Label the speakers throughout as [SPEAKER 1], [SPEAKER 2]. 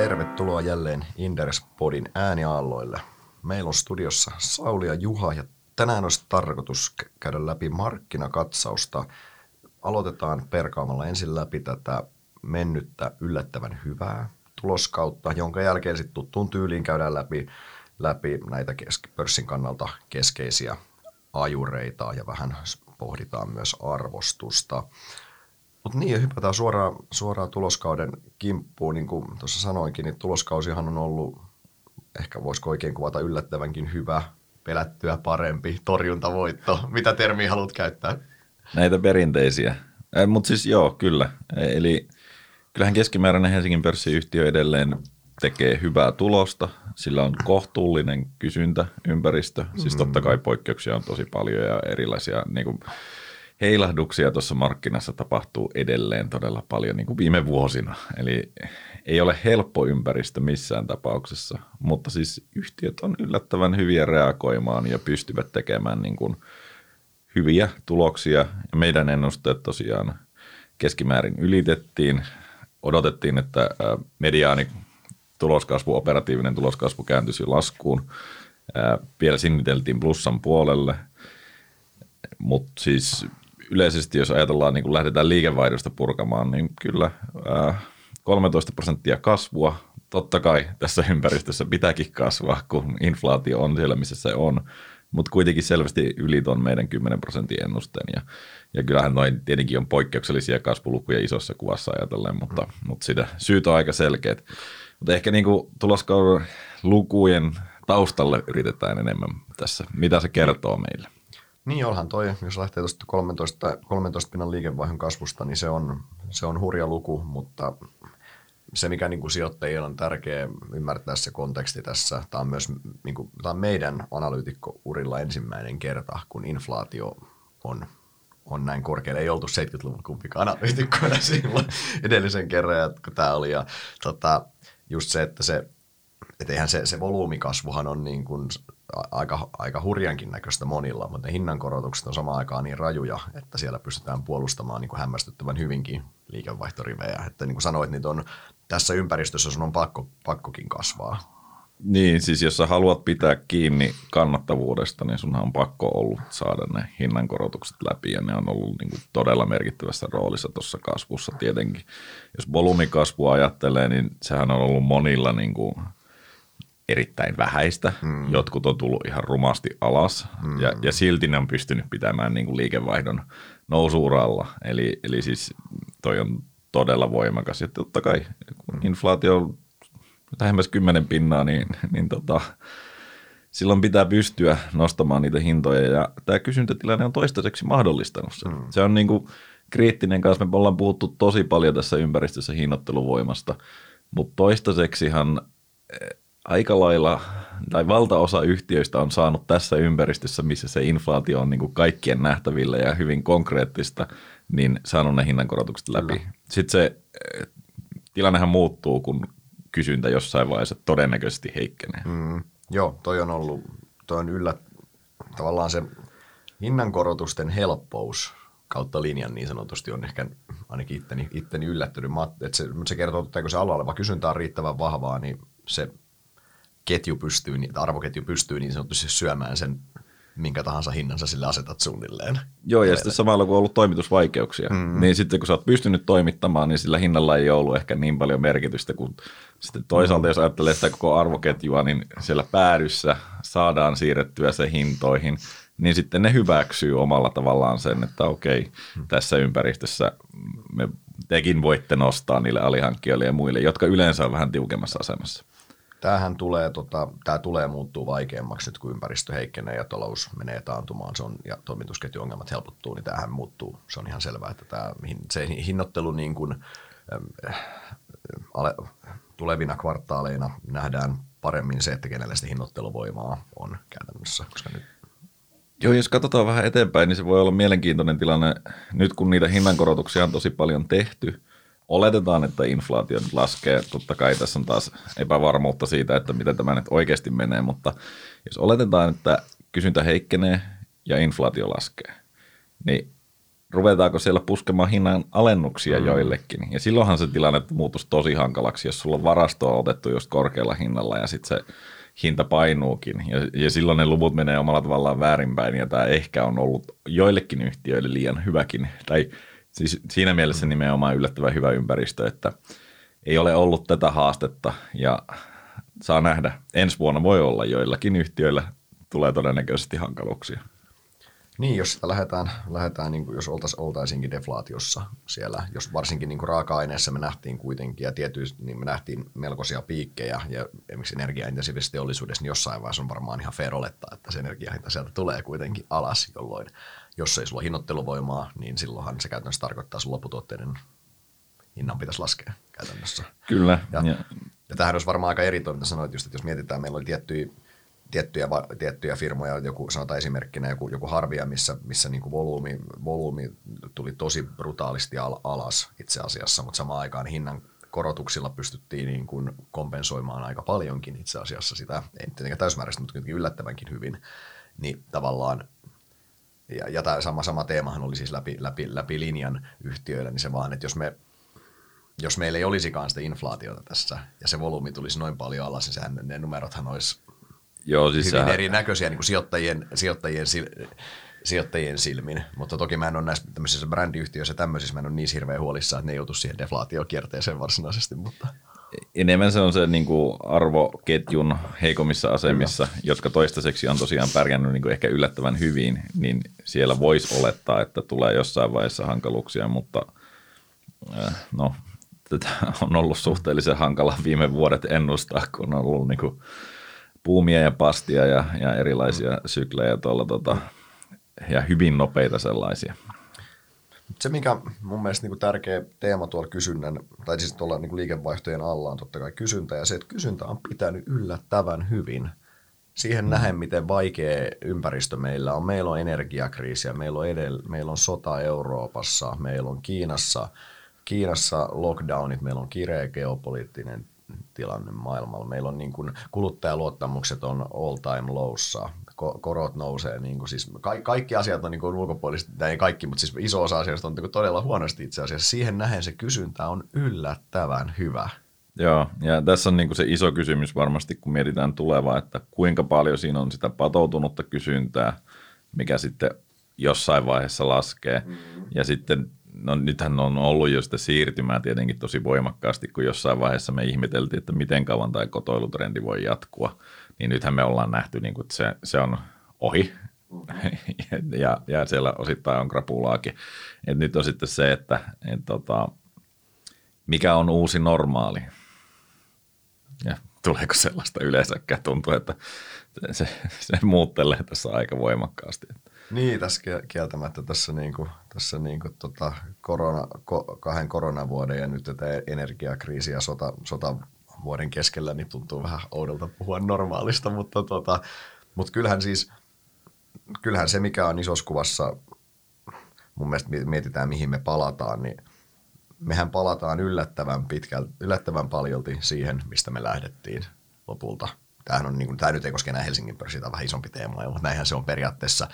[SPEAKER 1] Tervetuloa jälleen Inderes-podin ääniaalloille. Meillä on studiossa Sauli ja Juha ja tänään olisi tarkoitus käydä läpi markkinakatsausta. Aloitetaan perkaamalla ensin läpi tätä mennyttä yllättävän hyvää tuloskautta, jonka jälkeen sitten tuttuun tyyliin käydään läpi, läpi näitä kesk- pörssin kannalta keskeisiä ajureita ja vähän pohditaan myös arvostusta. Mutta niin, hypätään suoraan, suoraan tuloskauden kimppuun. Niin kuin tuossa sanoinkin, niin tuloskausihan on ollut, ehkä voisiko oikein kuvata yllättävänkin hyvä, pelättyä parempi, torjuntavoitto. Mitä termiä haluat käyttää?
[SPEAKER 2] Näitä perinteisiä. Eh, Mutta siis joo, kyllä. E- Eli kyllähän keskimääräinen Helsingin pörssiyhtiö edelleen tekee hyvää tulosta. Sillä on kohtuullinen kysyntäympäristö. Siis totta kai poikkeuksia on tosi paljon ja erilaisia niin kuin, heilahduksia tuossa markkinassa tapahtuu edelleen todella paljon niin kuin viime vuosina. Eli ei ole helppo ympäristö missään tapauksessa, mutta siis yhtiöt on yllättävän hyviä reagoimaan ja pystyvät tekemään niin kuin hyviä tuloksia. Ja meidän ennusteet tosiaan keskimäärin ylitettiin. Odotettiin, että mediaani tuloskasvu, operatiivinen tuloskasvu kääntyisi laskuun. Vielä sinniteltiin plussan puolelle, mutta siis yleisesti jos ajatellaan, niin kun lähdetään liikevaihdosta purkamaan, niin kyllä ää, 13 prosenttia kasvua. Totta kai tässä ympäristössä pitääkin kasvaa, kun inflaatio on siellä, missä se on, mutta kuitenkin selvästi yli ton meidän 10 prosentin ennusteen. Ja, ja kyllähän noin tietenkin on poikkeuksellisia kasvulukuja isossa kuvassa ajatellen, mutta, mm. mutta sitä syyt on aika selkeät. Mutta ehkä niin tuloskauden lukujen taustalle yritetään enemmän tässä. Mitä se kertoo meille?
[SPEAKER 1] Niin onhan toi, jos lähtee tuosta 13, 13 pinnan liikevaihdon kasvusta, niin se on, se on hurja luku, mutta se, mikä niin kuin sijoittajilla on tärkeä ymmärtää se konteksti tässä, tämä on myös niin kuin, tämä on meidän analyytikkourilla ensimmäinen kerta, kun inflaatio on, on näin korkealla. Ei oltu 70-luvulla kumpikaan analyytikkoina silloin edellisen kerran, kun tämä oli. Ja, tota, just se, että se, et eihän se, se volyymikasvuhan on niin kuin aika, aika hurjankin näköistä monilla, mutta ne hinnankorotukset on samaan aikaan niin rajuja, että siellä pystytään puolustamaan niin kuin hämmästyttävän hyvinkin liikevaihtorivejä. Että niin kuin sanoit, niin on, tässä ympäristössä sun on pakko, pakkokin kasvaa.
[SPEAKER 2] Niin, siis jos sä haluat pitää kiinni kannattavuudesta, niin sun on pakko ollut saada ne hinnankorotukset läpi, ja ne on ollut niin kuin todella merkittävässä roolissa tuossa kasvussa tietenkin. Jos volyymikasvua ajattelee, niin sehän on ollut monilla niin kuin erittäin vähäistä. Mm. Jotkut on tullut ihan rumasti alas mm. ja, ja silti ne on pystynyt pitämään niin kuin liikevaihdon nousuuralla. Eli, eli siis toi on todella voimakas. Ja totta kai kun inflaatio on lähemmäs kymmenen pinnaa, niin, niin tota, silloin pitää pystyä nostamaan niitä hintoja. Ja tämä kysyntätilanne on toistaiseksi mahdollistanut sen. Mm. Se on niin kuin kriittinen kanssa. Me ollaan puhuttu tosi paljon tässä ympäristössä hinnoitteluvoimasta, mutta toistaiseksihan aika lailla, tai valtaosa yhtiöistä on saanut tässä ympäristössä, missä se inflaatio on niin kuin kaikkien nähtävillä ja hyvin konkreettista, niin saanut ne hinnankorotukset läpi. Kyllä. Sitten se eh, tilannehan muuttuu, kun kysyntä jossain vaiheessa todennäköisesti heikkenee.
[SPEAKER 1] Mm, joo, toi on ollut, toi on yllä, tavallaan se hinnankorotusten helppous kautta linjan niin sanotusti on ehkä ainakin itteni, itteni yllättynyt. Että se, se kertoo, että kun se alla oleva kysyntä on riittävän vahvaa, niin se ketju pystyy, niin, arvoketju pystyy niin sanotusti syömään sen minkä tahansa hinnan sä sille asetat suunnilleen.
[SPEAKER 2] Joo, ja sitten samalla kun on ollut toimitusvaikeuksia, mm. niin sitten kun sä oot pystynyt toimittamaan, niin sillä hinnalla ei ollut ehkä niin paljon merkitystä, kuin sitten toisaalta jos ajattelee sitä koko arvoketjua, niin siellä päädyssä saadaan siirrettyä se hintoihin, niin sitten ne hyväksyy omalla tavallaan sen, että okei, mm. tässä ympäristössä me tekin voitte nostaa niille alihankkijoille ja muille, jotka yleensä on vähän tiukemmassa asemassa.
[SPEAKER 1] Tämähän tulee, tota, tämä tulee muuttuu vaikeammaksi nyt, kun ympäristö heikkenee ja talous menee taantumaan se on, ja toimitusketjuongelmat helpottuu, niin tämähän muuttuu. Se on ihan selvää, että tämä, se hinnoittelu niin kuin, äh, tulevina kvartaaleina nähdään paremmin se, että kenelle sitä hinnoitteluvoimaa on käytännössä. Koska nyt
[SPEAKER 2] Joo, jos katsotaan vähän eteenpäin, niin se voi olla mielenkiintoinen tilanne. Nyt kun niitä hinnankorotuksia on tosi paljon tehty, oletetaan, että inflaatio nyt laskee. Totta kai tässä on taas epävarmuutta siitä, että miten tämä nyt oikeasti menee, mutta jos oletetaan, että kysyntä heikkenee ja inflaatio laskee, niin ruvetaanko siellä puskemaan hinnan alennuksia mm. joillekin. Ja silloinhan se tilanne muuttuisi tosi hankalaksi, jos sulla on varastoa otettu just korkealla hinnalla ja sitten se hinta painuukin. Ja, ja silloin ne luvut menee omalla tavallaan väärinpäin ja tämä ehkä on ollut joillekin yhtiöille liian hyväkin. Tai siis siinä mielessä nimenomaan yllättävän hyvä ympäristö, että ei ole ollut tätä haastetta ja saa nähdä. Ensi vuonna voi olla joillakin yhtiöillä tulee todennäköisesti hankaluuksia.
[SPEAKER 1] Niin, jos sitä lähdetään, lähdetään niin kuin jos oltais, oltaisinkin deflaatiossa siellä, jos varsinkin niin kuin raaka-aineessa me nähtiin kuitenkin ja tietysti niin me nähtiin melkoisia piikkejä ja esimerkiksi energiaintensiivisessä teollisuudessa, niin jossain vaiheessa on varmaan ihan fair olettaa, että se energiahinta sieltä tulee kuitenkin alas, jolloin jos ei sulla hinnoitteluvoimaa, niin silloinhan se käytännössä tarkoittaa sun lopputuotteiden hinnan pitäisi laskea käytännössä.
[SPEAKER 2] Kyllä.
[SPEAKER 1] Ja, ja. ja tämähän olisi varmaan aika eri toiminta sanoit just, että jos mietitään, meillä oli tiettyjä tiettyjä, tiettyjä firmoja, joku sanotaan esimerkkinä joku, joku Harvia, missä, missä niin kuin volyymi, volyymi tuli tosi brutaalisti al, alas itse asiassa, mutta samaan aikaan hinnan korotuksilla pystyttiin niin kuin kompensoimaan aika paljonkin itse asiassa sitä, ei tietenkään täysmääräisesti, mutta kuitenkin yllättävänkin hyvin, niin tavallaan ja, ja tämä sama, sama teemahan oli siis läpi, läpi, läpi linjan yhtiöillä, niin se vaan, että jos me jos meillä ei olisikaan sitä inflaatiota tässä ja se volyymi tulisi noin paljon alas, niin sehän, ne numerothan olisi Joo, siis hyvin sehän... erinäköisiä niin kuin sijoittajien, sijoittajien, sijoittajien silmin. Mutta toki mä en ole näissä tämmöisissä brändiyhtiöissä tämmöisissä, mä en ole niin hirveän huolissaan, että ne joutu siihen deflaatiokierteeseen varsinaisesti. Mutta...
[SPEAKER 2] Enemmän se on se niin kuin arvoketjun heikommissa asemissa, Kyllä. jotka toistaiseksi on tosiaan pärjännyt niin kuin ehkä yllättävän hyvin, niin siellä voisi olettaa, että tulee jossain vaiheessa hankaluuksia, mutta äh, no, tätä on ollut suhteellisen hankala viime vuodet ennustaa, kun on ollut niin kuin puumia ja pastia ja, ja erilaisia syklejä tuolla tota, ja hyvin nopeita sellaisia.
[SPEAKER 1] Se, mikä mun mielestä niin kuin tärkeä teema tuolla kysynnän, tai siis tuolla niin kuin liikevaihtojen alla on totta kai kysyntä, ja se, että kysyntä on pitänyt yllättävän hyvin. Siihen mm. nähen, miten vaikea ympäristö meillä on. Meillä on energiakriisiä, meillä on, edellä, meillä on sota Euroopassa, meillä on Kiinassa, Kiinassa lockdownit, meillä on kireä geopoliittinen tilanne maailmalla. Meillä on niin kuin, kuluttajaluottamukset on all time lowssa, korot nousee, niin kuin, siis ka- kaikki asiat on niin kuin ulkopuolisesti, ei kaikki, mutta siis iso osa asioista on niin kuin todella huonosti itse asiassa. Siihen nähen se kysyntä on yllättävän hyvä.
[SPEAKER 2] Joo, ja tässä on niin kuin se iso kysymys varmasti, kun mietitään tulevaa, että kuinka paljon siinä on sitä patoutunutta kysyntää, mikä sitten jossain vaiheessa laskee. Mm-hmm. Ja sitten no nythän on ollut jo sitä siirtymää tietenkin tosi voimakkaasti, kun jossain vaiheessa me ihmeteltiin, että miten kauan tämä kotoilutrendi voi jatkua. Niin nythän me ollaan nähty, niin kuin, että se, se on ohi ja, ja siellä osittain on krapulaakin. Et nyt on sitten se, että et, tota, mikä on uusi normaali. Ja tuleeko sellaista yleensäkään? Tuntuu, että se, se muuttelee tässä aika voimakkaasti.
[SPEAKER 1] Niin, tässä kieltämättä tässä, niinku, tässä niinku tota korona, ko, kahden koronavuoden ja nyt tätä energiakriisiä sota, sota vuoden keskellä, niin tuntuu vähän oudolta puhua normaalista, mutta, tota, mutta kyllähän siis, kyllähän se mikä on isossa kuvassa, mun mielestä mietitään mihin me palataan, niin mehän palataan yllättävän pitkälti, yllättävän paljolti siihen, mistä me lähdettiin lopulta. Tämähän on, niin kuin, tämä nyt ei koske enää Helsingin pörssiä, tämä vähän isompi teema, mutta näinhän se on periaatteessa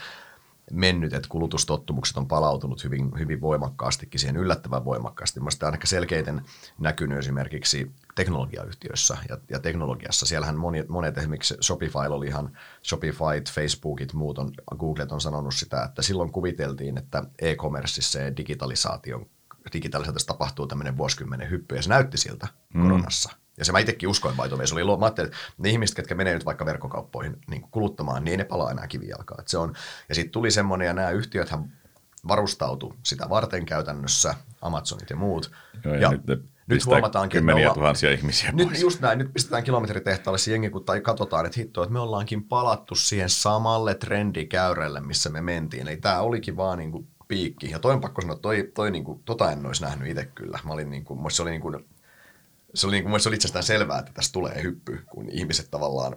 [SPEAKER 1] mennyt, että kulutustottumukset on palautunut hyvin, hyvin voimakkaastikin siihen yllättävän voimakkaasti. Mielestäni ainakin selkeiten näkynyt esimerkiksi teknologiayhtiöissä ja, ja teknologiassa. Siellähän monet, monet esimerkiksi Shopify oli ihan, Shopify, Facebookit, muut on, Googlet on sanonut sitä, että silloin kuviteltiin, että e-commerceissa ja digitalisaation digitalisaatiossa tapahtuu tämmöinen vuosikymmenen hyppy, ja se näytti siltä mm. koronassa. Ja se mä itsekin uskoin by se oli. Mä ajattelin, että ne ihmiset, ketkä menee nyt vaikka verkkokauppoihin niin kuluttamaan, niin ei ne palaa enää kivijalkaa. se on, ja sitten tuli semmoinen, ja nämä yhtiöthän varustautu sitä varten käytännössä, Amazonit ja muut.
[SPEAKER 2] Joo, ja, ja nyt, nyt huomataankin, kymmeniä että ollaan, tuhansia ihmisiä
[SPEAKER 1] Nyt pois. just näin, nyt pistetään kilometritehtaalle se jengi, kun tai katsotaan, että hitto, että me ollaankin palattu siihen samalle trendikäyrälle, missä me mentiin. Eli tämä olikin vaan niin kuin piikki. Ja toi on pakko sanoa, toi, toi niin kuin, tota en olisi nähnyt itse kyllä. Mä olin niin kuin, se oli niin kuin, se oli, niin kuin, se oli itsestään selvää, että tässä tulee hyppy, kun ihmiset tavallaan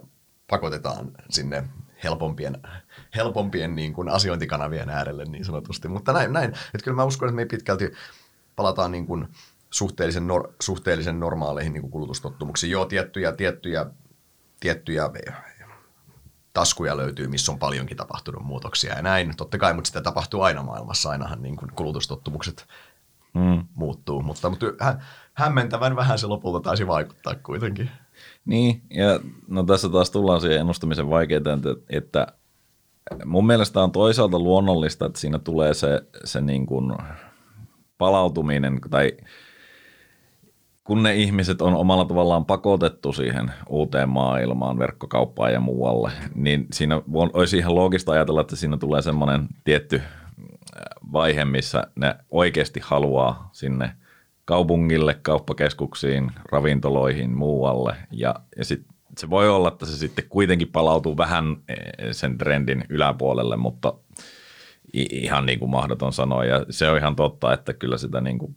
[SPEAKER 1] pakotetaan sinne helpompien, helpompien niin kuin asiointikanavien äärelle niin sanotusti. Mutta näin, näin. Että kyllä mä uskon, että me pitkälti palataan niin kuin suhteellisen, nor, suhteellisen normaaleihin niin kulutustottumuksiin. Joo, tiettyjä, tiettyjä, tiettyjä taskuja löytyy, missä on paljonkin tapahtunut muutoksia ja näin. Totta kai, mutta sitä tapahtuu aina maailmassa. Ainahan niin kuin kulutustottumukset mm. muuttuu, mutta, mutta hä, hämmentävän vähän se lopulta taisi vaikuttaa kuitenkin.
[SPEAKER 2] Niin, ja no tässä taas tullaan siihen ennustamisen vaikeuteen, että, että mun mielestä on toisaalta luonnollista, että siinä tulee se, se niin kuin palautuminen tai kun ne ihmiset on omalla tavallaan pakotettu siihen uuteen maailmaan, verkkokauppaan ja muualle, niin siinä olisi ihan loogista ajatella, että siinä tulee semmoinen tietty vaihe, missä ne oikeasti haluaa sinne kaupungille, kauppakeskuksiin, ravintoloihin, muualle. Ja, ja sit se voi olla, että se sitten kuitenkin palautuu vähän e, sen trendin yläpuolelle, mutta ihan niin kuin mahdoton sanoa. Ja se on ihan totta, että kyllä sitä niin kuin,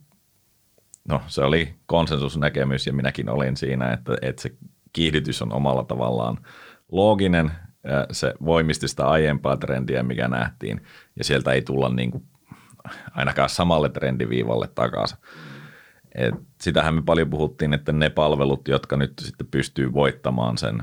[SPEAKER 2] no se oli konsensusnäkemys ja minäkin olin siinä, että, että se kiihdytys on omalla tavallaan looginen, se voimisti sitä aiempaa trendiä, mikä nähtiin, ja sieltä ei tulla niin kuin ainakaan samalle trendiviivalle takaisin. Et sitähän me paljon puhuttiin, että ne palvelut, jotka nyt sitten pystyy voittamaan sen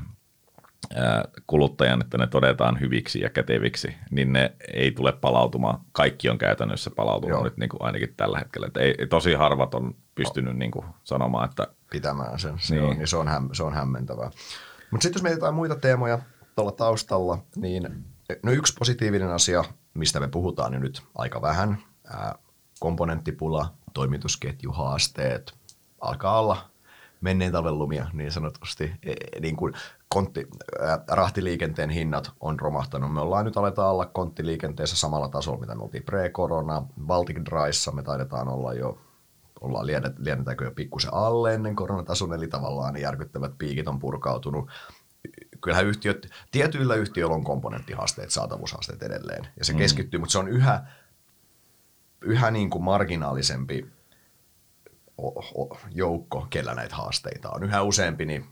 [SPEAKER 2] kuluttajan, että ne todetaan hyviksi ja käteviksi, niin ne ei tule palautumaan. Kaikki on käytännössä palautunut Joo. nyt niin kuin ainakin tällä hetkellä. Et ei, tosi harvat on pystynyt niin kuin sanomaan, että...
[SPEAKER 1] Pitämään sen, se, niin. on, niin se, on, häm, se on hämmentävää. Mutta sitten jos mietitään muita teemoja tuolla taustalla, niin no yksi positiivinen asia, mistä me puhutaan nyt aika vähän, ää, komponenttipula, toimitusketjuhaasteet, alkaa olla menneen talven lumia niin sanotusti. E, e, niin kuin kontti, ää, rahtiliikenteen hinnat on romahtanut. Me ollaan nyt aletaan olla konttiliikenteessä samalla tasolla, mitä me oltiin pre-korona. Baltic Dryssa me taidetaan olla jo ollaan lienetäänkö jo pikkusen alle ennen koronatason, eli tavallaan järkyttävät piikit on purkautunut. Kyllähän yhtiöt, tietyillä yhtiöillä on komponenttihaasteet, saatavuushaasteet edelleen, ja se mm. keskittyy, mutta se on yhä yhä niin kuin marginaalisempi joukko, kellä näitä haasteita on. Yhä useampi niin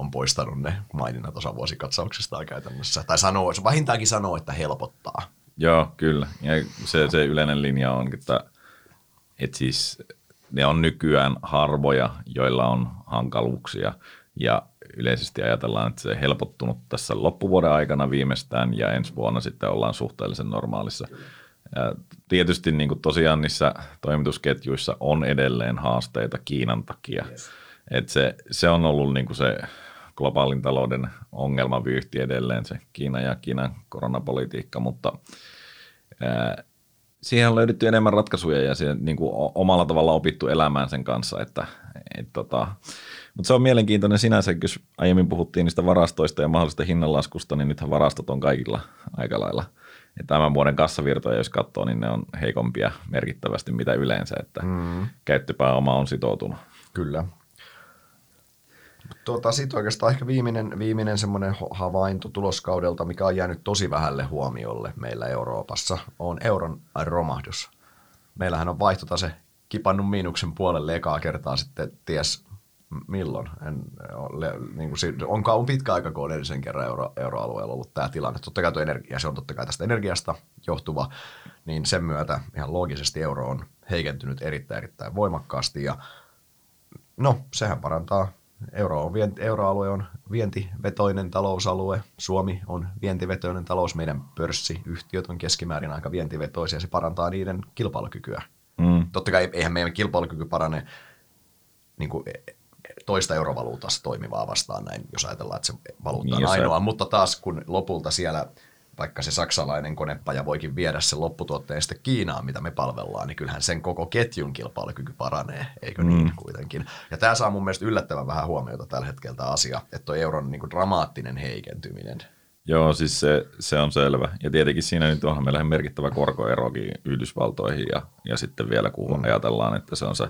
[SPEAKER 1] on poistanut ne maininnat osavuosikatsauksistaan käytännössä. Tai sanoo, se vähintäänkin sanoo, että helpottaa.
[SPEAKER 2] Joo, kyllä. Ja se, se yleinen linja on, että, että siis ne on nykyään harvoja, joilla on hankaluuksia. Ja yleisesti ajatellaan, että se helpottunut tässä loppuvuoden aikana viimeistään ja ensi vuonna sitten ollaan suhteellisen normaalissa. Ja tietysti niin kuin tosiaan niissä toimitusketjuissa on edelleen haasteita Kiinan takia. Yes. Et se, se on ollut niin kuin se globaalin talouden ongelmavyyhti edelleen, se Kiina ja Kiinan koronapolitiikka, mutta ää, siihen on löydetty enemmän ratkaisuja ja siihen niin kuin omalla tavalla opittu elämään sen kanssa. Että, et, tota, mutta se on mielenkiintoinen sinänsä, jos aiemmin puhuttiin niistä varastoista ja mahdollisesta hinnanlaskusta, niin nythän varastot on kaikilla aika lailla – ja tämän vuoden kassavirtoja, jos katsoo, niin ne on heikompia merkittävästi mitä yleensä, että mm. käyttöpääoma on sitoutunut.
[SPEAKER 1] Kyllä. Tuota, Sitten oikeastaan ehkä viimeinen, viimeinen semmoinen havainto tuloskaudelta, mikä on jäänyt tosi vähälle huomiolle meillä Euroopassa, on euron romahdus. Meillähän on vaihtotase kipannut miinuksen puolelle ekaa kertaa sitten ties milloin. En, niin kuin, on, on pitkä aika, kun on edellisen kerran euro, euroalueella ollut tämä tilanne. Totta kai energia, se on totta kai tästä energiasta johtuva, niin sen myötä ihan loogisesti euro on heikentynyt erittäin erittäin voimakkaasti ja no, sehän parantaa. Euro on, euroalue on vientivetoinen talousalue, Suomi on vientivetoinen talous, meidän pörssiyhtiöt on keskimäärin aika vientivetoisia, se parantaa niiden kilpailukykyä. Mm. Totta kai eihän meidän kilpailukyky parane niin kuin toista eurovaluutassa toimivaa vastaan näin, jos ajatellaan, että se valuutta on niin, ainoa. Se... Mutta taas kun lopulta siellä vaikka se saksalainen konepaja voikin viedä sen lopputuotteen sitten Kiinaan, mitä me palvellaan, niin kyllähän sen koko ketjun kilpailukyky paranee, eikö niin mm. kuitenkin. Ja tämä saa mun mielestä yllättävän vähän huomiota tällä hetkellä tämä asia, että tuo euron niin kuin dramaattinen heikentyminen.
[SPEAKER 2] Joo, siis se, se on selvä. Ja tietenkin siinä nyt onhan meillä merkittävä korkoerokin Yhdysvaltoihin ja, ja sitten vielä kun mm. ajatellaan, että se on se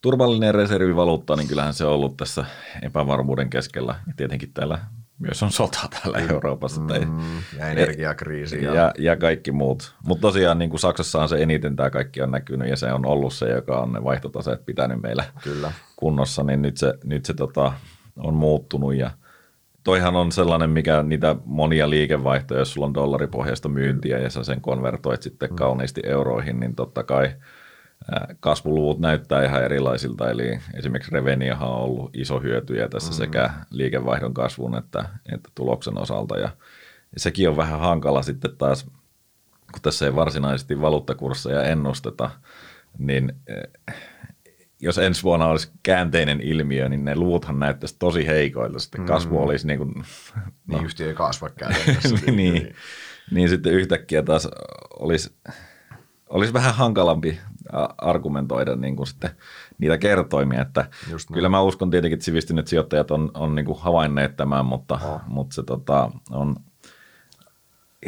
[SPEAKER 2] turvallinen reservivaluutta, niin kyllähän se on ollut tässä epävarmuuden keskellä. Ja tietenkin täällä myös on sota täällä mm. Euroopassa. Mm,
[SPEAKER 1] ja energiakriisi.
[SPEAKER 2] Ja, ja, ja kaikki muut. Mutta tosiaan niin kuin Saksassa on se eniten tämä kaikki on näkynyt ja se on ollut se, joka on ne vaihtotaseet pitänyt meillä Kyllä. kunnossa, niin nyt se, nyt se tota, on muuttunut ja toihan on sellainen, mikä niitä monia liikevaihtoja, jos sulla on dollaripohjaista myyntiä ja sä sen konvertoit sitten mm. kauniisti euroihin, niin totta kai – kasvuluvut näyttää ihan erilaisilta, eli esimerkiksi Reveniahan on ollut iso hyötyjä tässä mm. sekä liikevaihdon kasvun että, että tuloksen osalta, ja sekin on vähän hankala sitten taas, kun tässä ei varsinaisesti valuuttakursseja ennusteta, niin eh, jos ensi vuonna olisi käänteinen ilmiö, niin ne luuthan näyttäisi tosi heikoilta. Sitten kasvu olisi niin kuin,
[SPEAKER 1] Niin no. yhtiö ei kasva
[SPEAKER 2] niin, niin sitten yhtäkkiä taas olisi, olisi vähän hankalampi argumentoida niin kuin sitten niitä kertoimia. Että Just kyllä mä uskon tietenkin, että sivistyneet sijoittajat on, on niin kuin havainneet tämän, mutta, oh. mutta se tota, on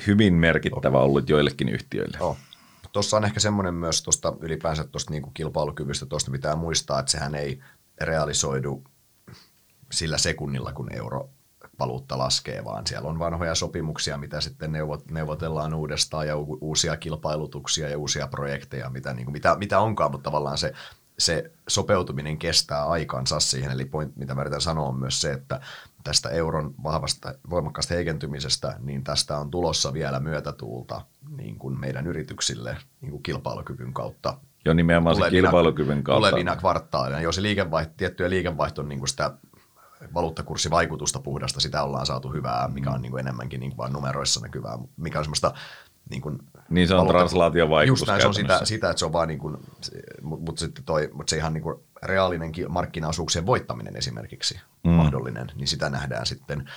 [SPEAKER 2] hyvin merkittävä oh. ollut joillekin yhtiöille. Oh.
[SPEAKER 1] Tuossa on ehkä semmoinen myös tuosta ylipäänsä tuosta niin kilpailukyvystä, tuosta pitää muistaa, että sehän ei realisoidu sillä sekunnilla, kun euro valuutta laskee, vaan siellä on vanhoja sopimuksia, mitä sitten neuvotellaan uudestaan ja uusia kilpailutuksia ja uusia projekteja, mitä, niin kuin, mitä, mitä onkaan, mutta tavallaan se, se sopeutuminen kestää aikansa siihen. Eli point, mitä mä yritän sanoa on myös se, että tästä euron vahvasta, voimakkaasta heikentymisestä, niin tästä on tulossa vielä myötätuulta niin kuin meidän yrityksille niin kuin kilpailukyvyn kautta.
[SPEAKER 2] Jo nimenomaan tulevina, se kilpailukyvyn kautta.
[SPEAKER 1] Tulevina kvartaalina. Jo se liikevaihto, tiettyjä liikevaihton niin kuin sitä valuuttakurssivaikutusta puhdasta, sitä ollaan saatu hyvää, mikä on niin kuin enemmänkin niin kuin vain numeroissa näkyvää, mikä on semmoista niin, kuin
[SPEAKER 2] niin se on valuutta, translaatiovaikutus
[SPEAKER 1] Just näin, se on sitä, sitä, että se on vaan niin kuin, mutta sitten toi, mutta se ihan niin kuin reaalinen markkinaosuuksien voittaminen esimerkiksi mm. mahdollinen, niin sitä nähdään sitten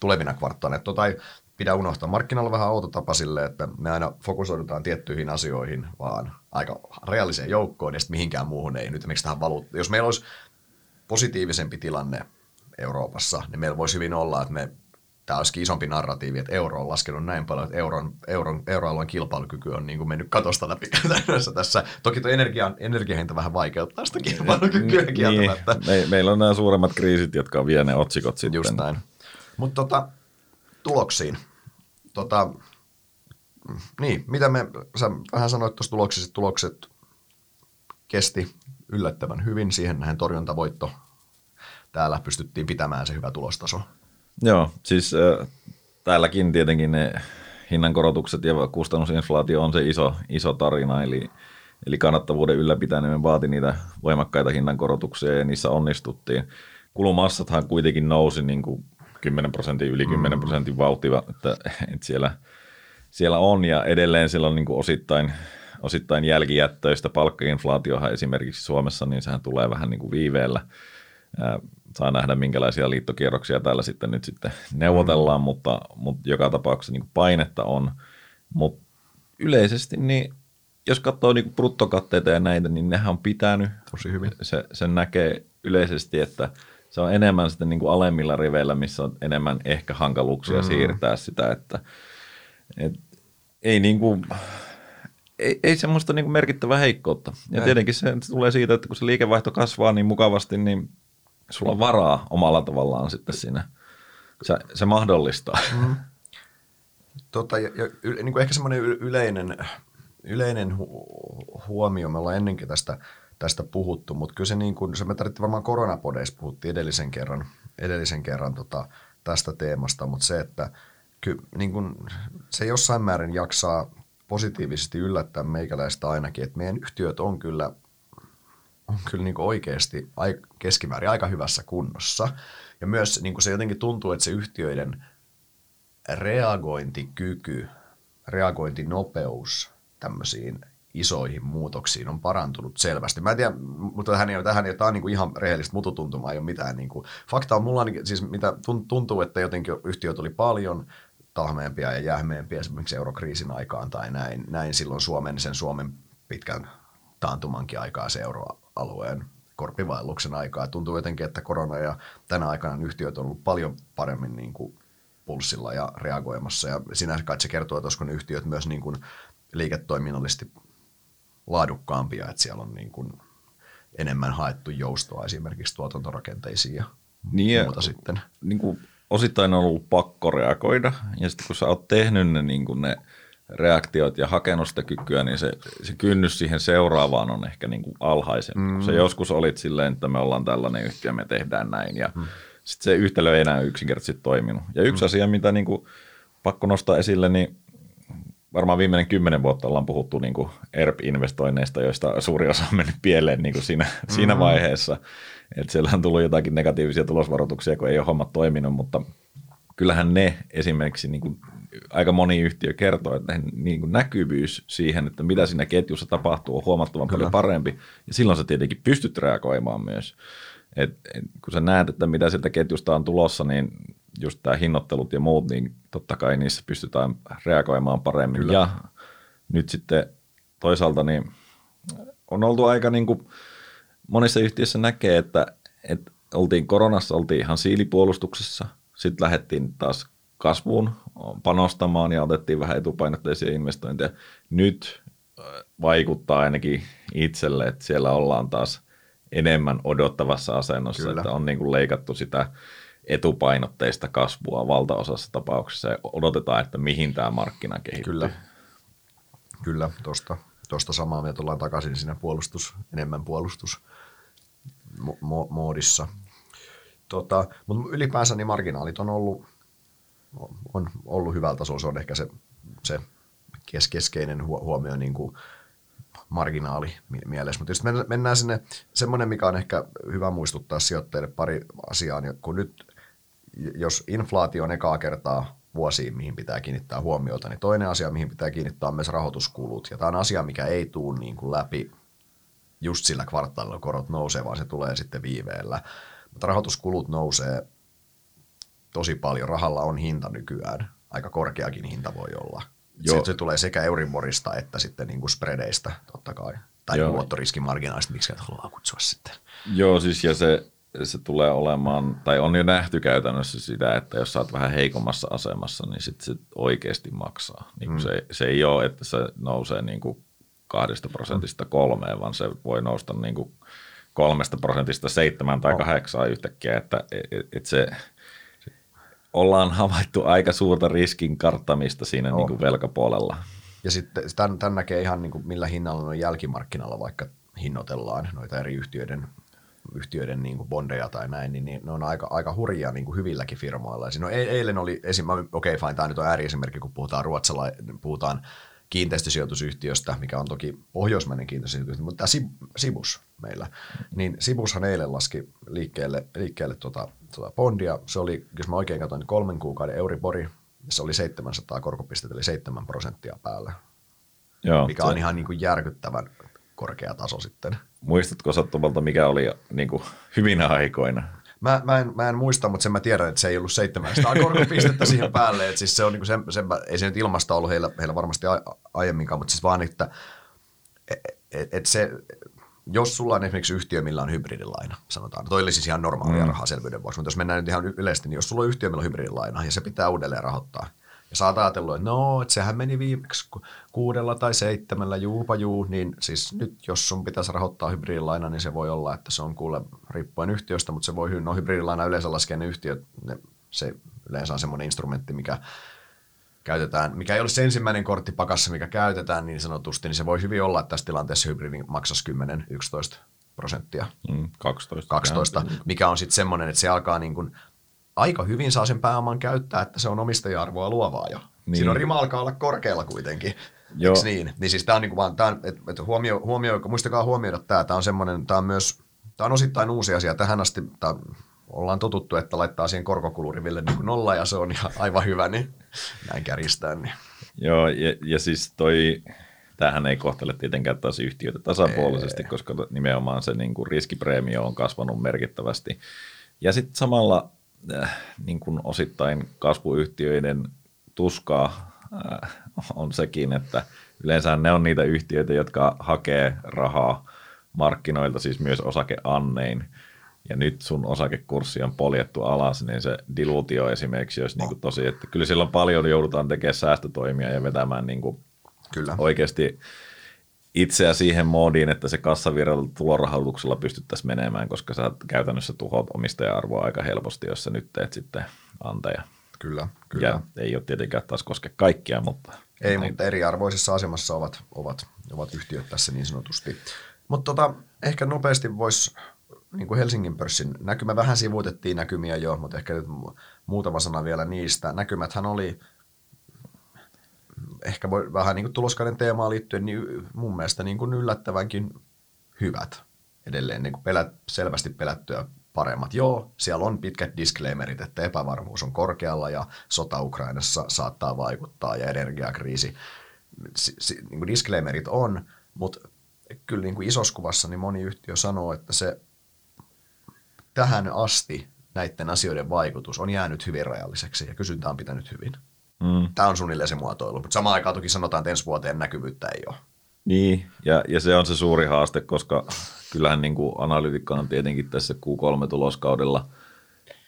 [SPEAKER 1] tulevina kvartaaleina. Tota ei pidä unohtaa. Markkinalla vähän outo tapa sille, että me aina fokusoidutaan tiettyihin asioihin, vaan aika reaaliseen joukkoon ja sitten mihinkään muuhun ei. Nyt esimerkiksi tähän valuutta. Jos meillä olisi positiivisempi tilanne Euroopassa, niin meillä voisi hyvin olla, että me tämä olisikin isompi narratiivi, että euro on laskenut näin paljon, että euron, euron, euroalueen kilpailukyky on niin kuin mennyt katosta läpi käytännössä tässä. Toki tuo energia, energiahinta vähän vaikeuttaa sitä kilpailukykyä niin, kieltämättä.
[SPEAKER 2] Niin. Me, meillä on nämä suuremmat kriisit, jotka on vie ne otsikot sitten.
[SPEAKER 1] Just näin. Mutta tota, tuloksiin. Tota, niin, mitä me, sä vähän sanoit tuossa tuloksissa, tulokset kesti yllättävän hyvin. Siihen nähen torjuntavoitto. Täällä pystyttiin pitämään se hyvä tulostaso.
[SPEAKER 2] Joo, siis äh, täälläkin tietenkin ne hinnankorotukset ja kustannusinflaatio on se iso, iso tarina, eli, eli kannattavuuden ylläpitäminen vaati niitä voimakkaita hinnankorotuksia ja niissä onnistuttiin. Kulumassathan kuitenkin nousi niin kuin 10 prosentin, yli 10 mm. prosentin vauhtia, että, että siellä, siellä on ja edelleen siellä on niin kuin osittain, osittain jälkijättöistä palkkainflaatiohan esimerkiksi Suomessa, niin sehän tulee vähän niin kuin viiveellä saa nähdä, minkälaisia liittokierroksia täällä sitten nyt sitten neuvotellaan, mm. mutta, mutta joka tapauksessa niin painetta on. Mutta yleisesti, niin jos katsoo niin bruttokatteita ja näitä, niin nehän on pitänyt.
[SPEAKER 1] Tosi hyvin.
[SPEAKER 2] Se, sen näkee yleisesti, että se on enemmän sitten niin kuin alemmilla riveillä, missä on enemmän ehkä hankaluuksia mm. siirtää sitä, että et, ei niin kuin, ei, ei semmoista niin kuin merkittävää heikkoutta. Ja ei. tietenkin se, se tulee siitä, että kun se liikevaihto kasvaa niin mukavasti, niin sulla on varaa omalla tavallaan sitten siinä. Se, se mahdollistaa. Mm.
[SPEAKER 1] Tota, ja, ja, niin kuin ehkä semmoinen yleinen, yleinen hu, huomio, me ollaan ennenkin tästä, tästä puhuttu, mutta kyllä se, niin kuin, se me tarvittiin varmaan koronapodeissa puhuttiin edellisen kerran, edellisen kerran tota, tästä teemasta, mutta se, että ky, niin kuin, se jossain määrin jaksaa positiivisesti yllättää meikäläistä ainakin, että meidän yhtiöt on kyllä on kyllä niin oikeasti keskimäärin aika hyvässä kunnossa. Ja myös niin se jotenkin tuntuu, että se yhtiöiden reagointikyky, reagointinopeus tämmöisiin isoihin muutoksiin on parantunut selvästi. Mä en tiedä, mutta tähän ei, tähän ei, tämä on niin kuin ihan rehellistä mututuntumaa, ei ole mitään. Niin kuin, fakta on mulla, siis mitä tuntuu, että jotenkin yhtiöt oli paljon tahmeempia ja jähmeempiä esimerkiksi eurokriisin aikaan tai näin, näin silloin Suomen, sen Suomen pitkän taantumankin aikaa se alueen korpivaelluksen aikaa. Tuntuu jotenkin, että korona ja tänä aikana yhtiöt on ollut paljon paremmin niin kuin pulssilla ja reagoimassa. Ja sinänsä kai se kertoo, että olisiko ne yhtiöt myös niin kuin liiketoiminnallisesti laadukkaampia, että siellä on niin kuin enemmän haettu joustoa esimerkiksi tuotantorakenteisiin ja niin muuta ja, sitten.
[SPEAKER 2] Niin kuin osittain on ollut pakko reagoida, ja sitten kun sä oot tehnyt ne, niin kuin ne reaktiot ja hakenut sitä kykyä, niin se, se kynnys siihen seuraavaan on ehkä niin kuin alhaisempi. Mm. Se joskus olit silleen, että me ollaan tällainen yhtiö, me tehdään näin ja mm. sitten se yhtälö ei enää yksinkertaisesti toiminut. Ja yksi mm. asia, mitä niin kuin pakko nostaa esille, niin varmaan viimeinen kymmenen vuotta ollaan puhuttu niin kuin ERP-investoinneista, joista suuri osa on mennyt pieleen niin kuin siinä, mm. siinä vaiheessa. Että siellä on tullut jotakin negatiivisia tulosvaroituksia, kun ei ole hommat toiminut, mutta kyllähän ne esimerkiksi niin kuin aika moni yhtiö kertoo, että niin kuin näkyvyys siihen, että mitä siinä ketjussa tapahtuu, on huomattavan Kyllä. paljon parempi. Ja silloin sä tietenkin pystyt reagoimaan myös. Et, et, kun sä näet, että mitä sieltä ketjusta on tulossa, niin just tämä hinnoittelut ja muut, niin totta kai niissä pystytään reagoimaan paremmin. Kyllä. Ja nyt sitten toisaalta niin on oltu aika niin kuin, monissa yhtiöissä näkee, että, että oltiin koronassa, oltiin ihan siilipuolustuksessa, sitten lähdettiin taas kasvuun panostamaan ja otettiin vähän etupainotteisia investointeja. Nyt äh, vaikuttaa ainakin itselle, että siellä ollaan taas enemmän odottavassa asennossa, Kyllä. että on niin kuin leikattu sitä etupainotteista kasvua valtaosassa tapauksessa ja odotetaan, että mihin tämä markkina kehittyy.
[SPEAKER 1] Kyllä, Kyllä tuosta tosta samaa mieltä ollaan takaisin siinä puolustus, enemmän puolustus moodissa. Tota, mutta ylipäänsä niin marginaalit on ollut, on ollut hyvällä tasolla. Se on ehkä se, se kes, keskeinen huomio niin kuin marginaali mielessä. Mutta jos mennään sinne, semmoinen, mikä on ehkä hyvä muistuttaa sijoittajille pari asiaa, niin kun nyt, jos inflaatio on ekaa kertaa vuosiin, mihin pitää kiinnittää huomiota, niin toinen asia, mihin pitää kiinnittää on myös rahoituskulut. Ja tämä on asia, mikä ei tule niin kuin läpi just sillä kvartaalilla korot nousee, vaan se tulee sitten viiveellä. Mutta rahoituskulut nousee tosi paljon. Rahalla on hinta nykyään. Aika korkeakin hinta voi olla. Joo. Se tulee sekä Euriborista että sitten niin kuin spreadeistä totta kai. Tai Joo. luottoriskimarginaalista, miksi et halua kutsua sitten.
[SPEAKER 2] Joo, siis ja se, se tulee olemaan, tai on jo nähty käytännössä sitä, että jos sä oot vähän heikommassa asemassa, niin sit se oikeasti maksaa. Niin mm. se, se ei ole, että se nousee niin kuin kahdesta prosentista kolmeen, vaan se voi nousta niin kuin kolmesta prosentista seitsemän tai kahdeksaan yhtäkkiä, että et, et se, ollaan havaittu aika suurta riskin karttamista siinä niin kuin velkapuolella.
[SPEAKER 1] Ja sitten tämän, tämän näkee ihan niin kuin millä hinnalla on jälkimarkkinalla vaikka hinnoitellaan noita eri yhtiöiden yhtiöiden niin kuin bondeja tai näin, niin, niin ne on aika, aika hurjia niin kuin hyvilläkin firmoilla. No, eilen oli esim. okei okay, fine, tämä nyt on ääriesimerkki, kun puhutaan ruotsala, puhutaan kiinteistösijoitusyhtiöstä, mikä on toki pohjoismainen kiinteistösijoitusyhtiö, mutta tämä Sibus meillä, niin Sibushan eilen laski liikkeelle, liikkeelle tuota, tuota bondia. Se oli, jos mä oikein katsoin, niin kolmen kuukauden Euribori, se oli 700 korkopistettä, eli 7 prosenttia päällä, Joo, mikä se... on ihan niin kuin järkyttävän korkea taso sitten.
[SPEAKER 2] Muistatko sattumalta, mikä oli niin kuin hyvinä aikoina?
[SPEAKER 1] Mä, mä, en, mä en muista, mutta sen mä tiedän, että se ei ollut 700 korkopistettä siihen päälle. Et siis se on niin kuin sen, sen, ei se nyt ilmasta ollut heillä, heillä varmasti a, aiemminkaan, mutta siis vaan, että et, et, et se, jos sulla on esimerkiksi yhtiö, millä on hybridilaina, sanotaan, toi oli siis ihan normaalia mm. rahaa selvyyden vuoksi, mutta jos mennään nyt ihan yleisesti, niin jos sulla on yhtiö, millä on hybridilaina ja se pitää uudelleen rahoittaa, ja sä oot ajatellut, että no, että sehän meni viimeksi kuudella tai seitsemällä, juupa juu, niin siis nyt jos sun pitäisi rahoittaa hybridilaina, niin se voi olla, että se on kuule riippuen yhtiöstä, mutta se voi, no hybridilaina yleensä laskee ne yhtiöt, ne, se yleensä on semmoinen instrumentti, mikä käytetään, mikä ei ole se ensimmäinen kortti pakassa, mikä käytetään niin sanotusti, niin se voi hyvin olla, että tässä tilanteessa hybridi maksaisi 10-11 prosenttia.
[SPEAKER 2] Mm, 12.
[SPEAKER 1] 12, mikä on sitten semmoinen, että se alkaa niin kuin aika hyvin saa sen pääoman käyttää, että se on omistaja-arvoa luovaa jo. Niin. Siinä on rima alkaa olla korkealla kuitenkin. Joo. niin? Niin siis tämä on niinku vaan, tää on, et, et huomio, huomio, muistakaa huomioida tämä, tämä on semmoinen, tämä on myös, tämä on osittain uusi asia. Tähän asti tää, ollaan totuttu, että laittaa siihen korkokuluriville niin kuin nolla ja se on ihan aivan hyvä, niin näin kärjistään. Niin.
[SPEAKER 2] Joo, ja, ja siis toi, tämähän ei kohtele tietenkään taas yhtiöitä tasapuolisesti, ei. koska nimenomaan se niin kuin riskipreemio on kasvanut merkittävästi. Ja sitten samalla äh, niin kuin osittain kasvuyhtiöiden tuskaa äh, on sekin, että yleensä ne on niitä yhtiöitä, jotka hakee rahaa markkinoilta, siis myös osakeannein. Ja nyt sun osakekurssi on poljettu alas, niin se dilutio esimerkiksi olisi niin kuin tosi, että kyllä silloin paljon joudutaan tekemään säästötoimia ja vetämään niin kuin kyllä. oikeasti itseä siihen moodiin, että se kassavirralla tulorahoituksella pystyttäisiin menemään, koska sä käytännössä tuhoat omistaja-arvoa aika helposti, jos sä nyt teet sitten anteja.
[SPEAKER 1] Kyllä, kyllä.
[SPEAKER 2] Ja ei ole tietenkään taas koske kaikkia, mutta...
[SPEAKER 1] Ei, mutta eriarvoisessa asemassa ovat, ovat, ovat yhtiöt tässä niin sanotusti. Mutta tota, ehkä nopeasti voisi niin kuin Helsingin pörssin näkymä, vähän sivuutettiin näkymiä jo, mutta ehkä nyt muutama sana vielä niistä. Näkymäthän oli ehkä voi vähän niin kuin tuloskauden teemaan liittyen, niin mun mielestä niin kuin yllättävänkin hyvät edelleen, niin kuin pelät, selvästi pelättyä paremmat. Joo, siellä on pitkät disclaimerit, että epävarmuus on korkealla ja sota Ukrainassa saattaa vaikuttaa ja energiakriisi. Si- si- niin kuin disclaimerit on, mutta kyllä niin kuin isossa kuvassa niin moni yhtiö sanoo, että se tähän asti näiden asioiden vaikutus on jäänyt hyvin rajalliseksi ja kysyntä on pitänyt hyvin. Mm. Tämä on suunnilleen se muotoilu, mutta samaan aikaan toki sanotaan, että ensi vuoteen näkyvyyttä ei ole.
[SPEAKER 2] Niin, ja, ja se on se suuri haaste, koska kyllähän niin kuin analytikka on tietenkin tässä Q3-tuloskaudella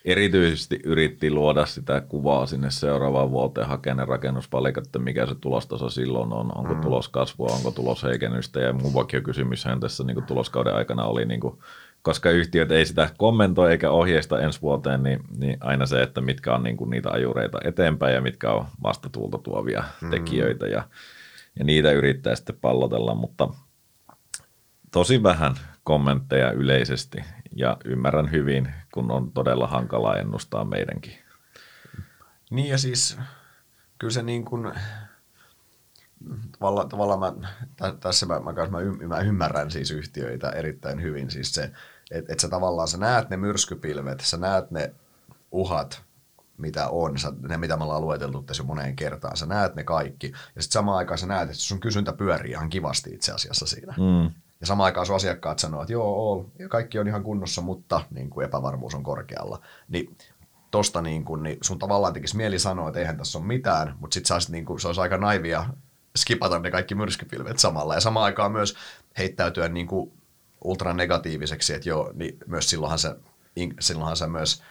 [SPEAKER 2] erityisesti yritti luoda sitä kuvaa sinne seuraavaan vuoteen, hakea ne rakennuspalikat, että mikä se tulostaso silloin on, onko mm. tuloskasvua, onko tulosheikennystä, ja mun kysymyshän tässä niin kuin tuloskauden aikana oli niin kuin koska yhtiöt ei sitä kommentoi eikä ohjeista ensi vuoteen, niin, niin aina se, että mitkä on niin kuin niitä ajureita eteenpäin ja mitkä on vastatuulta tuovia mm. tekijöitä ja, ja niitä yrittää sitten pallotella, mutta tosi vähän kommentteja yleisesti ja ymmärrän hyvin, kun on todella hankala ennustaa meidänkin.
[SPEAKER 1] Niin ja siis kyllä se niin kuin, tavallaan, tavallaan mä, tässä mä, mä, mä, mä ymmärrän siis yhtiöitä erittäin hyvin. Siis se, että et sä tavallaan sä näet ne myrskypilvet, sä näet ne uhat, mitä on, sä, ne mitä me ollaan lueteltu tässä jo moneen kertaan, sä näet ne kaikki, ja sitten samaan aikaan sä näet, että sun kysyntä pyörii ihan kivasti itse asiassa siinä. Mm. Ja samaan aikaan sun asiakkaat sanoo, että joo, all, kaikki on ihan kunnossa, mutta niin kuin epävarmuus on korkealla. Niin tosta niin kuin, niin sun tavallaan tekisi mieli sanoa, että eihän tässä ole mitään, mutta sitten niin kuin, se olisi aika naivia skipata ne kaikki myrskypilvet samalla. Ja samaan aikaan myös heittäytyä niin kuin ultranegatiiviseksi, että joo, niin myös silloinhan sä, silloinhan sä myös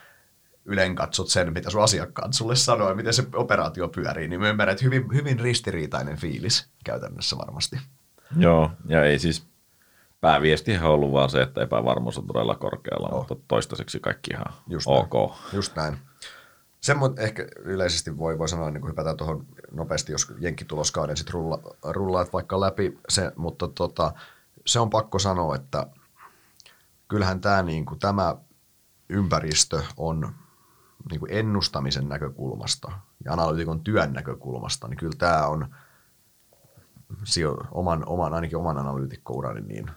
[SPEAKER 1] ylen katsot sen, mitä sun asiakkaat sulle sanoo ja miten se operaatio pyörii, niin mä ymmärrän, että hyvin, hyvin ristiriitainen fiilis käytännössä varmasti.
[SPEAKER 2] Joo, ja ei siis pääviesti on ollut vaan se, että epävarmuus on todella korkealla, oh. mutta toistaiseksi kaikki ihan Just ok. Näin.
[SPEAKER 1] Just näin. Sen ehkä yleisesti voi, voi sanoa, niin kuin hypätään tuohon nopeasti, jos jenkkituloskauden sitten rulla, rullaat vaikka läpi se, mutta tota, se on pakko sanoa, että kyllähän tämä, niin kuin, tämä ympäristö on niin kuin ennustamisen näkökulmasta ja analyytikon työn näkökulmasta, niin kyllä tämä on oman, oman, ainakin oman analyytikkourani niin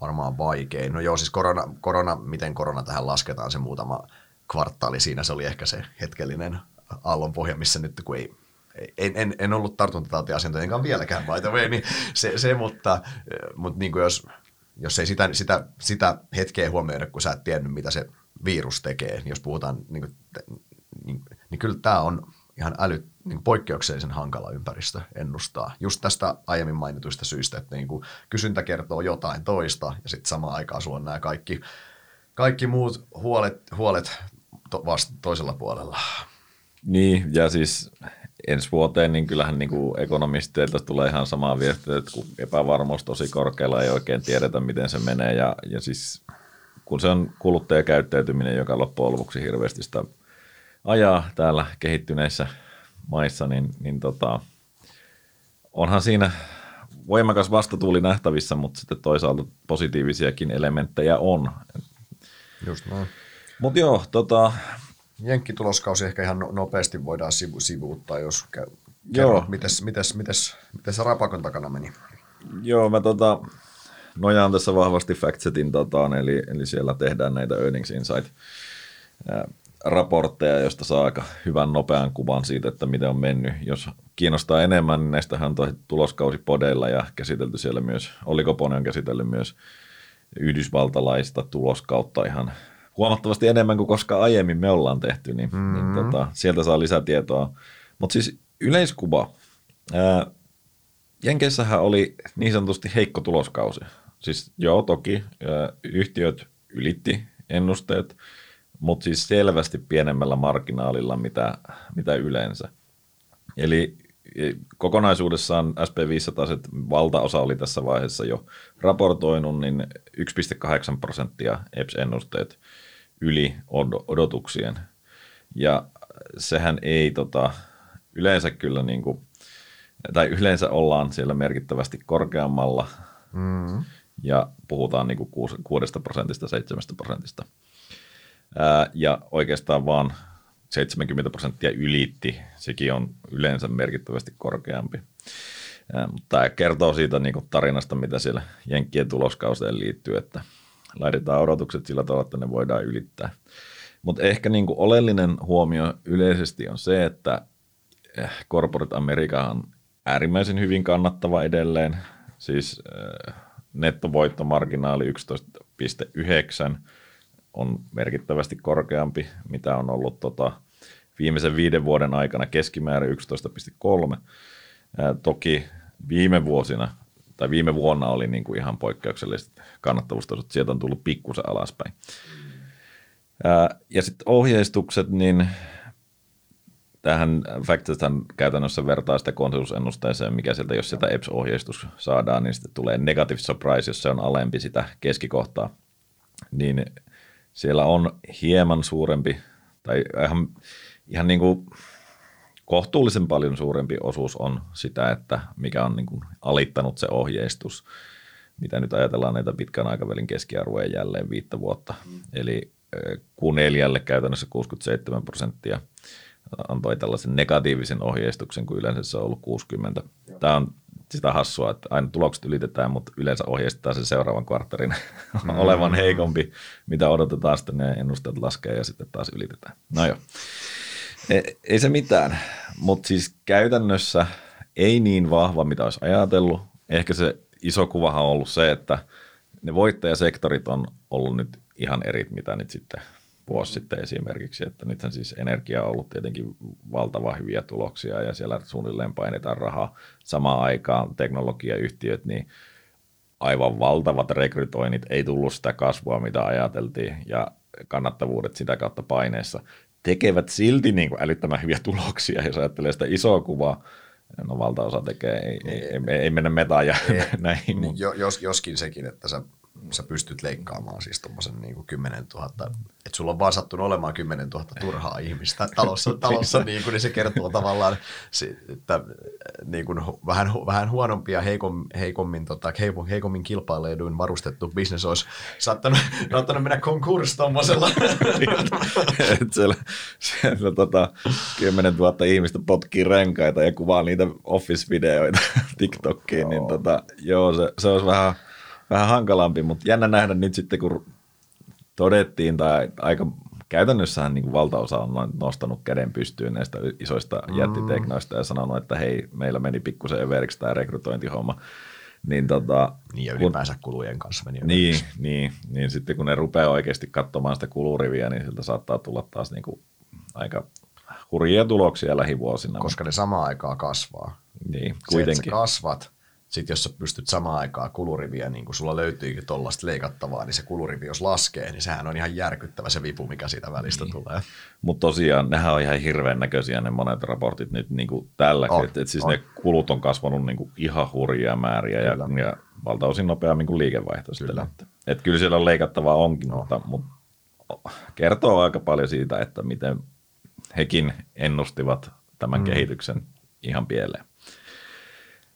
[SPEAKER 1] varmaan vaikein. No joo, siis korona, korona, miten korona tähän lasketaan, se muutama kvartaali siinä, se oli ehkä se hetkellinen aallonpohja, missä nyt kun ei en, en, en ollut tartuntatautiasiantuntijankaan vieläkään, by the way, niin se, se mutta, mutta niin kuin jos, jos ei sitä, sitä, sitä hetkeä huomioida, kun sä et tiennyt, mitä se virus tekee, niin jos puhutaan, niin, kuin, niin, niin kyllä tämä on ihan äly, niin poikkeuksellisen hankala ympäristö ennustaa. Just tästä aiemmin mainituista syistä, että niin kuin kysyntä kertoo jotain toista ja sitten samaan aikaan sulla on nämä kaikki, kaikki muut huolet, huolet to, vasta toisella puolella.
[SPEAKER 2] Niin, ja siis ensi vuoteen, niin kyllähän niin kuin ekonomisteilta tulee ihan samaa viestiä, että kun epävarmuus tosi korkealla ei oikein tiedetä, miten se menee. Ja, ja siis kun se on kuluttajakäyttäytyminen, joka loppujen lopuksi hirveästi sitä ajaa täällä kehittyneissä maissa, niin, niin tota, onhan siinä voimakas vastatuuli nähtävissä, mutta sitten toisaalta positiivisiakin elementtejä on.
[SPEAKER 1] Just näin.
[SPEAKER 2] Mutta joo, tota,
[SPEAKER 1] Jenkkituloskausi ehkä ihan no, nopeasti voidaan sivu, sivuuttaa, jos käy. Joo. Mites, mites, mites, mites se rapakon takana meni?
[SPEAKER 2] Joo, mä tota, nojaan tässä vahvasti FactSetin dataan, eli, eli siellä tehdään näitä Earnings Insight raportteja, josta saa aika hyvän nopean kuvan siitä, että miten on mennyt. Jos kiinnostaa enemmän, niin näistähän on tuloskausipodeilla ja käsitelty siellä myös, Olikopone on käsitellyt myös yhdysvaltalaista tuloskautta ihan huomattavasti enemmän kuin koska aiemmin me ollaan tehty, niin, mm-hmm. niin tota, sieltä saa lisätietoa. Mutta siis yleiskuva. Ää, Jenkeissähän oli niin sanotusti heikko tuloskausi. Siis joo, toki ää, yhtiöt ylitti ennusteet, mutta siis selvästi pienemmällä marginaalilla mitä, mitä yleensä. Eli e, kokonaisuudessaan SP500 valtaosa oli tässä vaiheessa jo raportoinut, niin 1,8 prosenttia EPS-ennusteet yli odotuksien. Ja sehän ei tota, yleensä kyllä niin kuin, tai yleensä ollaan siellä merkittävästi korkeammalla mm. ja puhutaan niin kuin 6 prosentista, 7 prosentista. Ää, ja oikeastaan vaan 70 prosenttia ylitti, sekin on yleensä merkittävästi korkeampi. Tämä kertoo siitä niin kuin tarinasta, mitä siellä Jenkkien tuloskauteen liittyy, että laitetaan odotukset sillä tavalla, että ne voidaan ylittää. Mutta ehkä niin kuin oleellinen huomio yleisesti on se, että eh, Corporate America on äärimmäisen hyvin kannattava edelleen. Siis äh, nettovoittomarginaali 11,9 on merkittävästi korkeampi, mitä on ollut tota, viimeisen viiden vuoden aikana keskimäärin 11,3. Ää, toki viime vuosina tai viime vuonna oli niin kuin ihan poikkeukselliset kannattavuustasot, sieltä on tullut pikkusen alaspäin. Ja sitten ohjeistukset, niin tähän Factsethan käytännössä vertaa sitä konsensusennusteeseen, mikä sieltä, jos sieltä EPS-ohjeistus saadaan, niin sitten tulee negative surprise, jos se on alempi sitä keskikohtaa. Niin siellä on hieman suurempi, tai ihan, ihan niin kuin kohtuullisen paljon suurempi osuus on sitä, että mikä on niin kuin alittanut se ohjeistus, mitä nyt ajatellaan näitä pitkän aikavälin keskiarvoja jälleen viittä vuotta. Mm. Eli Q4 käytännössä 67 prosenttia antoi tällaisen negatiivisen ohjeistuksen, kun yleensä se on ollut 60. Tämä on sitä hassua, että aina tulokset ylitetään, mutta yleensä ohjeistetaan sen seuraavan kvartterin mm. olevan heikompi, mitä odotetaan, sitten ne ennusteet laskee ja sitten taas ylitetään. No joo, ei, ei se mitään, mutta siis käytännössä ei niin vahva, mitä olisi ajatellut. Ehkä se iso kuvahan on ollut se, että ne voittajasektorit on ollut nyt ihan eri, mitä nyt sitten vuosi sitten esimerkiksi, että nythän siis energia on ollut tietenkin valtava hyviä tuloksia ja siellä suunnilleen painetaan rahaa. Samaan aikaan teknologiayhtiöt, niin aivan valtavat rekrytoinnit, ei tullut sitä kasvua, mitä ajateltiin ja kannattavuudet sitä kautta paineessa tekevät silti niin kuin älyttömän hyviä tuloksia, jos ajattelee sitä isoa kuvaa, no valtaosa tekee, ei, ei, ei, ei mennä metaan ja näihin.
[SPEAKER 1] Niin, jos, joskin sekin, että sä sä pystyt leikkaamaan siis tuommoisen niin 10 000, että sulla on vaan sattunut olemaan 10 000 turhaa ihmistä talossa, talossa niin, kuin, niin se kertoo tavallaan, että niin kuin vähän, vähän huonompi ja heikom, heikommin, tota, heikommin kilpaileduin varustettu bisnes olisi saattanut, saattanut mennä konkurssi tuommoisella.
[SPEAKER 2] siellä, siellä tota, 10 000 ihmistä potkii renkaita ja kuvaa niitä office-videoita TikTokiin, joo. niin tota, joo, se, se olisi vähän vähän hankalampi, mutta jännä nähdä nyt sitten, kun todettiin, tai aika käytännössähän niin kuin valtaosa on nostanut käden pystyyn näistä isoista mm. jättiteknoista ja sanonut, että hei, meillä meni pikkusen överiksi tämä rekrytointihomma. Niin, tota,
[SPEAKER 1] niin ja ylipäänsä kun, kulujen kanssa meni
[SPEAKER 2] niin, niin, niin, sitten kun ne rupeaa oikeasti katsomaan sitä kuluriviä, niin siltä saattaa tulla taas niin kuin aika hurjia tuloksia lähivuosina.
[SPEAKER 1] Koska ne samaan aikaa kasvaa.
[SPEAKER 2] Niin, kuitenkin. Se,
[SPEAKER 1] että sä kasvat, sitten jos sä pystyt samaan aikaan kuluriviä, niin kun sulla löytyykin tuollaista leikattavaa, niin se kulurivi, jos laskee, niin sehän on ihan järkyttävä se vipu, mikä siitä välistä niin. tulee.
[SPEAKER 2] Mutta tosiaan, nehän on ihan hirveän näköisiä ne monet raportit nyt niin kuin tällä, että et siis on. ne kulut on kasvanut niin kuin ihan hurjia määriä ja, ja valtaosin nopeammin kuin liikevaihto. Kyllä. Että, et kyllä siellä on leikattavaa onkin, no. mutta, mutta kertoo aika paljon siitä, että miten hekin ennustivat tämän mm. kehityksen ihan pieleen.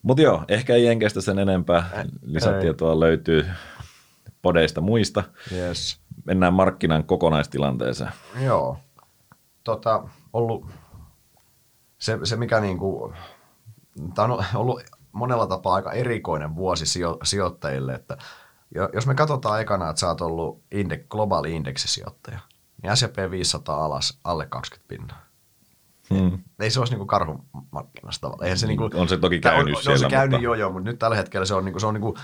[SPEAKER 2] Mutta joo, ehkä ei Jenkeistä sen enempää. Lisätietoa ei. löytyy podeista muista.
[SPEAKER 1] Yes.
[SPEAKER 2] Mennään markkinan kokonaistilanteeseen.
[SPEAKER 1] Joo. Tota, ollut se, se mikä niinku, tämä on ollut monella tapaa aika erikoinen vuosi sijo, sijoittajille, että jos me katsotaan ekana, että sä oot ollut indek, globaali indeksisijoittaja, niin S&P 500 alas alle 20 pinnaa. Hmm. Ei se olisi niinku karhun markkinasta tavallaan. Eihän se niinku,
[SPEAKER 2] on se toki käynyt on, siellä.
[SPEAKER 1] On se käynyt mutta... joo, joo, mutta nyt tällä hetkellä se on, niinku, se on niinku,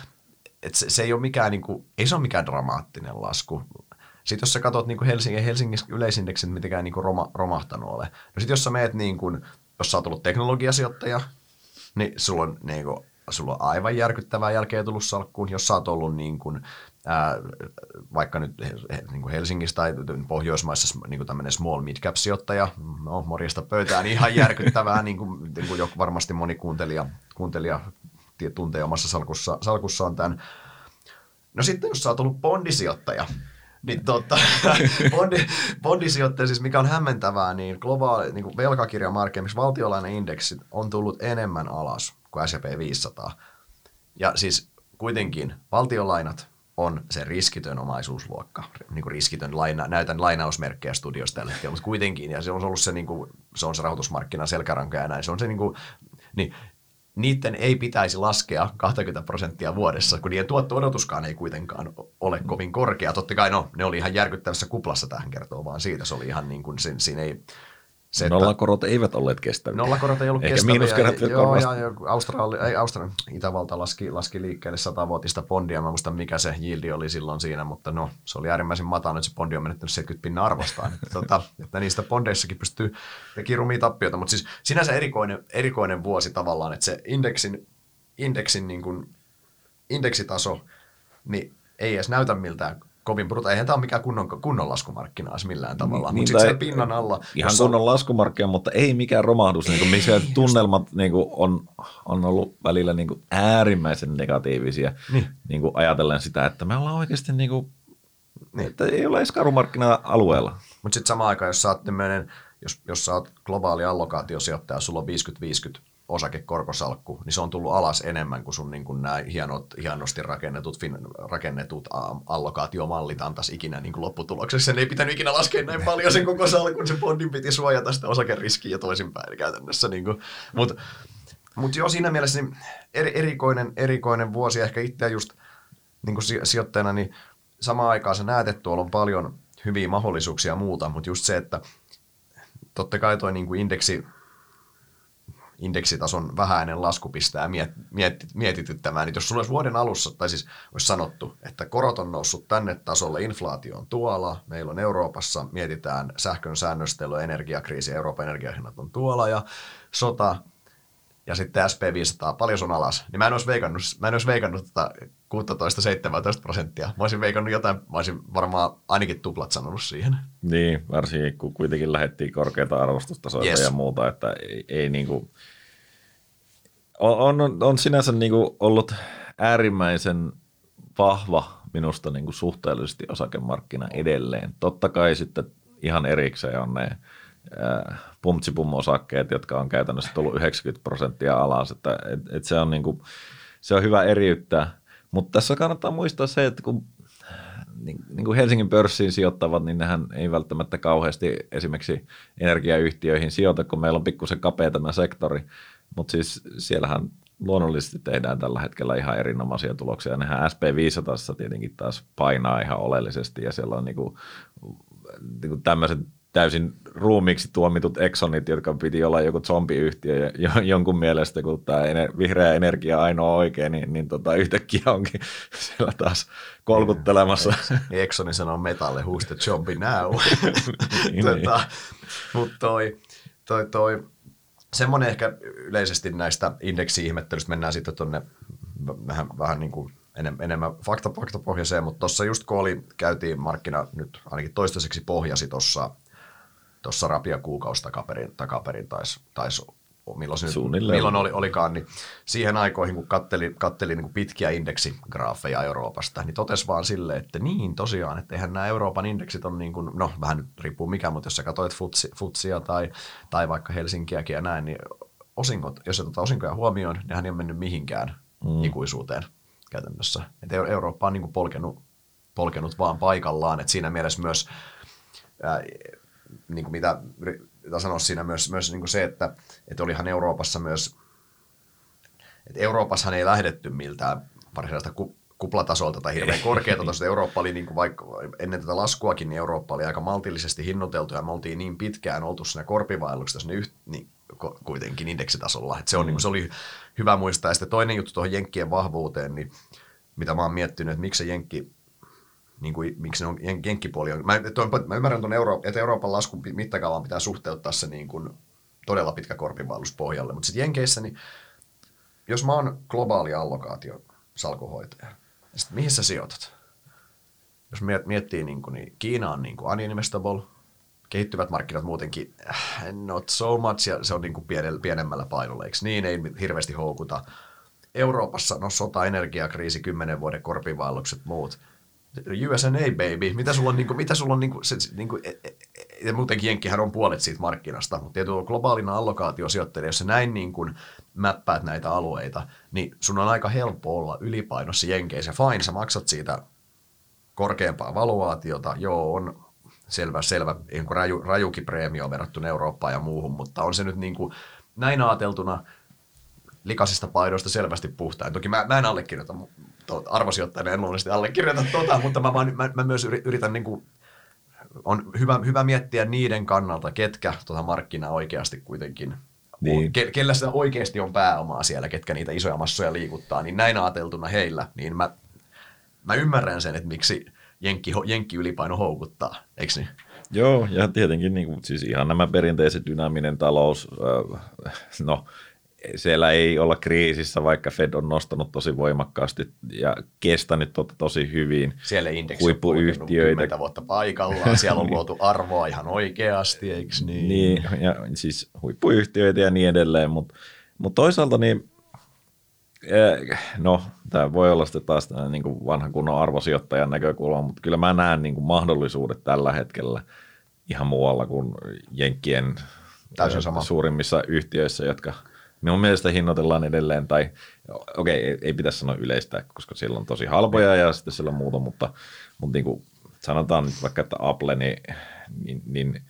[SPEAKER 1] et se, se, ei ole mikään, niinku, ei se ole mikään dramaattinen lasku. Sitten jos sä katsot niinku Helsingin, Helsingin yleisindeksin, mitenkään niinku roma, romahtanut ole. No sitten jos sä meet, niinku, jos sä oot ollut teknologiasijoittaja, niin sulla on, niinku, sulla on aivan järkyttävää jälkeen tullut salkkuun. Jos sä oot ollut niin kuin, vaikka nyt niin kuin Helsingissä tai Pohjoismaissa niin tämmöinen small mid cap sijoittaja, no morjesta pöytään, niin ihan järkyttävää, niin kuin, niin kuin joku varmasti moni kuuntelija, kuuntelija tuntee omassa salkussa, salkussaan tämän. No sitten jos sä oot ollut bondisijoittaja, niin tota, bondi, bondisijoittaja, siis mikä on hämmentävää, niin globaali niin velkakirjamarkkina, missä valtiolainen indeksi on tullut enemmän alas kuin S&P 500. Ja siis kuitenkin valtiolainat on se riskitön omaisuusluokka, niin kuin riskitön laina, näytän lainausmerkkejä studiosta tällä hetkellä, mutta kuitenkin, ja se on ollut se, niin kuin, se on se rahoitusmarkkinan selkäranka ja näin, se on se niin kuin, niin niiden ei pitäisi laskea 20 prosenttia vuodessa, kun niiden tuotto-odotuskaan ei kuitenkaan ole kovin korkea. Totta kai no, ne oli ihan järkyttävässä kuplassa tähän kertoo vaan siitä. Se oli ihan niin kuin, siinä ei,
[SPEAKER 2] se, Nollakorot eivät olleet kestäviä.
[SPEAKER 1] Nollakorot ei ollut
[SPEAKER 2] Eikä
[SPEAKER 1] kestäviä.
[SPEAKER 2] miinuskerrat vielä
[SPEAKER 1] Joo, ja, ja Australia, ei, Australia, Itävalta laski, laski liikkeelle satavuotista bondia. Mä muistan, mikä se yieldi oli silloin siinä, mutta no, se oli äärimmäisen matala. Nyt se bondi on menettänyt 70 pinnan arvostaan. että, tota, että niistä bondeissakin pystyy teki rumia tappioita. Mutta siis sinänsä erikoinen, erikoinen vuosi tavallaan, että se indeksin, indeksin niin kuin, indeksitaso niin ei edes näytä miltään kovin bruta. Eihän tämä ole mikään kunnon, kunnon laskumarkkina millään tavalla,
[SPEAKER 2] Niin,
[SPEAKER 1] mutta sitten siellä pinnan alla.
[SPEAKER 2] Ihan
[SPEAKER 1] jossa on-
[SPEAKER 2] kunnon laskumarkkia, mutta ei mikään romahdus, niin kuin, missä tunnelmat niin kuin, on, on ollut välillä niin kuin, äärimmäisen negatiivisia,
[SPEAKER 1] Niin.
[SPEAKER 2] niin kuin, ajatellen sitä, että me ollaan oikeasti, niin kuin,
[SPEAKER 1] Niin.
[SPEAKER 2] että ei ole edes karumarkkina-alueella.
[SPEAKER 1] Mutta sitten samaan aikaan, jos sä oot jos, jos sä oot globaali allokaatiosijoittaja, sulla on 50-50 osakekorkosalkku, niin se on tullut alas enemmän kuin sun niin kuin nämä hienot, hienosti rakennetut, fin, rakennetut allokaatiomallit antaisi ikinä niin kuin lopputuloksessa. Sen ei pitänyt ikinä laskea näin paljon sen koko salkun, se bondin piti suojata sitä osakeriskiä ja toisinpäin käytännössä. Niin kuin. Mutta mut joo, siinä mielessä niin eri, erikoinen, erikoinen vuosi ehkä itseä just niin kuin si- sijoittajana, niin samaan aikaan sä näet, että tuolla on paljon hyviä mahdollisuuksia muuta, mutta just se, että totta kai toi niin kuin indeksi, indeksitason vähäinen lasku pistää miet, miet, mietityttämään. Niin jos sulla olisi vuoden alussa, tai siis olisi sanottu, että korot on noussut tänne tasolle, inflaatio on tuolla, meillä on Euroopassa, mietitään sähkön säännöstelyä, energiakriisi, Euroopan energiahinnat on tuolla ja sota, ja sitten SP500, paljon se on alas, niin mä en olisi veikannut, mä en olisi veikannut tota 16-17 prosenttia. Mä olisin veikannut jotain, mä olisin varmaan ainakin tuplat sanonut siihen.
[SPEAKER 2] Niin, varsinkin kun kuitenkin lähdettiin korkeita arvostustasoita
[SPEAKER 1] Yes.
[SPEAKER 2] ja muuta, että ei, ei niin kuin, on, on, on sinänsä niin kuin ollut äärimmäisen vahva minusta niin kuin suhteellisesti osakemarkkina edelleen. Totta kai sitten ihan erikseen on ne äh, pumtsipum-osakkeet, jotka on käytännössä tullut 90 prosenttia alas, että et, et se, on niin kuin, se on hyvä eriyttää. Mutta tässä kannattaa muistaa se, että kun niin, niin kuin Helsingin pörssiin sijoittavat, niin nehän ei välttämättä kauheasti esimerkiksi energiayhtiöihin sijoita, kun meillä on pikkusen kapea tämä sektori, mutta siis siellähän luonnollisesti tehdään tällä hetkellä ihan erinomaisia tuloksia. Nehän SP500 tietenkin taas painaa ihan oleellisesti ja siellä on niin kuin, niin kuin tämmöiset täysin ruumiiksi tuomitut Exxonit, jotka piti olla joku zombiyhtiö ja jo- jonkun mielestä, kun tämä ener- vihreä energia ainoa oikein, niin, niin tota, yhtäkkiä onkin siellä taas kolkuttelemassa.
[SPEAKER 1] Niin Exxonin sanoo metalle, who's the zombie now?
[SPEAKER 2] Niin,
[SPEAKER 1] tota, Mutta toi, toi, toi, semmoinen ehkä yleisesti näistä indeksi-ihmettelystä mennään sitten tuonne vähän, vähän niin kuin enemmän, enemmän fakta, faktapohjaiseen, mutta tuossa just kun oli, käytiin markkina nyt ainakin toistaiseksi pohjasi tuossa tuossa rapia kuukausi takaperin, takaperin taisi tais, milloin, se
[SPEAKER 2] Suunnilleen.
[SPEAKER 1] milloin oli, olikaan, niin siihen aikoihin, kun katteli, katteli niin kuin pitkiä indeksigraafeja Euroopasta, niin totesi vaan silleen, että niin tosiaan, että eihän nämä Euroopan indeksit on niin kuin, no vähän nyt riippuu mikä, mutta jos sä katsoit futsi, futsia tai, tai vaikka Helsinkiäkin ja näin, niin osingot, jos otetaan osinkoja huomioon, nehän ei ole mennyt mihinkään mm. ikuisuuteen käytännössä. Et Eu- Eurooppa on niin kuin polkenut, polkenut vaan paikallaan, että siinä mielessä myös ää, niin kuin mitä yritän sanoa siinä myös, myös niin kuin se, että, että olihan Euroopassa myös, että Euroopassahan ei lähdetty miltään varsinaista ku, kuplatasolta tai hirveän korkeata tasolta. Eurooppa oli niin kuin vaikka ennen tätä laskuakin, niin Eurooppa oli aika maltillisesti hinnoiteltu ja me oltiin niin pitkään oltu siinä korpivaelluksessa sinne yht, niin, kuitenkin indeksitasolla. Että se, on, mm. niin kuin, se oli hyvä muistaa. Ja sitten toinen juttu tuohon Jenkkien vahvuuteen, niin mitä mä oon miettinyt, että miksi se Jenkki niin kuin, miksi ne on jen- jenkkipuoli on. Mä, tuon, mä ymmärrän, tuon Euro, että Euroopan laskun mittakaavan pitää suhteuttaa se niin kuin todella pitkä korpinvaellus pohjalle. Mutta sitten Jenkeissä, niin jos mä oon globaali allokaatio salkuhoitaja, niin sit mihin sä sijoitat? Jos miet- miettii, niin, kuin, niin Kiina on niin kuin uninvestable, kehittyvät markkinat muutenkin äh, not so much, ja se on niin kuin pienemmällä painolla, eikö niin? Ei hirveästi houkuta. Euroopassa, no sota, energiakriisi, kymmenen vuoden korpivaellukset, muut. USA baby, mitä sulla on, niin kuin, mitä sulla on niin kuin, se, niin kuin, e- e- e- ja muutenkin Jenkkihän on puolet siitä markkinasta, mutta tietyllä globaalina allokaatiosijoittajana, jos sä näin niin kuin mäppäät näitä alueita, niin sun on aika helppo olla ylipainossa Jenkeissä. Fine, sä maksat siitä korkeampaa valuaatiota, joo, on selvä, selvä niin kuin raju, rajukin preemio verrattuna Eurooppaan ja muuhun, mutta on se nyt niin kuin, näin ajateltuna likaisista paidoista selvästi puhtain. Toki mä, mä en allekirjoita, arvosijoittajana en luonnollisesti allekirjoita tota, mutta mä, vaan, mä, mä myös yritän niin kuin, on hyvä, hyvä miettiä niiden kannalta, ketkä tuota markkinaa oikeasti kuitenkin niin. Ke, kellä sitä oikeasti on pääomaa siellä, ketkä niitä isoja massoja liikuttaa, niin näin ajateltuna heillä, niin mä, mä ymmärrän sen, että miksi jenkki, jenkki ylipaino houkuttaa, eikö niin?
[SPEAKER 2] Joo, ja tietenkin niin kuin, siis ihan nämä perinteiset dynaaminen talous, no siellä ei olla kriisissä, vaikka Fed on nostanut tosi voimakkaasti ja kestänyt to, tosi hyvin.
[SPEAKER 1] Siellä indeksi huippuyhtiöitä. on vuotta paikallaan, siellä on luotu arvoa ihan oikeasti, eikö niin?
[SPEAKER 2] Niin, ja siis huippuyhtiöitä ja niin edelleen, mutta mut toisaalta niin, eh, no tämä voi olla sitten taas niin kuin vanha kunnon arvosijoittajan näkökulma, mutta kyllä mä näen niin kuin mahdollisuudet tällä hetkellä ihan muualla kuin Jenkkien Täysin sama. suurimmissa yhtiöissä, jotka – Minun mielestä hinnoitellaan edelleen, tai okei, okay, ei, ei pitäisi sanoa yleistä, koska siellä on tosi halpoja ja sitten siellä on muuta, mutta, mutta niin kuin sanotaan nyt vaikka, että Apple, niin, niin, niin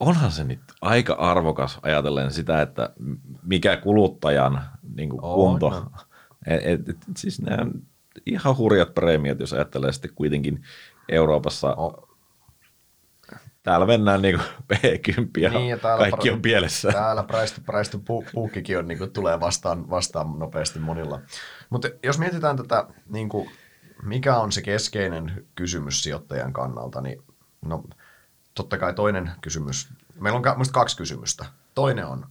[SPEAKER 2] onhan se nyt aika arvokas ajatellen sitä, että mikä kuluttajan niin kuin kunto. On, et, et, et, siis nämä ihan hurjat preemiot, jos ajattelee sitten kuitenkin Euroopassa oh täällä mennään niin P10 ja, niin, ja kaikki on pielessä.
[SPEAKER 1] Täällä präisty, präisty pu, puukkikin on, niin kuin, tulee vastaan, vastaan nopeasti monilla. Mutta jos mietitään tätä, niin kuin, mikä on se keskeinen kysymys sijoittajan kannalta, niin no, totta kai toinen kysymys, meillä on kaksi kysymystä. Toinen on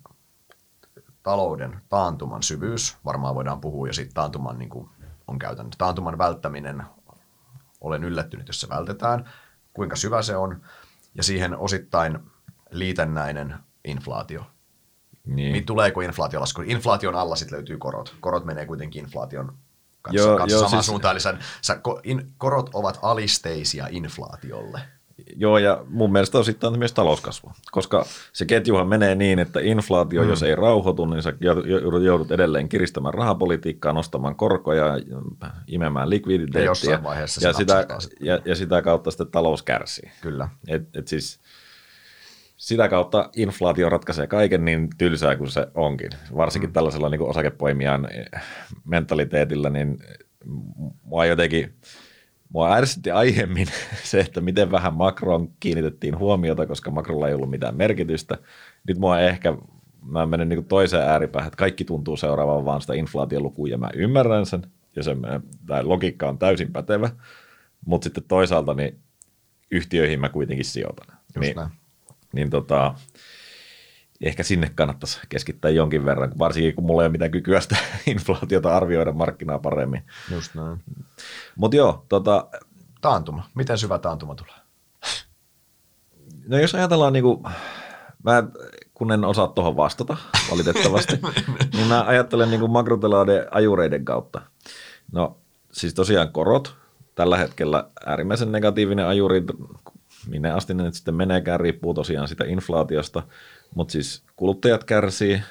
[SPEAKER 1] talouden taantuman syvyys, varmaan voidaan puhua, ja sitten taantuman niin kuin on käytännössä. Taantuman välttäminen, olen yllättynyt, jos se vältetään, kuinka syvä se on ja siihen osittain liitännäinen inflaatio. Niin. niin tuleeko inflaatio lasku? Inflaation alla sitten löytyy korot. Korot menee kuitenkin inflaation kanssa, joo, kanssa joo, samaan siis... suuntaan. Eli sä, sä, in, korot ovat alisteisia inflaatiolle.
[SPEAKER 2] Joo, ja mun mielestä osittain myös talouskasvu, koska se ketjuhan menee niin, että inflaatio, mm. jos ei rauhoitu, niin sä joudut edelleen kiristämään rahapolitiikkaa, nostamaan korkoja, imemään likviditeettiä, ja, ja, sitä, ja, ja sitä kautta sitten talous kärsii.
[SPEAKER 1] Kyllä.
[SPEAKER 2] Et, et siis sitä kautta inflaatio ratkaisee kaiken niin tylsää kuin se onkin. Varsinkin mm. tällaisella niin osakepoimijan mentaliteetillä, niin mua jotenkin – Mua ärsytti aiemmin se, että miten vähän makroon kiinnitettiin huomiota, koska makrolla ei ollut mitään merkitystä. Nyt mua ehkä, mä menen niin toiseen ääripäähän, että kaikki tuntuu seuraavan vaan sitä inflaatiolukua ja mä ymmärrän sen ja se, tämä logiikka on täysin pätevä, mutta sitten toisaalta niin yhtiöihin mä kuitenkin sijoitan. Just niin, näin. niin tota, ehkä sinne kannattaisi keskittää jonkin verran, varsinkin kun mulla ei ole mitään kykyä sitä inflaatiota arvioida markkinaa paremmin.
[SPEAKER 1] Just näin.
[SPEAKER 2] Mutta joo, tota...
[SPEAKER 1] Taantuma. Miten syvä taantuma tulee?
[SPEAKER 2] No jos ajatellaan niin kuin, mä kun en osaa tuohon vastata valitettavasti, niin mä ajattelen niin makrotalouden ajureiden kautta. No siis tosiaan korot, tällä hetkellä äärimmäisen negatiivinen ajuri, minne asti ne nyt sitten meneekään, riippuu tosiaan sitä inflaatiosta, mutta siis kuluttajat kärsii,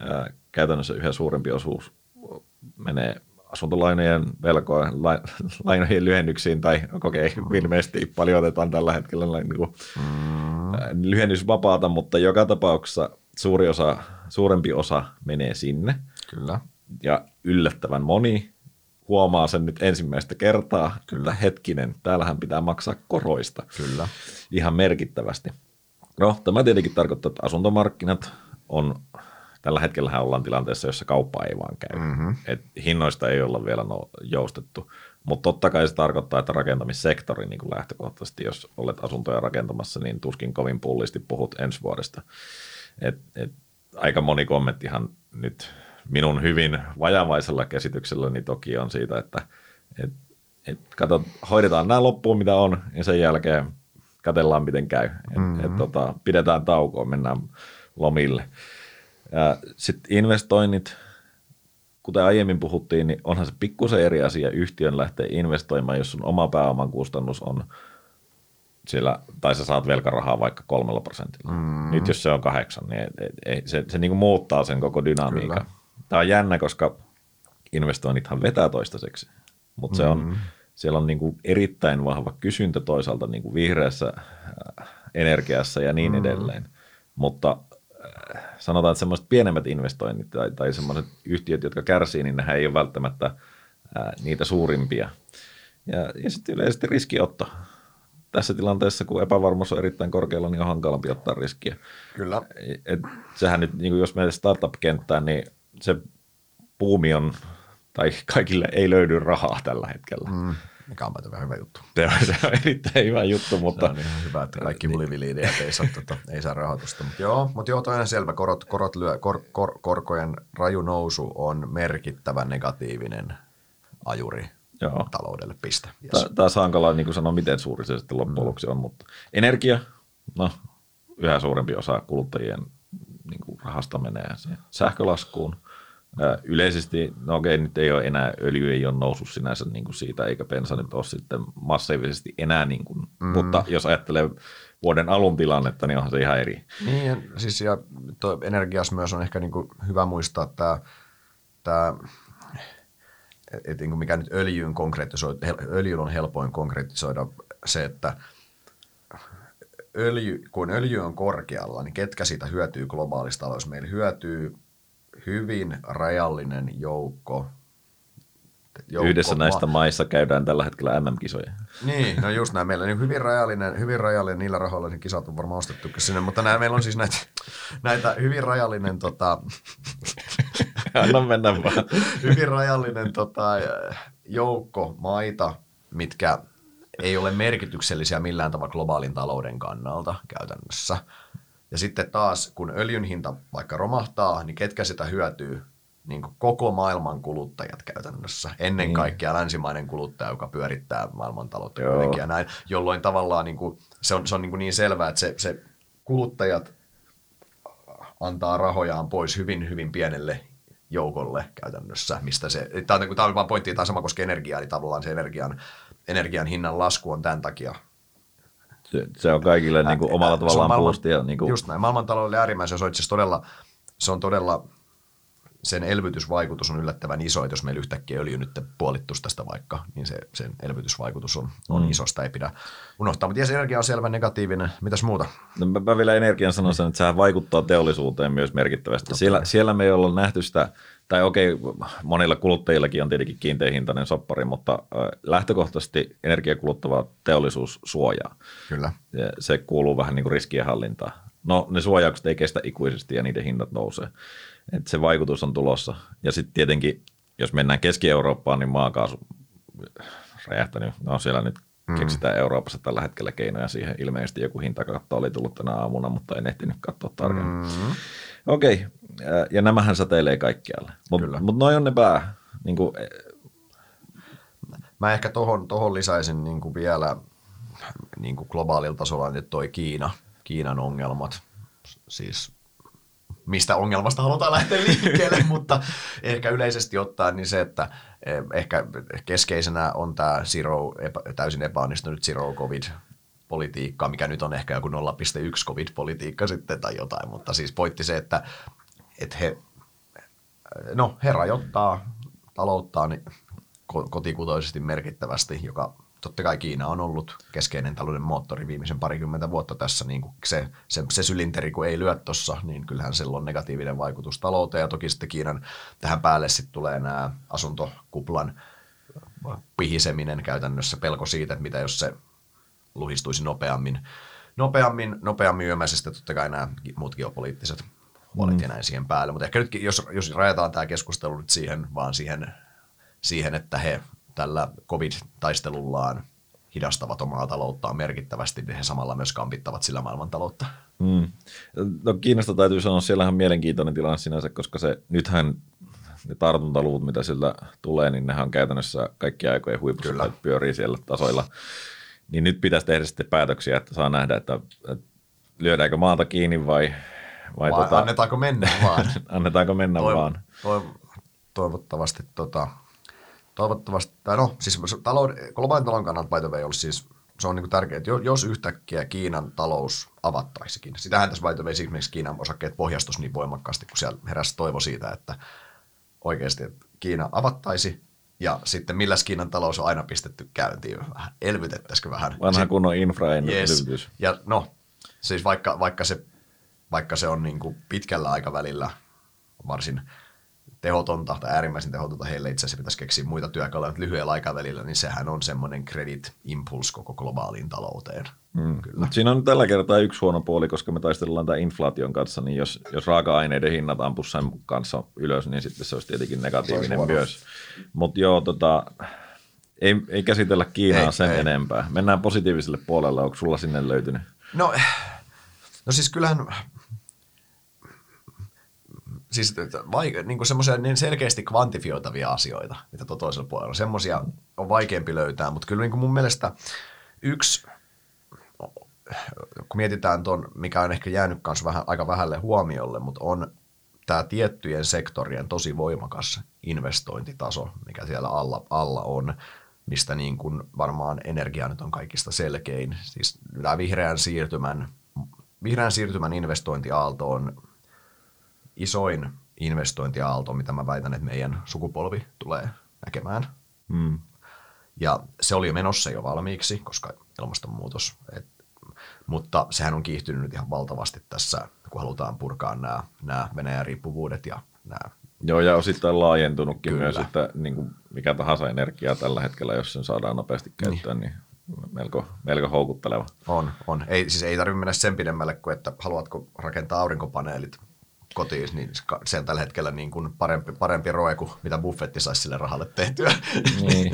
[SPEAKER 2] ää, käytännössä yhä suurempi osuus menee asuntolainojen velkojen, lainojen lyhennyksiin, tai okei, okay, ilmeisesti paljon otetaan tällä hetkellä niin kuin, mm. lyhennysvapaata, mutta joka tapauksessa suuri osa, suurempi osa menee sinne.
[SPEAKER 1] Kyllä.
[SPEAKER 2] Ja yllättävän moni huomaa sen nyt ensimmäistä kertaa, kyllä hetkinen, täällähän pitää maksaa koroista.
[SPEAKER 1] Kyllä.
[SPEAKER 2] Ihan merkittävästi. No, tämä tietenkin tarkoittaa, että asuntomarkkinat on, tällä hetkellä ollaan tilanteessa, jossa kauppa ei vaan käy. Mm-hmm. Et hinnoista ei olla vielä no, joustettu, mutta totta kai se tarkoittaa, että rakentamissektori niin kuin lähtökohtaisesti, jos olet asuntoja rakentamassa, niin tuskin kovin pullisti puhut ensi vuodesta. Et, et, aika moni kommenttihan nyt minun hyvin vajavaisella käsitykselläni toki on siitä, että et, et kato, hoidetaan nämä loppuun, mitä on, ja sen jälkeen katellaan miten käy. mm-hmm. et, tota, pidetään taukoa, mennään lomille. Sitten investoinnit, kuten aiemmin puhuttiin, niin onhan se pikkusen eri asia yhtiön lähteä investoimaan, jos sun oma pääoman kustannus on siellä, tai sä saat velkarahaa vaikka kolmella prosentilla. Mm. Nyt jos se on kahdeksan, niin ei, ei, se, se niin kuin muuttaa sen koko dynamiikan. Kyllä. Tämä on jännä, koska investoinnithan vetää toistaiseksi, mutta mm. se on, mm siellä on niin kuin erittäin vahva kysyntä toisaalta niin kuin vihreässä äh, energiassa ja niin mm. edelleen. Mutta äh, sanotaan, että semmoiset pienemmät investoinnit tai, tai semmoiset yhtiöt, jotka kärsii, niin nehän ei ole välttämättä ää, niitä suurimpia. Ja, ja sitten yleisesti riskiotto. Tässä tilanteessa, kun epävarmuus on erittäin korkealla, niin on hankalampi ottaa riskiä.
[SPEAKER 1] Kyllä.
[SPEAKER 2] Et sehän nyt, niin jos meidän startup-kenttään, niin se puumi on, tai kaikille ei löydy rahaa tällä hetkellä. Mm.
[SPEAKER 1] Mikä on vähän hyvä juttu.
[SPEAKER 2] Se on, se on erittäin hyvä juttu, mutta...
[SPEAKER 1] Se on ihan hyvä, että kaikki muliviliidejät ei saa, tota, ei saa rahoitusta. Mutta joo, mutta joo, toinen selvä. Korot, korot lyö, kor, kor, korkojen raju nousu on merkittävä negatiivinen ajuri Joo. taloudelle piste.
[SPEAKER 2] Yes. Taas hankala niin sanoa, miten suuri se sitten loppujen lopuksi on, mutta energia, no yhä suurempi osa kuluttajien niin kuin rahasta menee sähkölaskuun. Yleisesti, no okei, nyt ei ole enää, öljy ei ole noussut sinänsä niin kuin siitä, eikä bensa nyt ole sitten massiivisesti enää, niin kuin, mm. mutta jos ajattelee vuoden alun tilannetta, niin onhan se ihan eri.
[SPEAKER 1] Niin, siis ja energiassa myös on ehkä niin kuin hyvä muistaa tämä, tämä että niin mikä nyt öljyyn konkretisoida, öljyllä on helpoin konkretisoida se, että öljy, kun öljy on korkealla, niin ketkä siitä hyötyy globaalista talous? Meillä hyötyy hyvin rajallinen joukko
[SPEAKER 2] Joukko, Yhdessä näistä maissa käydään tällä hetkellä MM-kisoja.
[SPEAKER 1] Niin, no just näin. Meillä on niin hyvin rajallinen, hyvin rajallinen, niillä rahoilla niin kisat on varmaan ostettu sinne, mutta nämä, meillä on siis näitä, näitä hyvin rajallinen tota,
[SPEAKER 2] Anna mennä vaan.
[SPEAKER 1] hyvin rajallinen tota, joukko maita, mitkä ei ole merkityksellisiä millään tavalla globaalin talouden kannalta käytännössä. Ja sitten taas, kun öljyn hinta vaikka romahtaa, niin ketkä sitä hyötyy? Niin kuin koko maailman kuluttajat käytännössä. Ennen niin. kaikkea länsimainen kuluttaja, joka pyörittää maailmantaloutta ja näin, jolloin tavallaan niin kuin, se on, se on niin, kuin niin selvää, että se, se kuluttajat antaa rahojaan pois hyvin, hyvin pienelle joukolle käytännössä, mistä se, tämä on, tämä on vaan pointti, tämä sama koskee energiaa, eli tavallaan se energian, energian hinnan lasku on tämän takia
[SPEAKER 2] se, se on kaikille niin kuin omalla tavallaan maailman, puustia. Niin kuin.
[SPEAKER 1] Just näin, maailmantaloudelle äärimmäisen, se on itse todella, se on todella, sen elvytysvaikutus on yllättävän iso, että jos meillä yhtäkkiä öljy nyt puolittuisi tästä vaikka, niin se, sen elvytysvaikutus on, on mm. isosta, ei pidä unohtaa. Mutta energia on selvä negatiivinen. Mitäs muuta?
[SPEAKER 2] No, mä vielä energian sanoisin, että sehän vaikuttaa teollisuuteen myös merkittävästi. Siellä, siellä me ei olla nähty sitä tai okei, monilla kuluttajillakin on tietenkin kiinteä hintainen soppari, mutta lähtökohtaisesti energiakuluttava teollisuus suojaa.
[SPEAKER 1] Kyllä.
[SPEAKER 2] Ja se kuuluu vähän niin kuin riskien hallintaan. No ne suojaukset ei kestä ikuisesti ja niiden hinnat nousee. Et se vaikutus on tulossa. Ja sitten tietenkin, jos mennään Keski-Eurooppaan, niin maakaasu räjähtänyt. No siellä nyt mm. keksitään Euroopassa tällä hetkellä keinoja siihen. Ilmeisesti joku hintakatto oli tullut tänä aamuna, mutta en ehtinyt katsoa tarkemmin. Mm. Okei, okay. Ja nämähän säteilee kaikkialle. Mutta mut noin on ne pää. Niin kuin, e-
[SPEAKER 1] Mä ehkä tohon, tohon lisäisin niin kuin vielä niin kuin globaalilla tasolla että toi Kiina, Kiinan ongelmat. Siis mistä ongelmasta halutaan lähteä liikkeelle, mutta ehkä yleisesti ottaen niin se, että e, ehkä keskeisenä on tämä zero, epä, täysin epäonnistunut zero covid politiikkaa, mikä nyt on ehkä joku 0,1 covid-politiikka sitten tai jotain, mutta siis pointti se, että, että he, no, he rajoittaa talouttaan kotikutoisesti merkittävästi, joka totta kai Kiina on ollut keskeinen talouden moottori viimeisen parikymmentä vuotta tässä. Niin kuin se, se, se sylinteri, kun ei lyö tuossa, niin kyllähän sillä on negatiivinen vaikutus talouteen. Ja toki sitten Kiinan tähän päälle sitten tulee nämä asuntokuplan pihiseminen käytännössä, pelko siitä, että mitä jos se luhistuisi nopeammin, nopeammin, nopeammin yömäisesti, totta kai nämä muut geopoliittiset huolet mm. ja näin siihen päälle. Mutta ehkä nyt, jos, jos rajataan tämä keskustelu nyt siihen, vaan siihen, siihen, että he tällä covid-taistelullaan hidastavat omaa talouttaan merkittävästi, niin he samalla myös kampittavat sillä maailmantaloutta.
[SPEAKER 2] Mm. No Kiinasta täytyy sanoa, siellä on mielenkiintoinen tilanne sinänsä, koska se nythän ne tartuntaluvut, mitä sillä tulee, niin nehän on käytännössä kaikki aikojen huipussa pyörii siellä tasoilla. Niin nyt pitäisi tehdä sitten päätöksiä, että saa nähdä, että, että lyödäänkö maata kiinni vai...
[SPEAKER 1] Vai, vai tota, annetaanko mennä vaan?
[SPEAKER 2] annetaanko mennä toiv- vaan? Toiv-
[SPEAKER 1] toivottavasti, tota, toivottavasti, tai no, siis talouden, globaalin talouden kannalta by the way, olisi siis se on niin tärkeää, että jos yhtäkkiä Kiinan talous avattaisikin, sitähän tässä by way, esimerkiksi Kiinan osakkeet pohjastus niin voimakkaasti, kun siellä heräsi toivo siitä, että oikeasti että Kiina avattaisi, ja sitten millä Kiinan talous on aina pistetty käyntiin vähän, elvytettäisikö vähän.
[SPEAKER 2] Vanha kunnon infra
[SPEAKER 1] yes. Ja no, siis vaikka, vaikka se vaikka se on niin kuin pitkällä aikavälillä varsin tehotonta tai äärimmäisen tehotonta heille itse asiassa pitäisi keksiä muita työkaluja, mutta lyhyellä aikavälillä, niin sehän on semmoinen credit impulse koko globaaliin talouteen.
[SPEAKER 2] Mm. Kyllä. Siinä on tällä kertaa yksi huono puoli, koska me taistellaan tämän inflaation kanssa, niin jos, jos raaka-aineiden hinnat ampuisi sen kanssa ylös, niin sitten se olisi tietenkin negatiivinen olisi myös. Mutta joo, tota, ei, ei käsitellä Kiinaa ei, sen ei. enempää. Mennään positiiviselle puolelle. Onko sulla sinne löytynyt?
[SPEAKER 1] No, no siis kyllähän siis vaike, niin semmoisia niin selkeästi kvantifioitavia asioita, mitä tuo toisella puolella. Semmoisia on vaikeampi löytää, mutta kyllä niin kuin mun mielestä yksi, kun mietitään tuon, mikä on ehkä jäänyt kanssa vähän, aika vähälle huomiolle, mutta on tämä tiettyjen sektorien tosi voimakas investointitaso, mikä siellä alla, alla on, mistä niin kuin varmaan energia nyt on kaikista selkein. Siis tämä vihreän siirtymän, vihreän siirtymän investointiaalto on isoin investointiaalto, mitä mä väitän, että meidän sukupolvi tulee näkemään. Mm. Ja se oli jo menossa jo valmiiksi, koska ilmastonmuutos. Et, mutta sehän on kiihtynyt nyt ihan valtavasti tässä, kun halutaan purkaa nämä, nämä Venäjän riippuvuudet ja nämä
[SPEAKER 2] Joo, ja osittain laajentunutkin Kyllä. myös, että niin kuin mikä tahansa energiaa tällä hetkellä, jos sen saadaan nopeasti käyttöön, niin, niin melko, melko houkutteleva.
[SPEAKER 1] On, on. Ei, siis ei tarvitse mennä sen pidemmälle kuin, että haluatko rakentaa aurinkopaneelit kotiin, niin se on tällä hetkellä niin kuin parempi, parempi roe kuin mitä buffetti saisi sille rahalle tehtyä.
[SPEAKER 2] Niin.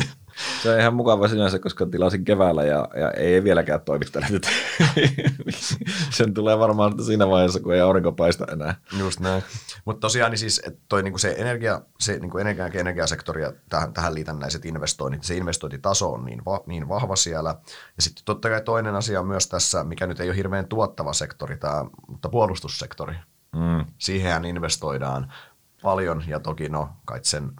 [SPEAKER 2] Se on ihan mukava sinänsä, koska tilasin keväällä ja, ja ei vieläkään toimi tällä Sen tulee varmaan siinä vaiheessa, kun ei aurinko paista enää.
[SPEAKER 1] Just näin. Mutta tosiaan niin siis, että toi niinku se, energia, se niinku energia, energiasektori ja tähän, tähän liitännäiset investoinnit, se investointitaso on niin, va, niin vahva siellä. Ja sitten totta kai toinen asia on myös tässä, mikä nyt ei ole hirveän tuottava sektori, tämä, mutta puolustussektori. Mm. Siihen investoidaan paljon ja toki no, kai sen,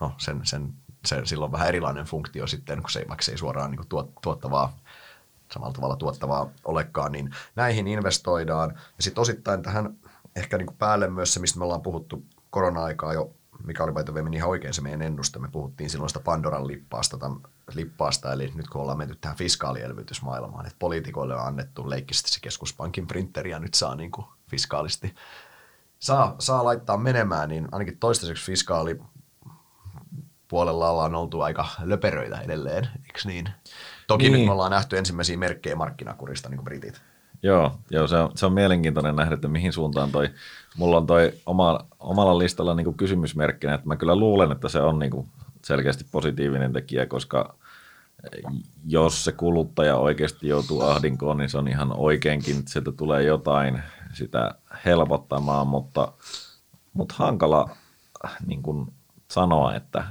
[SPEAKER 1] no, sen, sen, sen, sillä on vähän erilainen funktio sitten, kun se ei, vaikka se ei suoraan niin tuot, tuottavaa samalla tavalla tuottavaa olekaan, niin näihin investoidaan. Ja sitten osittain tähän ehkä niin kuin päälle myös se, mistä me ollaan puhuttu korona-aikaa jo, mikä oli paito ihan oikein se meidän ennuste. Me puhuttiin silloin sitä Pandoran lippaasta, tämän, lippaasta, eli nyt kun ollaan menty tähän fiskaalielvytysmaailmaan, että poliitikoille on annettu leikkisesti se keskuspankin printeri ja nyt saa niin kuin fiskaalisti saa, saa laittaa menemään, niin ainakin toistaiseksi fiskaali puolella ollaan oltu aika löperöitä edelleen, eikö niin? Toki niin. nyt me ollaan nähty ensimmäisiä merkkejä markkinakurista, niin kuin britit.
[SPEAKER 2] Joo, joo se, on, se on mielenkiintoinen nähdä, että mihin suuntaan toi, mulla on toi oma, omalla listalla niin kuin kysymysmerkkinä, että mä kyllä luulen, että se on niin kuin selkeästi positiivinen tekijä, koska jos se kuluttaja oikeasti joutuu ahdinkoon, niin se on ihan oikeinkin, että sieltä tulee jotain sitä helpottamaan, mutta, mutta hankala niin kuin sanoa, että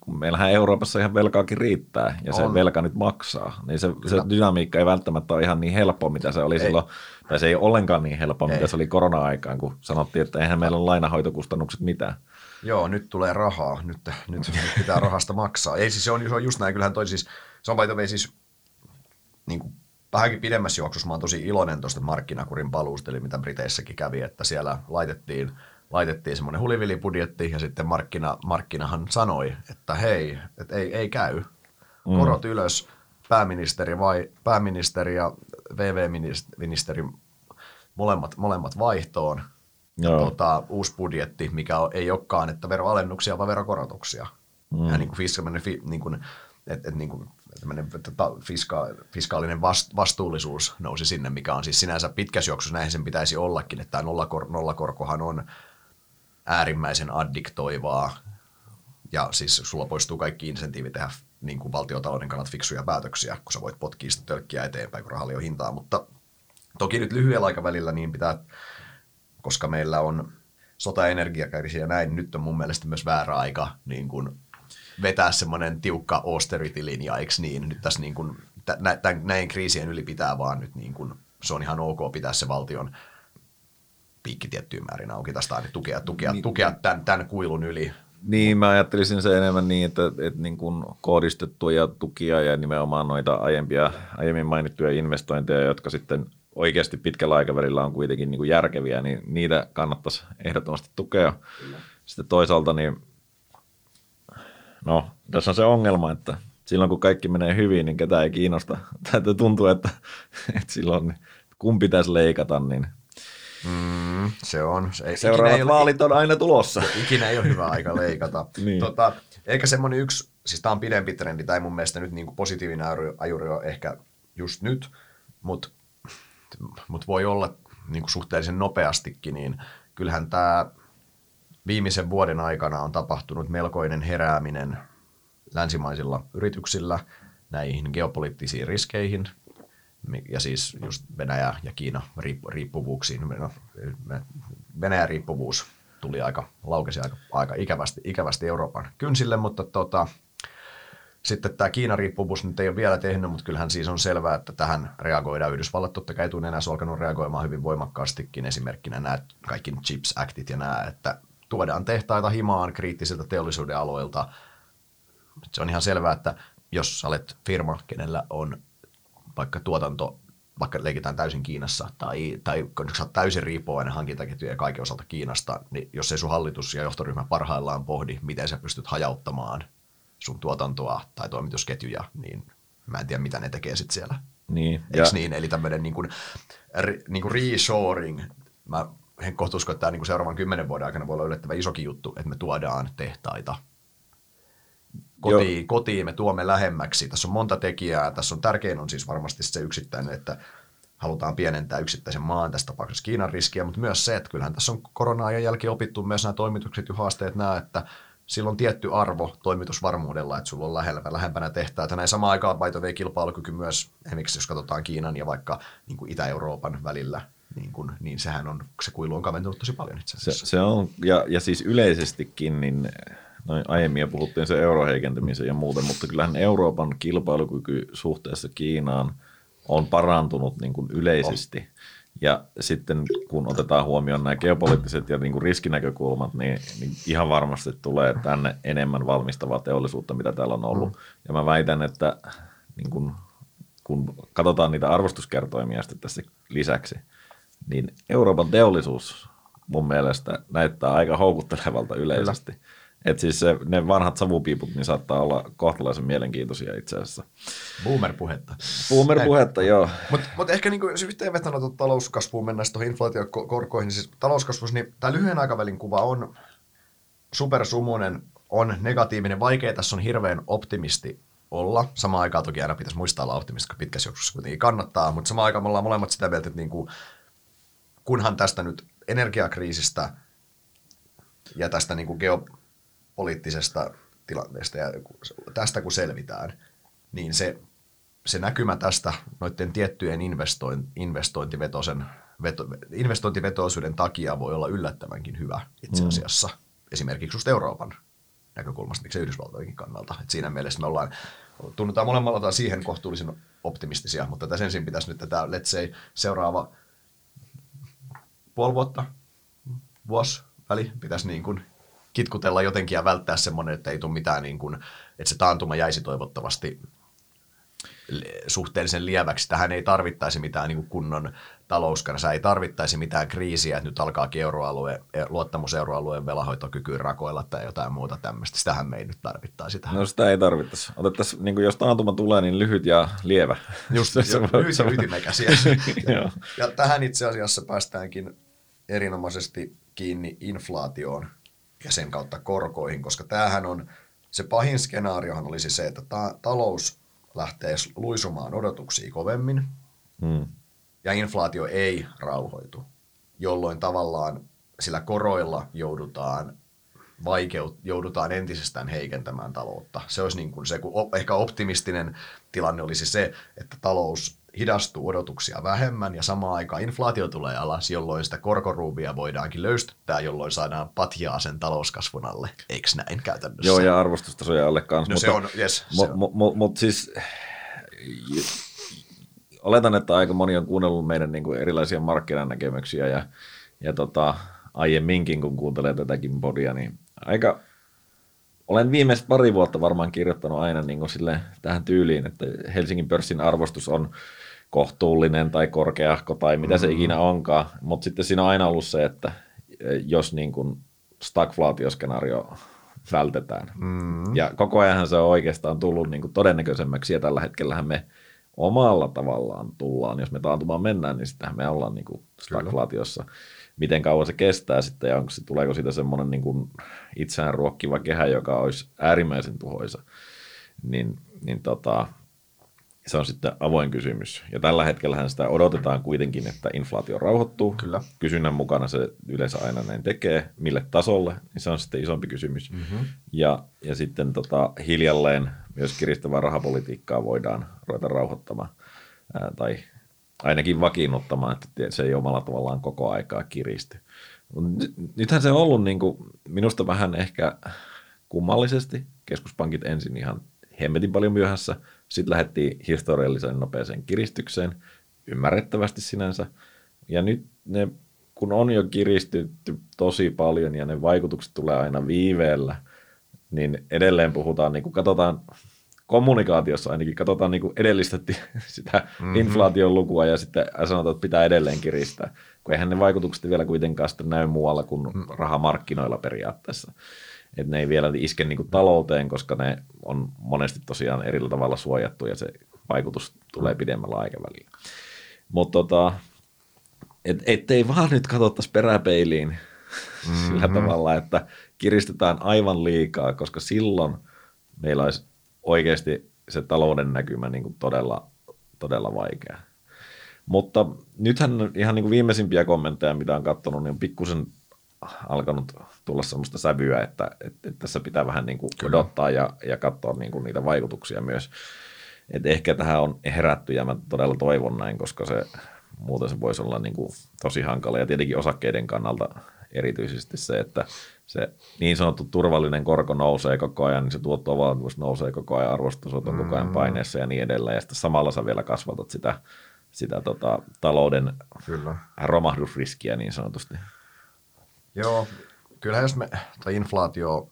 [SPEAKER 2] kun meillähän Euroopassa ihan velkaakin riittää ja se on. velka nyt maksaa, niin se, se dynamiikka ei välttämättä ole ihan niin helppo, mitä se oli ei. silloin, tai se ei ole ollenkaan niin helppo, ei. mitä se oli korona-aikaan, kun sanottiin, että eihän meillä ole lainahoitokustannukset mitään.
[SPEAKER 1] Joo, nyt tulee rahaa, nyt, nyt pitää rahasta maksaa. Ei siis se on, se on just näin, kyllähän toi siis, se on by siis niin kuin vähänkin pidemmässä juoksussa mä oon tosi iloinen tuosta markkinakurin paluusta, eli mitä Briteissäkin kävi, että siellä laitettiin, laitettiin semmoinen hulivilibudjetti ja sitten markkina, markkinahan sanoi, että hei, että ei, ei käy, mm. korot mm. ylös, pääministeri, vai, pääministeri ja VV-ministeri molemmat, molemmat vaihtoon, Joo. Tota, uusi budjetti, mikä ei olekaan, että veroalennuksia, vaan verokorotuksia. Mm. Ja niin kuin, niin kuin, et, et, niin kuin, tota, fiska, fiskaalinen vast, vastuullisuus nousi sinne, mikä on siis sinänsä pitkässä juoksussa, näin sen pitäisi ollakin, että tämä nollakor, nollakorkohan on äärimmäisen addiktoivaa, ja siis sulla poistuu kaikki insentiivit tehdä niin kuin valtiotalouden kannalta fiksuja päätöksiä, kun sä voit potkia sitä tölkkiä eteenpäin, kun rahalla on hintaa, mutta toki nyt lyhyellä aikavälillä niin pitää, koska meillä on sota-energiakärsiä ja näin, nyt on mun mielestä myös väärä aika niin kuin vetää semmoinen tiukka austerity-linja, eikö niin? Nyt tässä niin kuin, tämän, näin kriisien yli pitää vaan nyt niin kuin, se on ihan ok pitää se valtion piikki tiettyyn määrin auki tästä aina tukea, tukea, niin, tukea tämän, tämän kuilun yli.
[SPEAKER 2] Niin, mä ajattelisin se enemmän niin, että, että niin kuin kohdistettuja tukia ja nimenomaan noita aiempia, aiemmin mainittuja investointeja, jotka sitten oikeasti pitkällä aikavälillä on kuitenkin niin kuin järkeviä, niin niitä kannattaisi ehdottomasti tukea. Sitten toisaalta niin No, tässä on se ongelma, että silloin kun kaikki menee hyvin, niin ketään ei kiinnosta. Täytyy tuntua, että, että silloin kun pitäisi leikata, niin
[SPEAKER 1] Mm, se on. Se ei,
[SPEAKER 2] Seuraavat
[SPEAKER 1] ei,
[SPEAKER 2] vaalit on aina tulossa.
[SPEAKER 1] Ikinä ei ole hyvä aika leikata.
[SPEAKER 2] Niin.
[SPEAKER 1] tota, eikä semmoinen yksi, siis tämä on pidempi trendi, tai mun mielestä nyt niin kuin positiivinen ajuri- ajuri on ehkä just nyt, mutta mut voi olla niin kuin suhteellisen nopeastikin, niin kyllähän tämä viimeisen vuoden aikana on tapahtunut melkoinen herääminen länsimaisilla yrityksillä näihin geopoliittisiin riskeihin, ja siis just Venäjä ja Kiina riippu- riippuvuuksiin. No, Venäjän riippuvuus tuli aika, laukesi aika, aika ikävästi, ikävästi Euroopan kynsille, mutta tota, sitten tämä Kiinan riippuvuus nyt ei ole vielä tehnyt, mutta kyllähän siis on selvää, että tähän reagoidaan. Yhdysvallat totta kai etunenässä on alkanut reagoimaan hyvin voimakkaastikin, esimerkkinä nämä kaikki Chips Actit ja nämä, että tuodaan tehtaita himaan kriittisiltä teollisuuden aloilta. Se on ihan selvää, että jos sä olet firma, kenellä on vaikka tuotanto, vaikka leikitään täysin Kiinassa, tai, tai kun sä oot täysin riippuvainen hankintaketjujen ja kaiken osalta Kiinasta, niin jos ei sun hallitus ja johtoryhmä parhaillaan pohdi, miten sä pystyt hajauttamaan sun tuotantoa tai toimitusketjuja, niin mä en tiedä, mitä ne tekee sitten siellä.
[SPEAKER 2] Niin,
[SPEAKER 1] Eikö niin? Eli tämmöinen niin kuin, niin kuin reshoring, mä en kohta usko, että tämä niin seuraavan kymmenen vuoden aikana voi olla yllättävän isokin juttu, että me tuodaan tehtaita kotiin, kotiin, me tuomme lähemmäksi. Tässä on monta tekijää. Tässä on tärkein on siis varmasti se yksittäinen, että halutaan pienentää yksittäisen maan, tässä tapauksessa Kiinan riskiä, mutta myös se, että kyllähän tässä on korona-ajan jälkeen opittu myös nämä toimitukset ja haasteet nämä, että sillä on tietty arvo toimitusvarmuudella, että sulla on lähellä, lähempänä tehtaita. Näin samaan aikaan by kilpailukyky myös, esimerkiksi jos katsotaan Kiinan ja vaikka niin Itä-Euroopan välillä, niin, kuin, niin sehän on, se kuilu on kaventunut tosi paljon itse
[SPEAKER 2] Se,
[SPEAKER 1] asiassa.
[SPEAKER 2] se on, ja, ja siis yleisestikin, niin noin aiemmin jo puhuttiin se euroheikentämisen ja muuten, mutta kyllähän Euroopan kilpailukyky suhteessa Kiinaan on parantunut niin kuin yleisesti. Ja sitten kun otetaan huomioon nämä geopoliittiset ja niin kuin riskinäkökulmat, niin, niin ihan varmasti tulee tänne enemmän valmistavaa teollisuutta, mitä täällä on ollut. Ja mä väitän, että niin kuin, kun katsotaan niitä arvostuskertoimia sitten tässä lisäksi, niin Euroopan teollisuus mun mielestä näyttää aika houkuttelevalta yleisesti. Et siis se, ne vanhat savupiiput niin saattaa olla kohtalaisen mielenkiintoisia itse asiassa.
[SPEAKER 1] Boomer-puhetta.
[SPEAKER 2] Boomer-puhetta, joo.
[SPEAKER 1] Mutta mut ehkä niin se yhteenvetona tuota talouskasvuun mennään tuohon inflaatiokorkoihin, niin siis talouskasvussa, niin tämä lyhyen aikavälin kuva on supersumunen, on negatiivinen, vaikea, tässä on hirveän optimisti olla. Samaan aikaan toki aina pitäisi muistaa olla optimisti, kun pitkässä juoksussa kuitenkin kannattaa, mutta samaan aikaan me ollaan molemmat sitä mieltä, että niin kuin, kunhan tästä nyt energiakriisistä ja tästä niin kuin geopoliittisesta tilanteesta ja tästä kun selvitään, niin se, se näkymä tästä noiden tiettyjen investoin, investointivetoisen, veto, investointivetoisuuden takia voi olla yllättävänkin hyvä itse asiassa. Mm. Esimerkiksi just Euroopan näkökulmasta, miksi Yhdysvaltojenkin kannalta. Et siinä mielessä me ollaan, tunnutaan molemmalla siihen kohtuullisen optimistisia, mutta tässä ensin pitäisi nyt tätä, let's say, seuraava puoli vuotta, vuosi väli pitäisi niin kuin kitkutella jotenkin ja välttää semmoinen, että ei tule mitään, niin kuin, että se taantuma jäisi toivottavasti suhteellisen lieväksi. Tähän ei tarvittaisi mitään niin kuin kunnon talouskansa, ei tarvittaisi mitään kriisiä, että nyt alkaa euroalue, luottamus euroalueen velahoitokykyyn rakoilla tai jotain muuta tämmöistä. Sitähän me ei nyt tarvittaisi tähän.
[SPEAKER 2] No sitä ei tarvittaisi. Otettaisiin, niin jos taantuma tulee, niin lyhyt ja lievä.
[SPEAKER 1] Just,
[SPEAKER 2] Se voi-
[SPEAKER 1] lyhyt ja ytimekäsiä.
[SPEAKER 2] Joo.
[SPEAKER 1] ja tähän itse asiassa päästäänkin erinomaisesti kiinni inflaatioon ja sen kautta korkoihin, koska tämähän on, se pahin skenaariohan olisi se, että ta- talous lähtee luisumaan odotuksia kovemmin
[SPEAKER 2] Mm.
[SPEAKER 1] Ja inflaatio ei rauhoitu, jolloin tavallaan sillä koroilla joudutaan vaikeut, joudutaan entisestään heikentämään taloutta. Se olisi niin kuin se, kun ehkä optimistinen tilanne olisi se, että talous hidastuu odotuksia vähemmän ja samaan aikaan inflaatio tulee alas, jolloin sitä korkoruuvia voidaankin löystyttää, jolloin saadaan patjaa sen talouskasvun alle. Eikö näin käytännössä?
[SPEAKER 2] Joo, ja arvostustasoja alle kanssa.
[SPEAKER 1] No se on, yes, se
[SPEAKER 2] Mutta
[SPEAKER 1] on.
[SPEAKER 2] mu, mu, mut siis oletan, että aika moni on kuunnellut meidän niin kuin erilaisia markkinanäkemyksiä ja, ja tota, aiemminkin, kun kuuntelee tätäkin podia, niin aika olen viimeiset pari vuotta varmaan kirjoittanut aina niin kuin sille, tähän tyyliin, että Helsingin pörssin arvostus on kohtuullinen tai korkeahko tai mitä se ikinä onkaan, mutta sitten siinä on aina ollut se, että jos niin kuin stagflaatioskenaario vältetään. Mm. Ja koko ajan se on oikeastaan tullut niin kuin todennäköisemmäksi ja tällä hetkellähän me omalla tavallaan tullaan, jos me taantumaan mennään, niin sittenhän me ollaan niin kuin stagflaatiossa. Miten kauan se kestää sitten ja onko se, tuleeko siitä semmoinen niin kuin itseään ruokkiva kehä, joka olisi äärimmäisen tuhoisa, niin, niin tota, se on sitten avoin kysymys. Ja tällä hetkellä sitä odotetaan kuitenkin, että inflaatio rauhoittuu.
[SPEAKER 1] Kyllä.
[SPEAKER 2] Kysynnän mukana se yleensä aina näin tekee. Mille tasolle, niin se on sitten isompi kysymys. Mm-hmm. Ja, ja sitten tota, hiljalleen myös kiristävää rahapolitiikkaa voidaan ruveta rauhoittamaan. Ää, tai ainakin vakiinnuttamaan, että se ei omalla tavallaan koko aikaa kiristy. Nythän se on ollut niin kuin, minusta vähän ehkä kummallisesti. Keskuspankit ensin ihan hemmetin paljon myöhässä – sitten lähdettiin historiallisen nopeeseen kiristykseen, ymmärrettävästi sinänsä. Ja nyt ne, kun on jo kiristytty tosi paljon ja ne vaikutukset tulee aina viiveellä, niin edelleen puhutaan, niin kuin katsotaan kommunikaatiossa ainakin, katsotaan niin kuin edellistä sitä mm-hmm. inflaation lukua ja sitten sanotaan, että pitää edelleen kiristää, kun eihän ne vaikutukset vielä kuitenkaan sitten näy muualla kuin mm. rahamarkkinoilla periaatteessa että ne ei vielä iske niin kuin talouteen, koska ne on monesti tosiaan eri tavalla suojattu ja se vaikutus tulee pidemmällä aikavälillä. Mutta tota, et, ettei vaan nyt katsottaisi peräpeiliin mm-hmm. sillä tavalla, että kiristetään aivan liikaa, koska silloin meillä olisi oikeasti se talouden näkymä niin kuin todella, todella vaikea. Mutta nythän ihan niin kuin viimeisimpiä kommentteja, mitä on katsonut, niin on pikkusen alkanut tulla sellaista sävyä, että, että, että tässä pitää vähän niin kuin odottaa ja, ja katsoa niin kuin niitä vaikutuksia myös. Et ehkä tähän on herätty ja mä todella toivon näin, koska se muuten se voisi olla niin kuin tosi hankala ja tietenkin osakkeiden kannalta erityisesti se, että se niin sanottu turvallinen korko nousee koko ajan, niin se tuottovaltuus nousee koko ajan, arvostusot on koko ajan mm. paineessa ja niin edelleen, ja sitten samalla sä vielä kasvatat sitä, sitä tota, talouden Kyllä. romahdusriskiä niin sanotusti.
[SPEAKER 1] Joo, kyllähän jos me, tai inflaatio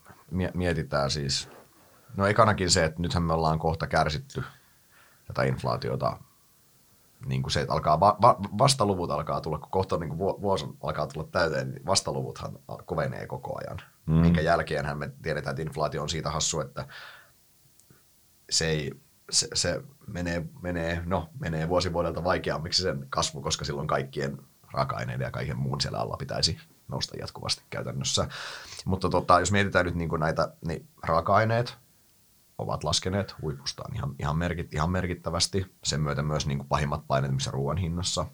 [SPEAKER 1] mietitään siis, no ekanakin se, että nythän me ollaan kohta kärsitty tätä inflaatiota, niin kuin se, että alkaa, va, va, vastaluvut alkaa tulla, kun kohta niin kuin vuosi alkaa tulla täyteen, niin vastaluvuthan kovenee koko ajan. Mm. Minkä jälkeenhän me tiedetään, että inflaatio on siitä hassu, että se ei, se, se menee, menee, no, menee vuosi vuodelta vaikeammiksi sen kasvu, koska silloin kaikkien raaka-aineiden ja kaiken muun siellä alla pitäisi nousta jatkuvasti käytännössä. Mutta tota, jos mietitään nyt niin kuin näitä, niin raaka-aineet ovat laskeneet huipustaan ihan, ihan, merkit, ihan merkittävästi. Sen myötä myös niin kuin pahimmat paineet, missä ruoan hinnassa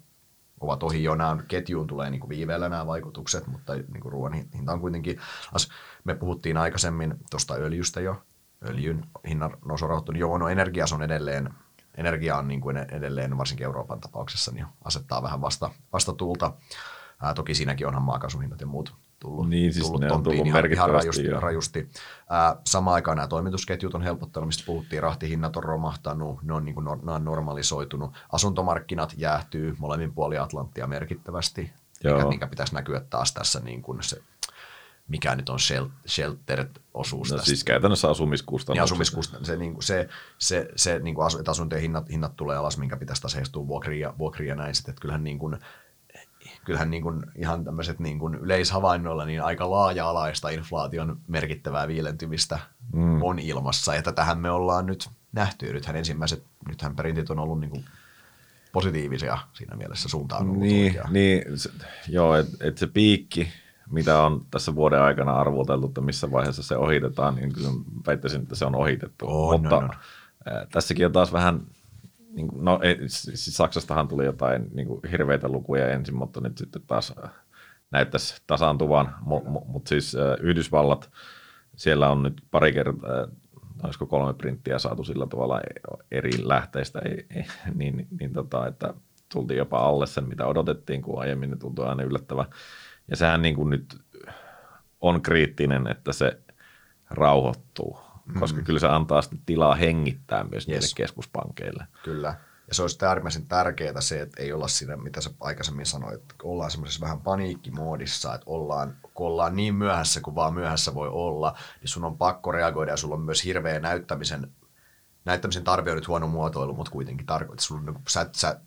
[SPEAKER 1] ovat ohi jo. Nämä ketjuun tulee niin kuin viiveellä nämä vaikutukset, mutta niin kuin ruoan hinta on kuitenkin, me puhuttiin aikaisemmin tuosta öljystä jo, öljyn hinnan nousu rauhoittunut. Joo, no energia on edelleen, energia on niin kuin edelleen, varsinkin Euroopan tapauksessa, niin asettaa vähän vasta, vastatuulta. Ää, toki siinäkin onhan maakaasuhinnat ja muut tullut,
[SPEAKER 2] niin, siis tullut ne on tullut ihan, ihan rajusti.
[SPEAKER 1] Jo. rajusti. Ää, samaan aikaan nämä toimitusketjut on helpottanut, mistä puhuttiin, rahtihinnat on romahtanut, ne on, niin kuin, ne on normalisoitunut, asuntomarkkinat jäähtyy molemmin puolin Atlanttia merkittävästi, mikä, minkä pitäisi näkyä taas tässä niin kuin se mikä nyt on sheltered-osuus
[SPEAKER 2] no, tästä. siis käytännössä asumiskustannukset.
[SPEAKER 1] Niin asumiskustannukset. Se, niin kuin, se, se, se niin kuin asu, että asuntojen hinnat, hinnat tulee alas, minkä pitäisi taas heistua vuokria, vuokria ja näin. Sitten, että kyllähän niin kuin, kyllähän niin kuin ihan tämmöiset niin kuin yleishavainnoilla niin aika laaja-alaista inflaation merkittävää viilentymistä mm. on ilmassa. Ja tätähän me ollaan nyt nähty. Nythän ensimmäiset, nythän perintit on ollut niin kuin positiivisia siinä mielessä suuntaan.
[SPEAKER 2] Niin, niin se, joo, että et se piikki, mitä on tässä vuoden aikana arvoteltu, että missä vaiheessa se ohitetaan, niin kyllä väittäisin, että se on ohitettu.
[SPEAKER 1] On, Mutta on, on.
[SPEAKER 2] tässäkin on taas vähän niin kuin, no ei, siis Saksastahan tuli jotain niin kuin hirveitä lukuja ensin, mutta nyt sitten taas äh, näyttäisi tasaantuvan, mutta mut siis äh, Yhdysvallat, siellä on nyt pari kertaa, äh, olisiko kolme printtiä saatu sillä tavalla eri lähteistä, ei, ei, niin, niin tota, että tultiin jopa alle sen, mitä odotettiin, kun aiemmin ne tuntui aina yllättävän. Ja sehän niin kuin nyt on kriittinen, että se rauhoittuu mm. koska kyllä se antaa sitten tilaa hengittää myös yes. niille keskuspankeille.
[SPEAKER 1] Kyllä. Ja se on sitten äärimmäisen tärkeää se, että ei olla siinä, mitä sä aikaisemmin sanoit, että ollaan semmoisessa vähän paniikkimoodissa, että ollaan, kun ollaan niin myöhässä kuin vaan myöhässä voi olla, niin sun on pakko reagoida ja sulla on myös hirveä näyttämisen, näyttämisen tarve on nyt huono muotoilu, mutta kuitenkin tarkoittaa, että sulla, sä, sä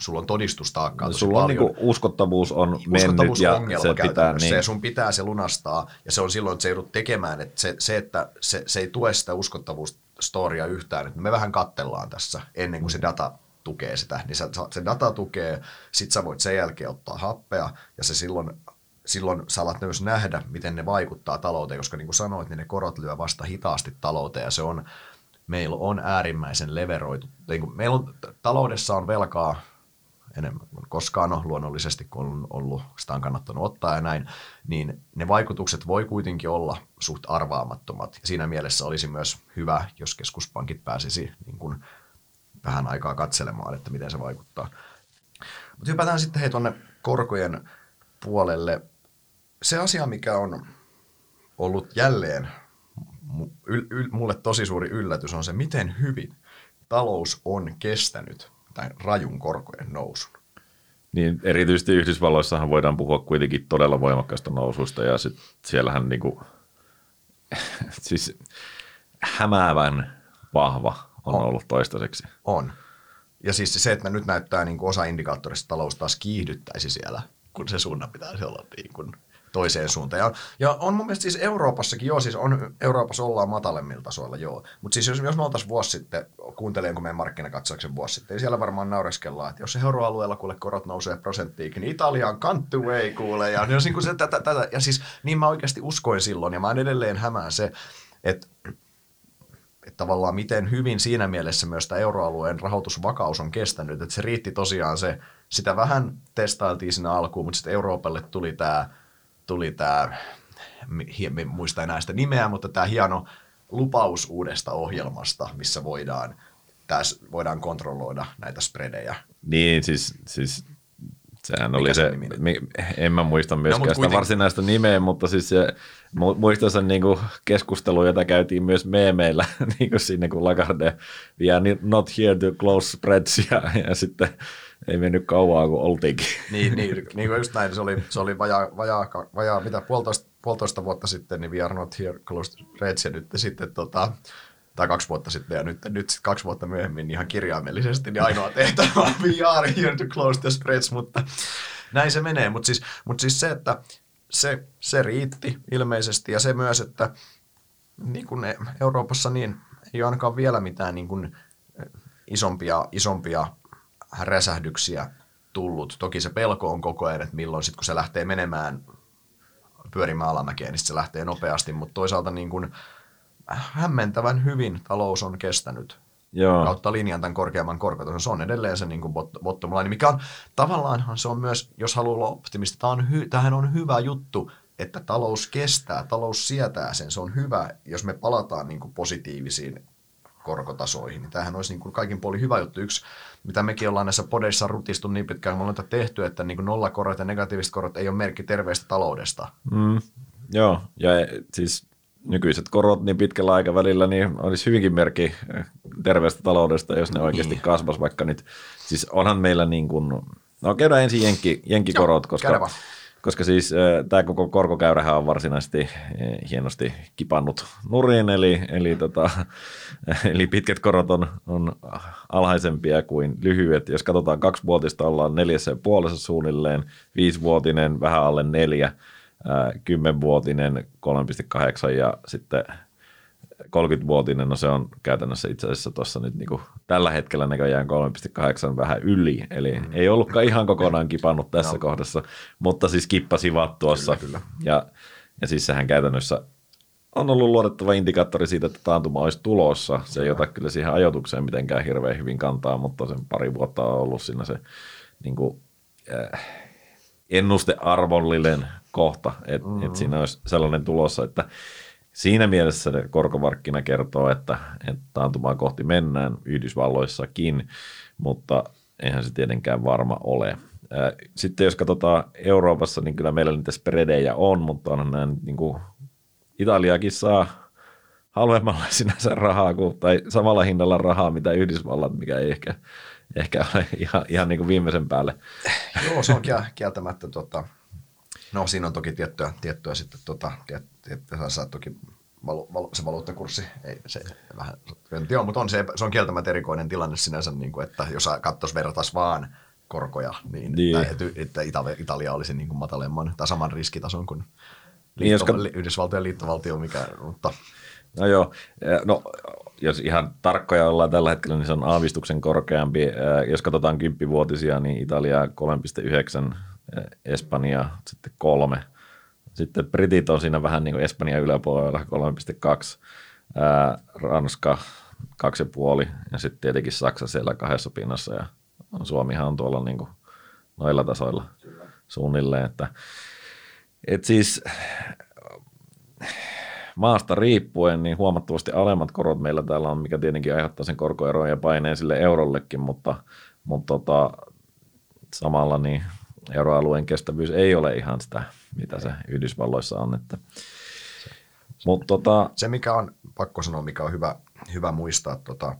[SPEAKER 1] sulla on todistustaakkaa
[SPEAKER 2] no, sulla on paljon. Niin uskottavuus on uskottavuus mennyt ja se pitää niin.
[SPEAKER 1] ja sun pitää se lunastaa. Ja se on silloin, että se joudut tekemään, että se, se että se, se ei tue sitä uskottavuutta, storia yhtään, että me vähän kattellaan tässä ennen kuin se data tukee sitä, niin se data tukee, sit sä voit sen jälkeen ottaa happea, ja se silloin silloin sä alat myös nähdä, miten ne vaikuttaa talouteen, koska niin kuin sanoit, niin ne korot lyö vasta hitaasti talouteen, ja se on, meillä on äärimmäisen leveroitu, niin kuin meillä on, taloudessa on velkaa enemmän kuin koskaan on luonnollisesti, kun on ollut, sitä on kannattanut ottaa ja näin, niin ne vaikutukset voi kuitenkin olla suht arvaamattomat. Ja siinä mielessä olisi myös hyvä, jos keskuspankit pääsisi niin kuin vähän aikaa katselemaan, että miten se vaikuttaa. Mutta hypätään sitten hei tuonne korkojen puolelle. Se asia, mikä on ollut jälleen mulle tosi suuri yllätys, on se, miten hyvin talous on kestänyt tai rajun korkojen nousun.
[SPEAKER 2] Niin, erityisesti Yhdysvalloissahan voidaan puhua kuitenkin todella voimakkaasta noususta ja sit siellähän niinku, siis hämäävän vahva on, on ollut toistaiseksi.
[SPEAKER 1] On. Ja siis se, että nyt näyttää niin kuin osa indikaattorista talous taas kiihdyttäisi siellä, kun se suunnan pitäisi olla niin kuin toiseen suuntaan. Ja, ja on mun mielestä siis Euroopassakin, joo, siis on, Euroopassa ollaan matalemmilla tasoilla, joo. Mutta siis jos, jos me oltaisiin vuosi sitten, kuuntelen kun meidän markkinakatsauksen vuosi sitten, niin siellä varmaan naureskellaan, että jos se euroalueella kuule korot nousee prosenttiin, niin Italia on way kuule. Ja, niin kuin se, tätä, tätä, ja siis niin mä oikeasti uskoin silloin, ja mä edelleen hämään se, että että tavallaan miten hyvin siinä mielessä myös tämä euroalueen rahoitusvakaus on kestänyt, että se riitti tosiaan se, sitä vähän testailtiin siinä alkuun, mutta sitten Euroopalle tuli tämä tuli tämä, en muista enää sitä nimeä, mutta tämä hieno lupaus uudesta ohjelmasta, missä voidaan, tässä voidaan kontrolloida näitä spredejä.
[SPEAKER 2] Niin, siis, siis sehän oli Mikä se, mi, en mä muista myöskään no, sitä kuitenkin. varsinaista nimeä, mutta siis se, muistan sen niin keskustelun, jota käytiin myös meemeillä niin kuin sinne, kun Lagarde vielä not here to close spreads ja, ja sitten ei mennyt kauaa, kun oltiinkin.
[SPEAKER 1] Niin, niin, niin kuin just näin, se oli, se oli vajaa, vajaa, vajaa mitä puolitoista, puolitoista vuotta sitten, niin we are not here close Reds, ja nyt sitten tota, tai kaksi vuotta sitten, ja nyt, nyt sit kaksi vuotta myöhemmin ihan kirjaimellisesti, niin ainoa tehtävä on we are here to close the spreads, mutta näin se menee. Mutta siis, mut siis se, että se, se riitti ilmeisesti, ja se myös, että niin kuin Euroopassa niin ei ole ainakaan vielä mitään niin kuin isompia, isompia räsähdyksiä tullut. Toki se pelko on koko ajan, että milloin sitten kun se lähtee menemään pyörimään alamäkeen, niin se lähtee nopeasti, mutta toisaalta niin kuin hämmentävän hyvin talous on kestänyt Joo. kautta linjan tämän korkeamman korkotason. Se on edelleen se niin kuin bottom line, mikä on tavallaanhan se on myös, jos haluaa olla optimisti, tämä on hy, tämähän on hyvä juttu, että talous kestää, talous sietää sen, se on hyvä, jos me palataan niin kuin positiivisiin korkotasoihin. Niin tämähän olisi niin kuin kaikin puolin hyvä juttu. Yksi, mitä mekin ollaan näissä podeissa rutistu niin pitkään, kun ollaan tehty, että niin kuin nollakorot ja negatiiviset korot ei ole merkki terveestä taloudesta.
[SPEAKER 2] Mm, joo, ja siis nykyiset korot niin pitkällä aikavälillä niin olisi hyvinkin merkki terveestä taloudesta, jos ne oikeasti niin. kasvas vaikka nyt. Siis onhan meillä niin kuin, no käydään ensin jenkki, jenkkikorot, Joo, koska koska siis tämä koko korkokäyrähän on varsinaisesti hienosti kipannut nurin, eli, eli, tota, eli pitkät korot on, on alhaisempia kuin lyhyet. Jos katsotaan kaksivuotista, ollaan neljässä ja puolessa suunnilleen, viisivuotinen vähän alle neljä, kymmenvuotinen 3,8 ja sitten 30-vuotinen, no se on käytännössä itse asiassa tuossa nyt niin kuin tällä hetkellä näköjään 3,8 vähän yli, eli mm. ei ollutkaan ihan kokonaan kipannut tässä no. kohdassa, mutta siis kippasivat tuossa. Kyllä, kyllä. Ja, ja siis sehän käytännössä on ollut luotettava indikaattori siitä, että taantuma olisi tulossa. Se ei ota kyllä siihen ajoitukseen mitenkään hirveän hyvin kantaa, mutta sen pari vuotta on ollut siinä se niin kuin, äh, ennustearvollinen kohta, että mm-hmm. et siinä olisi sellainen tulossa, että Siinä mielessä korkomarkkina kertoo, että, että taantumaa kohti mennään Yhdysvalloissakin, mutta eihän se tietenkään varma ole. Sitten jos katsotaan Euroopassa, niin kyllä meillä niitä spredejä on, mutta onhan nämä niin kuin Italiakin saa halvemmalla sinänsä rahaa kuin, tai samalla hinnalla rahaa, mitä Yhdysvallat, mikä ei ehkä, ehkä ole ihan, ihan niin kuin viimeisen päälle.
[SPEAKER 1] Joo, se on kieltämättä tota, No siinä on toki tiettyä, tiettyä sitten, tota, tiettyä, sä toki valu, valu, se valuuttakurssi, ei se vähän, joo, mutta on se, se on kieltämättä erikoinen tilanne sinänsä, niin kuin, että jos katsoisi vertaisi vaan korkoja, niin, niin. Että, että Italia, Italia olisi niin kuin matalemman tai saman riskitason kuin liitto, niin, jos kat... Yhdysvaltojen liittovaltio, mikä, mutta
[SPEAKER 2] No joo, no jos ihan tarkkoja ollaan tällä hetkellä, niin se on aavistuksen korkeampi. Jos katsotaan kymppivuotisia, niin Italia 3,9, Espanja sitten kolme. Sitten Britit on siinä vähän niin kuin Espanja yläpuolella 3,2, Ranska 2,5 ja sitten tietenkin Saksa siellä kahdessa pinnassa ja Suomihan on tuolla niin kuin noilla tasoilla suunnilleen. Että, et siis maasta riippuen niin huomattavasti alemmat korot meillä täällä on, mikä tietenkin aiheuttaa sen korkoeron ja paineen sille eurollekin, mutta, mutta tota, samalla niin euroalueen kestävyys ei ole ihan sitä, mitä se Yhdysvalloissa on. Että,
[SPEAKER 1] se, Mut, tota, se, mikä on, pakko sanoa, mikä on hyvä, hyvä muistaa tota,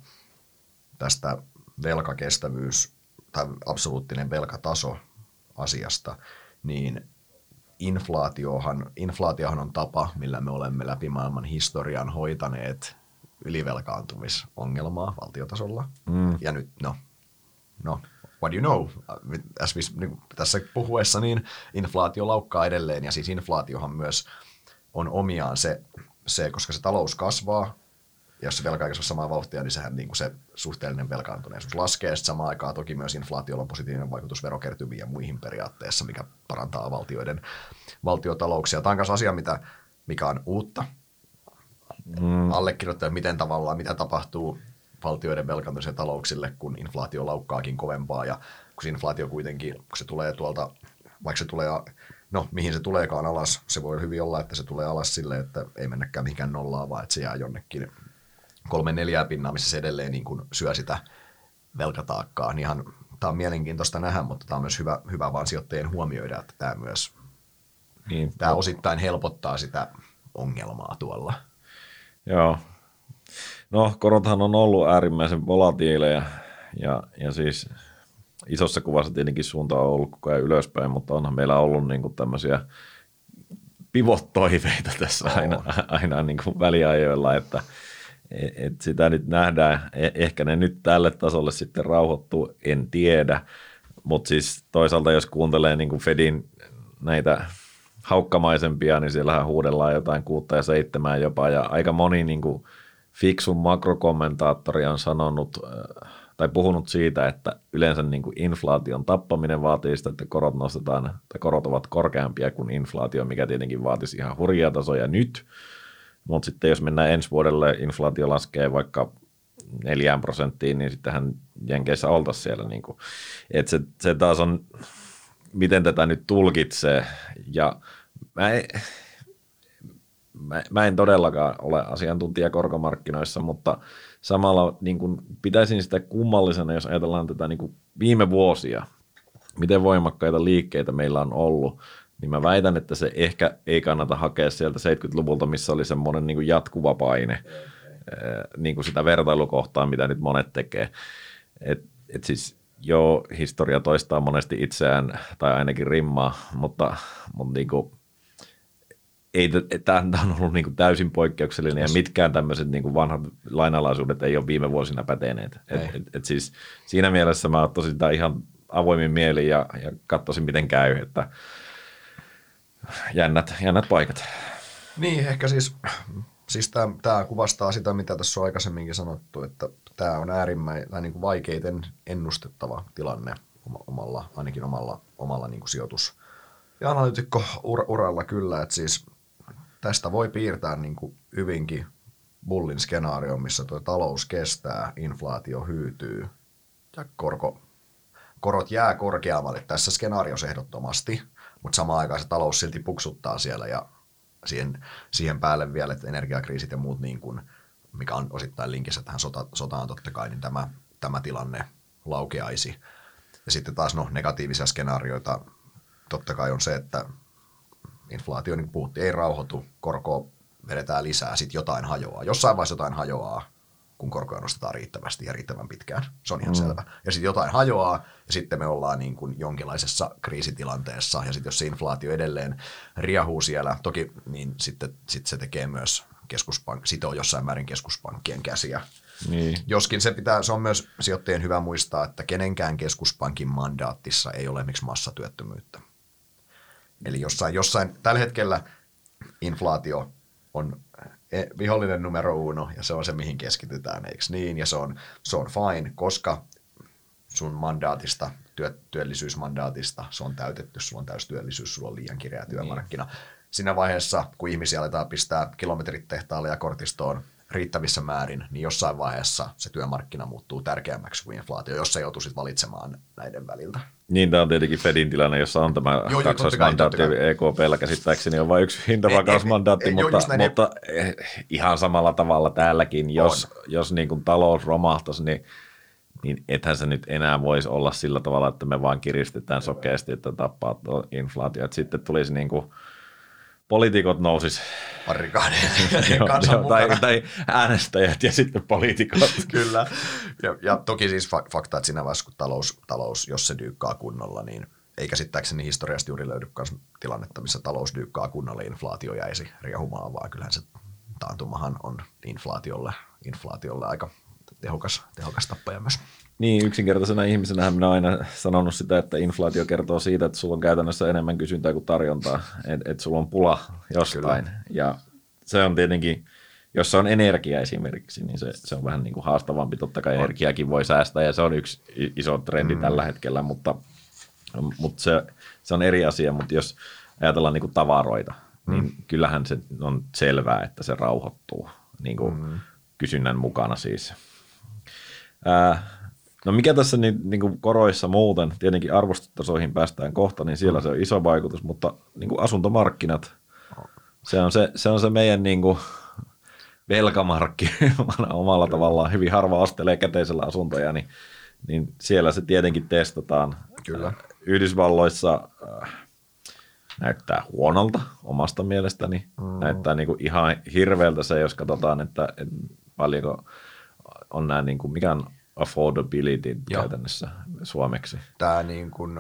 [SPEAKER 1] tästä velkakestävyys tai absoluuttinen velkataso asiasta, niin inflaatiohan, inflaatiohan on tapa, millä me olemme läpi maailman historian hoitaneet ylivelkaantumisongelmaa valtiotasolla. Mm. Ja nyt, no, no, what do you know? As we, niin tässä puhuessa, niin inflaatio laukkaa edelleen, ja siis inflaatiohan myös on omiaan se, se koska se talous kasvaa, jos se velka ei samaa vauhtia, niin sehän niin kuin se suhteellinen velkaantuneisuus laskee. Sitten samaan aikaan toki myös inflaatiolla on positiivinen vaikutus verokertymiin ja muihin periaatteessa, mikä parantaa valtioiden valtiotalouksia. Tämä on myös asia, mitä, mikä on uutta. Mm. Allekirjoittaa, miten tavallaan, mitä tapahtuu valtioiden velkaantumiseen talouksille, kun inflaatio laukkaakin kovempaa ja kun inflaatio kuitenkin, kun se tulee tuolta, vaikka se tulee, no mihin se tuleekaan alas, se voi hyvin olla, että se tulee alas sille, että ei mennäkään mihinkään nollaan, vaan että se jää jonnekin kolme neljää pinnaa, missä se edelleen niin kuin syö sitä velkataakkaa. Niin ihan, tämä on mielenkiintoista nähdä, mutta tämä on myös hyvä, hyvä vaan sijoittajien huomioida, että tämä myös niin, tämä osittain helpottaa sitä ongelmaa tuolla.
[SPEAKER 2] Joo. No, korothan on ollut äärimmäisen volatiileja ja, ja siis isossa kuvassa tietenkin suunta on ollut koko ajan ylöspäin, mutta onhan meillä ollut niin kuin tämmöisiä pivottoiveita tässä aina, aina niin kuin väliajoilla, että et sitä nyt nähdään. E- ehkä ne nyt tälle tasolle sitten rauhoittuu, en tiedä. Mutta siis toisaalta jos kuuntelee niin kuin Fedin näitä haukkamaisempia, niin siellähän huudellaan jotain kuutta ja seitsemää jopa. Ja aika moni niin kuin fiksun makrokommentaattori on sanonut tai puhunut siitä, että yleensä niin kuin inflaation tappaminen vaatii sitä, että korot nostetaan, tai korot ovat korkeampia kuin inflaatio, mikä tietenkin vaatisi ihan hurjia tasoja nyt – mutta sitten jos mennään ensi vuodelle, inflaatio laskee vaikka neljään prosenttiin, niin sittenhän Jenkeissä oltaisiin siellä. Niin kuin. Et se, se taas on, miten tätä nyt tulkitsee. Ja mä, en, mä, mä en todellakaan ole asiantuntija korkomarkkinoissa, mutta samalla niin kuin pitäisin sitä kummallisena, jos ajatellaan tätä niin kuin viime vuosia, miten voimakkaita liikkeitä meillä on ollut – niin mä väitän, että se ehkä ei kannata hakea sieltä 70-luvulta, missä oli semmoinen niin jatkuva paine niin kuin sitä vertailukohtaa, mitä nyt monet tekee. Et, et siis joo, historia toistaa monesti itseään, tai ainakin rimmaa, mutta, mutta niin kuin, ei, tämä on ollut niin kuin täysin poikkeuksellinen, ja mitkään tämmöiset niin vanhat lainalaisuudet ei ole viime vuosina päteneet. Et, et, et siis siinä mielessä mä ottaisin sitä ihan avoimin mieli ja, ja katsoisin, miten käy, että jännät, jännät paikat.
[SPEAKER 1] Niin, ehkä siis, siis tämä kuvastaa sitä, mitä tässä on aikaisemminkin sanottu, että tämä on äärimmäisen niin kuin vaikeiten ennustettava tilanne omalla, ainakin omalla, omalla niin kuin sijoitus- ja analytikko uralla kyllä, että siis tästä voi piirtää niin kuin hyvinkin bullin skenaario, missä tuo talous kestää, inflaatio hyytyy ja korko, korot jää korkeammalle tässä skenaariossa ehdottomasti – mutta samaan aikaan se talous silti puksuttaa siellä ja siihen, siihen päälle vielä, että energiakriisit ja muut, niin kuin, mikä on osittain linkissä tähän sota, sotaan totta kai, niin tämä, tämä tilanne laukeaisi. Ja sitten taas no, negatiivisia skenaarioita totta kai on se, että inflaatio, niin kuin puhuttiin, ei rauhoitu, korko vedetään lisää, sitten jotain hajoaa. Jossain vaiheessa jotain hajoaa, kun korkoja nostetaan riittävästi ja riittävän pitkään. Se on ihan mm. selvä. Ja sitten jotain hajoaa, ja sitten me ollaan niin kuin jonkinlaisessa kriisitilanteessa, ja sitten jos se inflaatio edelleen riahuu siellä, toki niin sitten sit se tekee myös keskuspank, sitoo jossain määrin keskuspankkien käsiä. Niin. Joskin se, pitää, se on myös sijoittajien hyvä muistaa, että kenenkään keskuspankin mandaattissa ei ole miksi massatyöttömyyttä. Eli jossain, jossain tällä hetkellä inflaatio on e, vihollinen numero uno ja se on se, mihin keskitytään, eikö niin? Ja se on, se on fine, koska sun mandaatista, työ, työllisyysmandaatista, se on täytetty, sulla on täystyöllisyys, sulla on liian kireä työmarkkina. Niin. Siinä vaiheessa, kun ihmisiä aletaan pistää kilometrit tehtaalle ja kortistoon riittävissä määrin, niin jossain vaiheessa se työmarkkina muuttuu tärkeämmäksi kuin inflaatio, jos se joutuisit valitsemaan näiden väliltä.
[SPEAKER 2] Niin, tämä on tietenkin Fedin tilanne, jossa on tämä kaksoismandaatti EKPllä käsittääkseni on vain yksi hintavakausmandaatti, mutta, jo, mutta eh, ihan samalla tavalla täälläkin, jos, jos niin kuin talous romahtaisi, niin niin ethän se nyt enää voisi olla sillä tavalla, että me vaan kiristetään sokeasti, että tappaa inflaatio. Että sitten tulisi niin kuin, poliitikot nousis. tai, tai, äänestäjät ja sitten poliitikot.
[SPEAKER 1] Kyllä. Ja, ja toki siis fakta, että siinä vaiheessa, kun talous, talous, jos se dyykkaa kunnolla, niin ei käsittääkseni historiasta juuri löydy tilannetta, missä talous dyykkaa kunnolla, inflaatio jäisi riehumaan, vaan kyllähän se taantumahan on inflaatiolle, inflaatiolle aika tehokas, tehokas tappaja myös.
[SPEAKER 2] Niin, yksinkertaisena ihmisenä minä olen aina sanonut sitä, että inflaatio kertoo siitä, että sulla on käytännössä enemmän kysyntää kuin tarjontaa, että et sulla on pula jostain. Kyllä. Ja se on tietenkin, jos se on energia esimerkiksi, niin se, se on vähän niin kuin haastavampi. Totta kai energiakin voi säästää ja se on yksi iso trendi mm. tällä hetkellä, mutta, mutta se, se on eri asia. Mutta jos ajatellaan niin kuin tavaroita, niin mm. kyllähän se on selvää, että se rauhoittuu niin kuin mm. kysynnän mukana siis. Ää, No mikä tässä niin, niin kuin koroissa muuten, tietenkin arvostustasoihin päästään kohta, niin siellä se on iso vaikutus, mutta niin kuin asuntomarkkinat, se on se, se, on se meidän niin kuin velkamarkki omalla tavallaan. Hyvin harva ostelee käteisellä asuntoja, niin, niin siellä se tietenkin testataan. Kyllä. Yhdysvalloissa äh, näyttää huonolta omasta mielestäni. Mm. Näyttää niin kuin ihan hirveältä se, jos katsotaan, että, että paljonko on nämä, niin kuin, mikä on affordability Joo. käytännössä suomeksi?
[SPEAKER 1] Tämä niin kuin,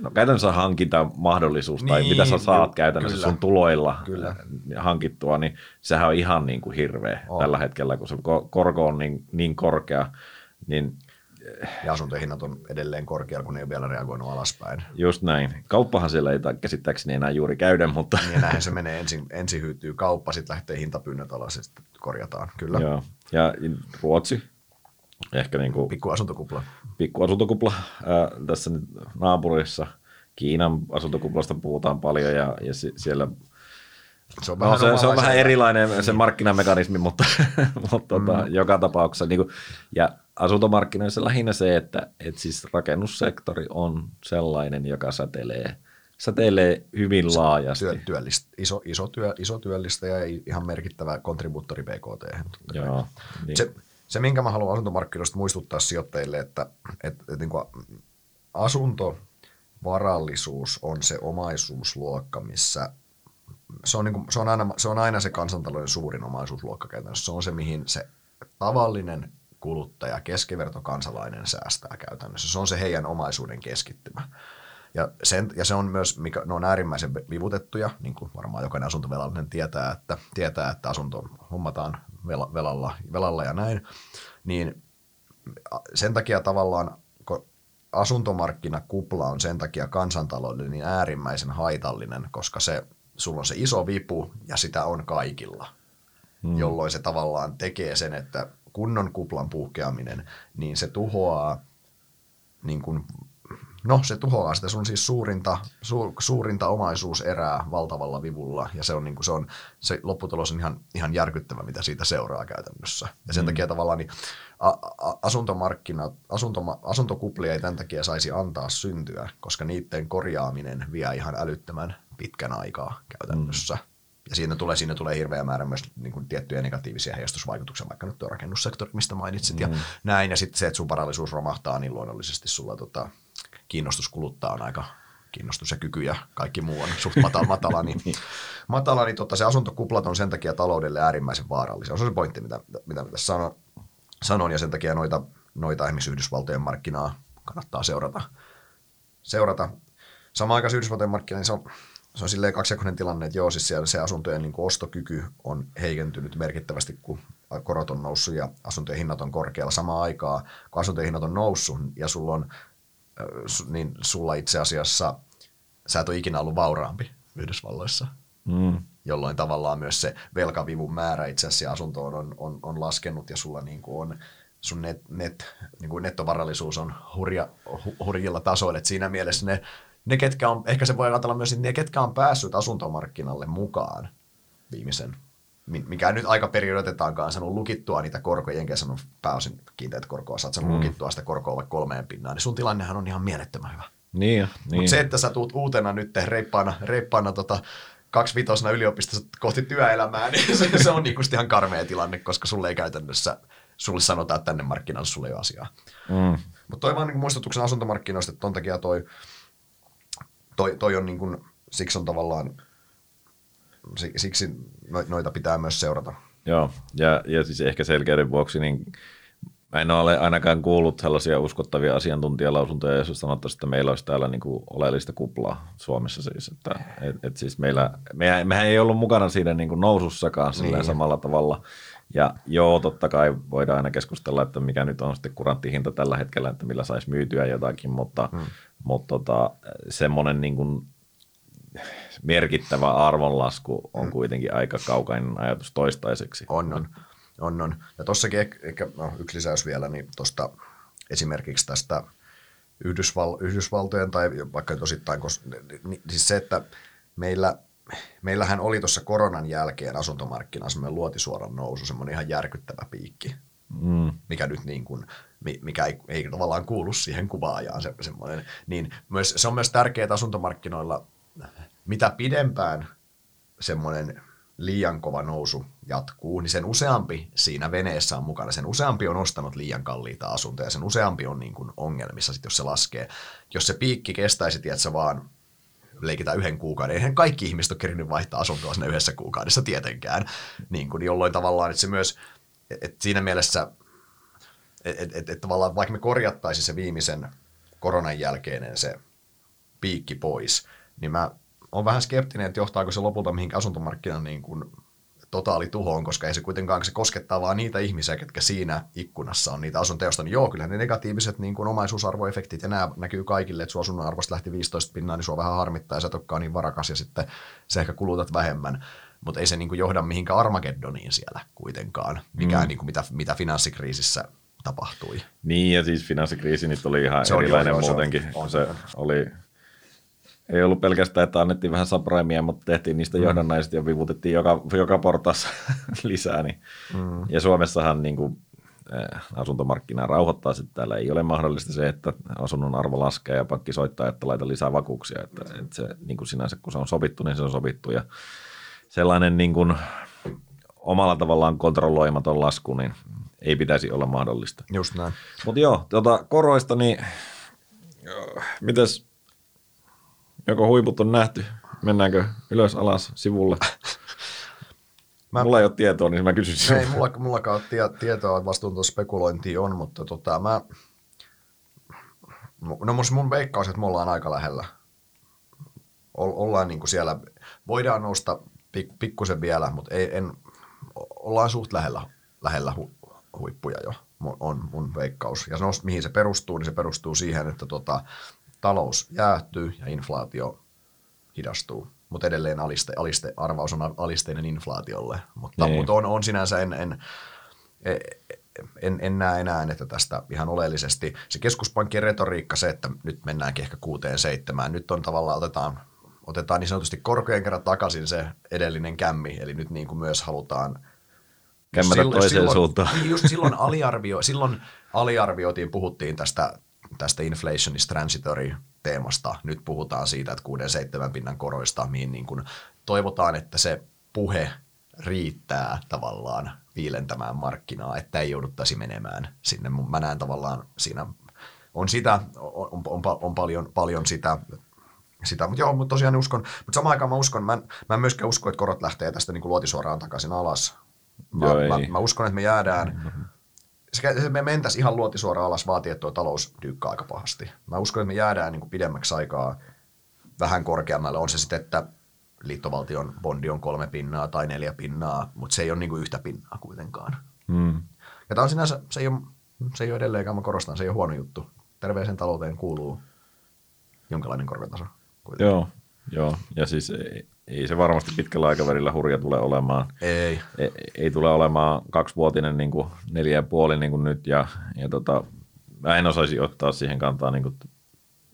[SPEAKER 2] No käytännössä hankintamahdollisuus niin, tai mitä sä saat ju, käytännössä kyllä, sun tuloilla kyllä. hankittua, niin sehän on ihan niin kuin hirveä on. tällä hetkellä, kun se korko on niin, niin korkea. Niin,
[SPEAKER 1] ja asuntohinnat on edelleen korkealla, kun ne ei ole vielä reagoinut alaspäin.
[SPEAKER 2] Just näin. Kauppahan siellä ei käsittääkseni enää juuri käydä, mutta...
[SPEAKER 1] Niin näinhän se menee. Ensin, ensin hyytyy kauppa, sitten lähtee hintapyynnöt alas ja sitten korjataan. Kyllä.
[SPEAKER 2] Joo. Ja Ruotsi Ehkä niin kuin,
[SPEAKER 1] pikku asuntokupla.
[SPEAKER 2] Pikku asuntokupla. Ää, tässä nyt naapurissa Kiinan asuntokuplasta puhutaan paljon ja, ja siellä se on, no, vähän, se, se on vähän erilainen niin. se markkinamekanismi, mutta, mutta tota, mm. tota, joka tapauksessa. Niin kuin, ja asuntomarkkinoissa lähinnä se, että et siis rakennussektori on sellainen, joka säteilee, säteilee hyvin laajasti. Työ,
[SPEAKER 1] työllist, iso, iso, työ, iso työllistä ja ihan merkittävä kontribuuttori BKT.
[SPEAKER 2] Joo, niin.
[SPEAKER 1] Se, se, minkä mä haluan asuntomarkkinoista muistuttaa sijoittajille, että, että, että niin kuin asuntovarallisuus on se omaisuusluokka, missä se on, niin kuin, se, on aina, se on aina se kansantalouden suurin omaisuusluokka käytännössä. Se on se, mihin se tavallinen kuluttaja, keskivertokansalainen säästää käytännössä. Se on se heidän omaisuuden keskittymä. Ja, sen, ja se on myös, mikä, ne on äärimmäisen vivutettuja, niin kuin varmaan jokainen asuntovelallinen tietää, että, tietää, että asunto hommataan velalla, velalla ja näin, niin sen takia tavallaan asuntomarkkinakupla on sen takia kansantaloudelle niin äärimmäisen haitallinen, koska se, sulla on se iso vipu ja sitä on kaikilla, hmm. jolloin se tavallaan tekee sen, että kunnon kuplan puhkeaminen, niin se tuhoaa niin kuin No, se tuhoaa sitä sun siis suurinta, su, suurinta omaisuuserää valtavalla vivulla, ja se on, niin kuin, se, on se lopputulos on ihan, ihan järkyttävä, mitä siitä seuraa käytännössä. Ja sen mm. takia tavallaan niin, a, a, asuntomarkkinat, asuntoma, asuntokuplia ei tämän takia saisi antaa syntyä, koska niiden korjaaminen vie ihan älyttömän pitkän aikaa käytännössä. Mm. Ja siinä tulee, siinä tulee hirveä määrä myös niin kuin tiettyjä negatiivisia heijastusvaikutuksia, vaikka nyt tuo rakennussektori, mistä mainitsit, mm. ja näin. Ja sitten se, että sun varallisuus romahtaa, niin luonnollisesti sulla tota, kiinnostus kuluttaa on aika kiinnostus ja kyky ja kaikki muu on suht matala, matala niin, matala, niin tota, se asuntokuplat on sen takia taloudelle äärimmäisen vaarallisia. Se on se pointti, mitä, mitä tässä sanon, sanon, ja sen takia noita, noita esimerkiksi Yhdysvaltojen markkinaa kannattaa seurata. seurata. Samaan aikaan Yhdysvaltojen markkina, niin se on, se on silleen kaksijakoinen tilanne, että joo, siis siellä se asuntojen niin ostokyky on heikentynyt merkittävästi, kun korot on noussut ja asuntojen hinnat on korkealla samaan aikaan, kun asuntojen hinnat on noussut ja sulla on niin sulla itse asiassa, sä et ole ikinä ollut vauraampi Yhdysvalloissa. Mm. jolloin tavallaan myös se velkavivun määrä itse asiassa asuntoon on, on, on laskenut ja sulla niin kuin on sun net, net, niin kuin nettovarallisuus on hurja, hu, hurjilla tasoilla. Et siinä mielessä ne, ne, ketkä on, ehkä se voi ajatella myös, että ne, ketkä on päässyt asuntomarkkinalle mukaan viimeisen mikä nyt aika periodetetaankaan sanonut lukittua niitä korkoja, enkä sanonut pääosin kiinteät korkoa, saat sanonut mm. lukittua sitä korkoa vaikka kolmeen pinnaan, niin sun tilannehan on ihan mielettömän hyvä.
[SPEAKER 2] Niin,
[SPEAKER 1] niin. Mutta se, että sä tuut uutena nyt reippaana, reippaana tota, kaksivitosena yliopistossa kohti työelämää, niin se, se on niinku ihan karmea tilanne, koska sulle ei käytännössä, sulle sanotaan, että tänne markkinalle sulle ei ole asiaa. Mm. Mutta toi vaan niin muistutuksen asuntomarkkinoista, että ton takia toi, toi, toi on niin kuin, siksi on tavallaan siksi noita pitää myös seurata.
[SPEAKER 2] Joo, ja, ja siis ehkä selkeyden vuoksi, niin mä en ole ainakaan kuullut sellaisia uskottavia asiantuntijalausuntoja, jos sanottaisiin, että meillä olisi täällä niin kuin oleellista kuplaa Suomessa siis. Että, et, et siis meillä, mehän, mehän ei ollut mukana siinä niin kuin nousussakaan niin. samalla tavalla. Ja joo, totta kai voidaan aina keskustella, että mikä nyt on sitten kuranttihinta tällä hetkellä, että millä saisi myytyä jotakin, mutta, hmm. mutta tota, semmoinen niin kuin merkittävä arvonlasku on kuitenkin aika kaukainen ajatus toistaiseksi.
[SPEAKER 1] On, on. on, on. Ja tuossakin ehkä no, yksi lisäys vielä, niin tuosta esimerkiksi tästä Yhdysval, Yhdysvaltojen tai vaikka nyt osittain, koska, niin, siis se, että meillä, meillähän oli tuossa koronan jälkeen asuntomarkkina semmoinen luotisuoran nousu, semmoinen ihan järkyttävä piikki, mm. mikä nyt niin kuin, mikä ei, ei tavallaan kuulu siihen kuvaajaan se, semmoinen. Niin myös, se on myös tärkeää asuntomarkkinoilla mitä pidempään semmoinen liian kova nousu jatkuu, niin sen useampi siinä veneessä on mukana. Sen useampi on ostanut liian kalliita asuntoja, sen useampi on niin kuin ongelmissa, sit jos se laskee. Jos se piikki kestäisi, tiedätkö, vaan leikitään yhden kuukauden. Eihän kaikki ihmiset ole kerinyt vaihtaa asuntoa sinne yhdessä kuukaudessa tietenkään. Niin kuin, jolloin tavallaan, että se myös, että siinä mielessä, että et, et, et tavallaan vaikka me korjattaisiin se viimeisen koronan jälkeinen se piikki pois, niin mä on vähän skeptinen, että johtaako se lopulta mihin asuntomarkkinan niin kuin totaali tuhoon, koska ei se kuitenkaan se koskettaa vaan niitä ihmisiä, ketkä siinä ikkunassa on niitä asuntoja, niin joo, kyllä ne negatiiviset niin kuin omaisuusarvoefektit ja nämä näkyy kaikille, että sun asunnon arvosta lähti 15 pinnaa, niin sua vähän harmittaa ja sä et niin varakas ja sitten sä ehkä kulutat vähemmän, mutta ei se niin kuin johda mihinkään Armageddoniin siellä kuitenkaan, mikään mm. niin kuin mitä, mitä finanssikriisissä tapahtui.
[SPEAKER 2] Niin, ja siis finanssikriisi nyt oli ihan se erilainen on, joo, muutenkin. Se, on, se oli ei ollut pelkästään, että annettiin vähän subprimeja, mutta tehtiin niistä mm. johdannaisista ja vivutettiin joka, joka portaassa lisää. Niin. Mm. Ja Suomessahan niin kuin, äh, asuntomarkkina rauhoittaa sitten täällä. Ei ole mahdollista se, että asunnon arvo laskee ja pankki soittaa, että laita lisää vakuuksia. Että, että se niin kuin sinänsä, kun se on sovittu, niin se on sovittu. Ja sellainen niin kuin, omalla tavallaan kontrolloimaton lasku, niin ei pitäisi olla mahdollista.
[SPEAKER 1] Just näin.
[SPEAKER 2] Mutta joo, tuota, koroista, niin mites Joko huiput on nähty? Mennäänkö ylös, alas, sivulle? Mä, mulla ei ole tietoa, niin mä kysyn
[SPEAKER 1] Ei mulla, mullakaan tie, tietoa, että vastuun spekulointia on, mutta tota, mä, no mun, mun veikkaus, että me ollaan aika lähellä. ollaan niin kuin siellä, voidaan nousta pik, pikkusen vielä, mutta ei, en, ollaan suht lähellä, lähellä hu, huippuja jo, on mun veikkaus. Ja se, mihin se perustuu, niin se perustuu siihen, että tota, talous jäähtyy ja inflaatio hidastuu. Mutta edelleen aliste, aliste, arvaus on alisteinen inflaatiolle. Mutta, niin. mutta on, on sinänsä, en, en, en, en näe enää, että tästä ihan oleellisesti. Se keskuspankkien retoriikka, se, että nyt mennäänkin ehkä kuuteen seitsemään, nyt on tavallaan, otetaan, otetaan niin sanotusti korkojen kerran takaisin se edellinen kämmi, eli nyt niin kuin myös halutaan
[SPEAKER 2] Kämmätä toiseen
[SPEAKER 1] silloin,
[SPEAKER 2] suuntaan.
[SPEAKER 1] Niin just silloin, aliarvio, silloin aliarvioitiin, puhuttiin tästä tästä inflation is transitory teemasta. Nyt puhutaan siitä, että 6-7 pinnan koroista, mihin niin kuin toivotaan, että se puhe riittää tavallaan viilentämään markkinaa, että ei jouduttaisi menemään sinne. Mä näen tavallaan siinä on sitä, on, on, on paljon, paljon sitä, sitä. Mutta joo, mutta tosiaan uskon, mutta samaan aikaan mä uskon, mä, mä en myöskään usko, että korot lähtee tästä niin kuin luotisuoraan takaisin alas. Mä, joo, mä, mä, uskon, että me jäädään, mm-hmm se, me mentäisiin ihan luotisuoraan alas, vaatii, että tuo talous dykkää aika pahasti. Mä uskon, että me jäädään niin kuin pidemmäksi aikaa vähän korkeammalle. On se sitten, että liittovaltion bondi on kolme pinnaa tai neljä pinnaa, mutta se ei ole niin kuin yhtä pinnaa kuitenkaan. Hmm. Ja tämä on sinänsä, se ei ole, se ei ole edelleenkään, mä korostan, se ei ole huono juttu. Terveeseen talouteen kuuluu jonkinlainen korkotaso.
[SPEAKER 2] Joo, joo, ja siis ei se varmasti pitkällä aikavälillä hurja tule olemaan.
[SPEAKER 1] Ei.
[SPEAKER 2] Ei, ei tule olemaan kaksivuotinen niin kuin neljä ja puoli niin kuin nyt ja, ja tota, mä en osaisi ottaa siihen kantaa, niin kuin,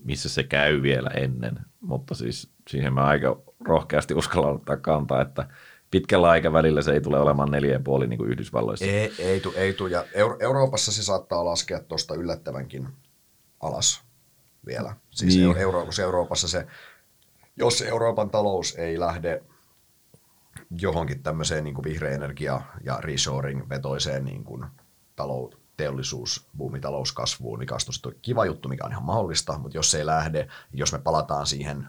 [SPEAKER 2] missä se käy vielä ennen, mutta siis siihen mä aika rohkeasti uskallan ottaa kantaa, että pitkällä aikavälillä se ei tule olemaan neljä ja puoli niin kuin Yhdysvalloissa.
[SPEAKER 1] Ei, ei tu, ei tu. Ja Euro- Euroopassa se saattaa laskea tuosta yllättävänkin alas vielä. Siis
[SPEAKER 2] niin.
[SPEAKER 1] Euro- Euroopassa se, jos Euroopan talous ei lähde johonkin tämmöiseen niin kuin vihreä energia ja reshoring vetoiseen niin kuin talou- teollisuus, buumi, talouskasvuun, mikä on kiva juttu, mikä on ihan mahdollista, mutta jos se ei lähde, jos me palataan siihen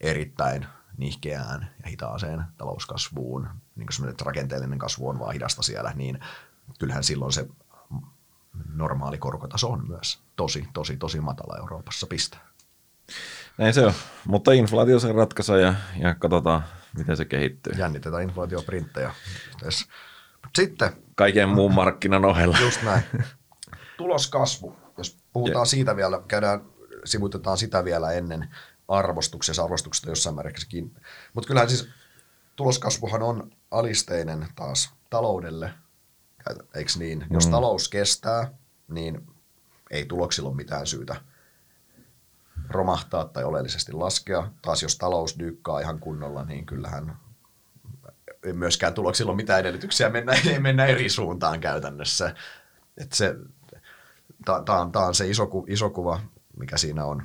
[SPEAKER 1] erittäin nihkeään ja hitaaseen talouskasvuun, niin kuin semmoinen, että rakenteellinen kasvu on vaan hidasta siellä, niin kyllähän silloin se normaali korkotaso on myös tosi, tosi, tosi matala Euroopassa, piste.
[SPEAKER 2] Näin se on, mutta inflaatio se ratkaisee ja, ja katsotaan, miten se kehittyy.
[SPEAKER 1] Jännitetään inflaatioprinttejä. Sitten
[SPEAKER 2] Kaiken muun markkinan ohella.
[SPEAKER 1] Just näin. Tuloskasvu. Jos puhutaan siitä vielä, käydään, sivutetaan sitä vielä ennen arvostuksessa, arvostuksesta jossain määräkin. Mutta kyllähän siis tuloskasvuhan on alisteinen taas taloudelle, eikö niin? Jos talous kestää, niin ei tuloksilla ole mitään syytä romahtaa tai oleellisesti laskea. Taas jos talous dyykkaa ihan kunnolla, niin kyllähän ei myöskään tuloksilla ole mitään edellytyksiä mennä, mennä eri suuntaan käytännössä. Tämä on, tää on se iso, iso kuva, mikä siinä on,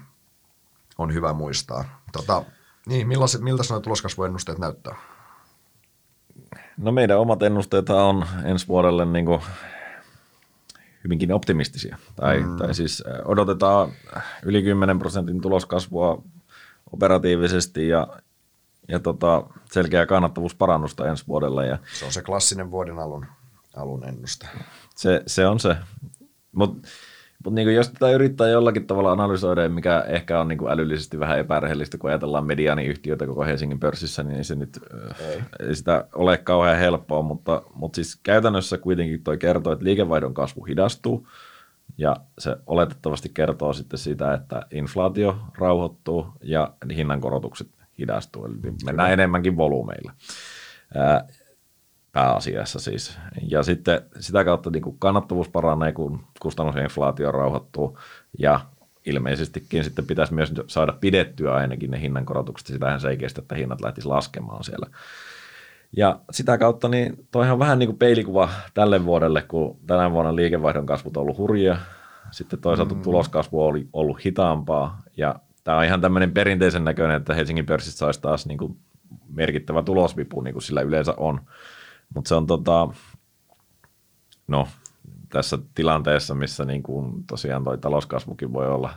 [SPEAKER 1] on hyvä muistaa. Tota, niin, millaiset, miltä nuo tuloskasvuennusteet näyttää?
[SPEAKER 2] No meidän omat ennusteet on ensi vuodelle niin kuin hyvinkin optimistisia. Tai, mm. tai siis äh, odotetaan yli 10 prosentin tuloskasvua operatiivisesti ja, ja tota, selkeää kannattavuusparannusta ensi vuodelle. Ja
[SPEAKER 1] Se on se klassinen vuoden alun, alun ennuste.
[SPEAKER 2] se, se on se. Mutta mut niinku jos tätä yrittää jollakin tavalla analysoida, mikä ehkä on niinku älyllisesti vähän epärehellistä, kun ajatellaan mediaaniyhtiöitä koko Helsingin pörssissä, niin se nyt
[SPEAKER 1] Ei.
[SPEAKER 2] ei. ei sitä ole kauhean helppoa, mutta, mutta siis käytännössä kuitenkin toi kertoo, että liikevaihdon kasvu hidastuu, ja se oletettavasti kertoo sitten sitä, että inflaatio rauhoittuu ja hinnankorotukset hidastuu, eli mennään enemmänkin volyymeilla. Ää, pääasiassa siis. Ja sitten sitä kautta niin kuin kannattavuus paranee, kun kustannusinflaatio rauhoittuu ja ilmeisestikin sitten pitäisi myös saada pidettyä ainakin ne hinnankorotukset. Sitähän se ei kestä, että hinnat lähtisi laskemaan siellä. Ja sitä kautta niin toihan on vähän niin kuin peilikuva tälle vuodelle, kun tänä vuonna liikevaihdon kasvut on ollut hurjia. Sitten toisaalta mm. tuloskasvu oli ollut hitaampaa ja tämä on ihan tämmöinen perinteisen näköinen, että Helsingin pörssissä saisi taas niin kuin merkittävä tulosvipu, niin kuin sillä yleensä on. Mutta se on tota, no tässä tilanteessa, missä niin kuin tosiaan toi talouskasvukin voi olla,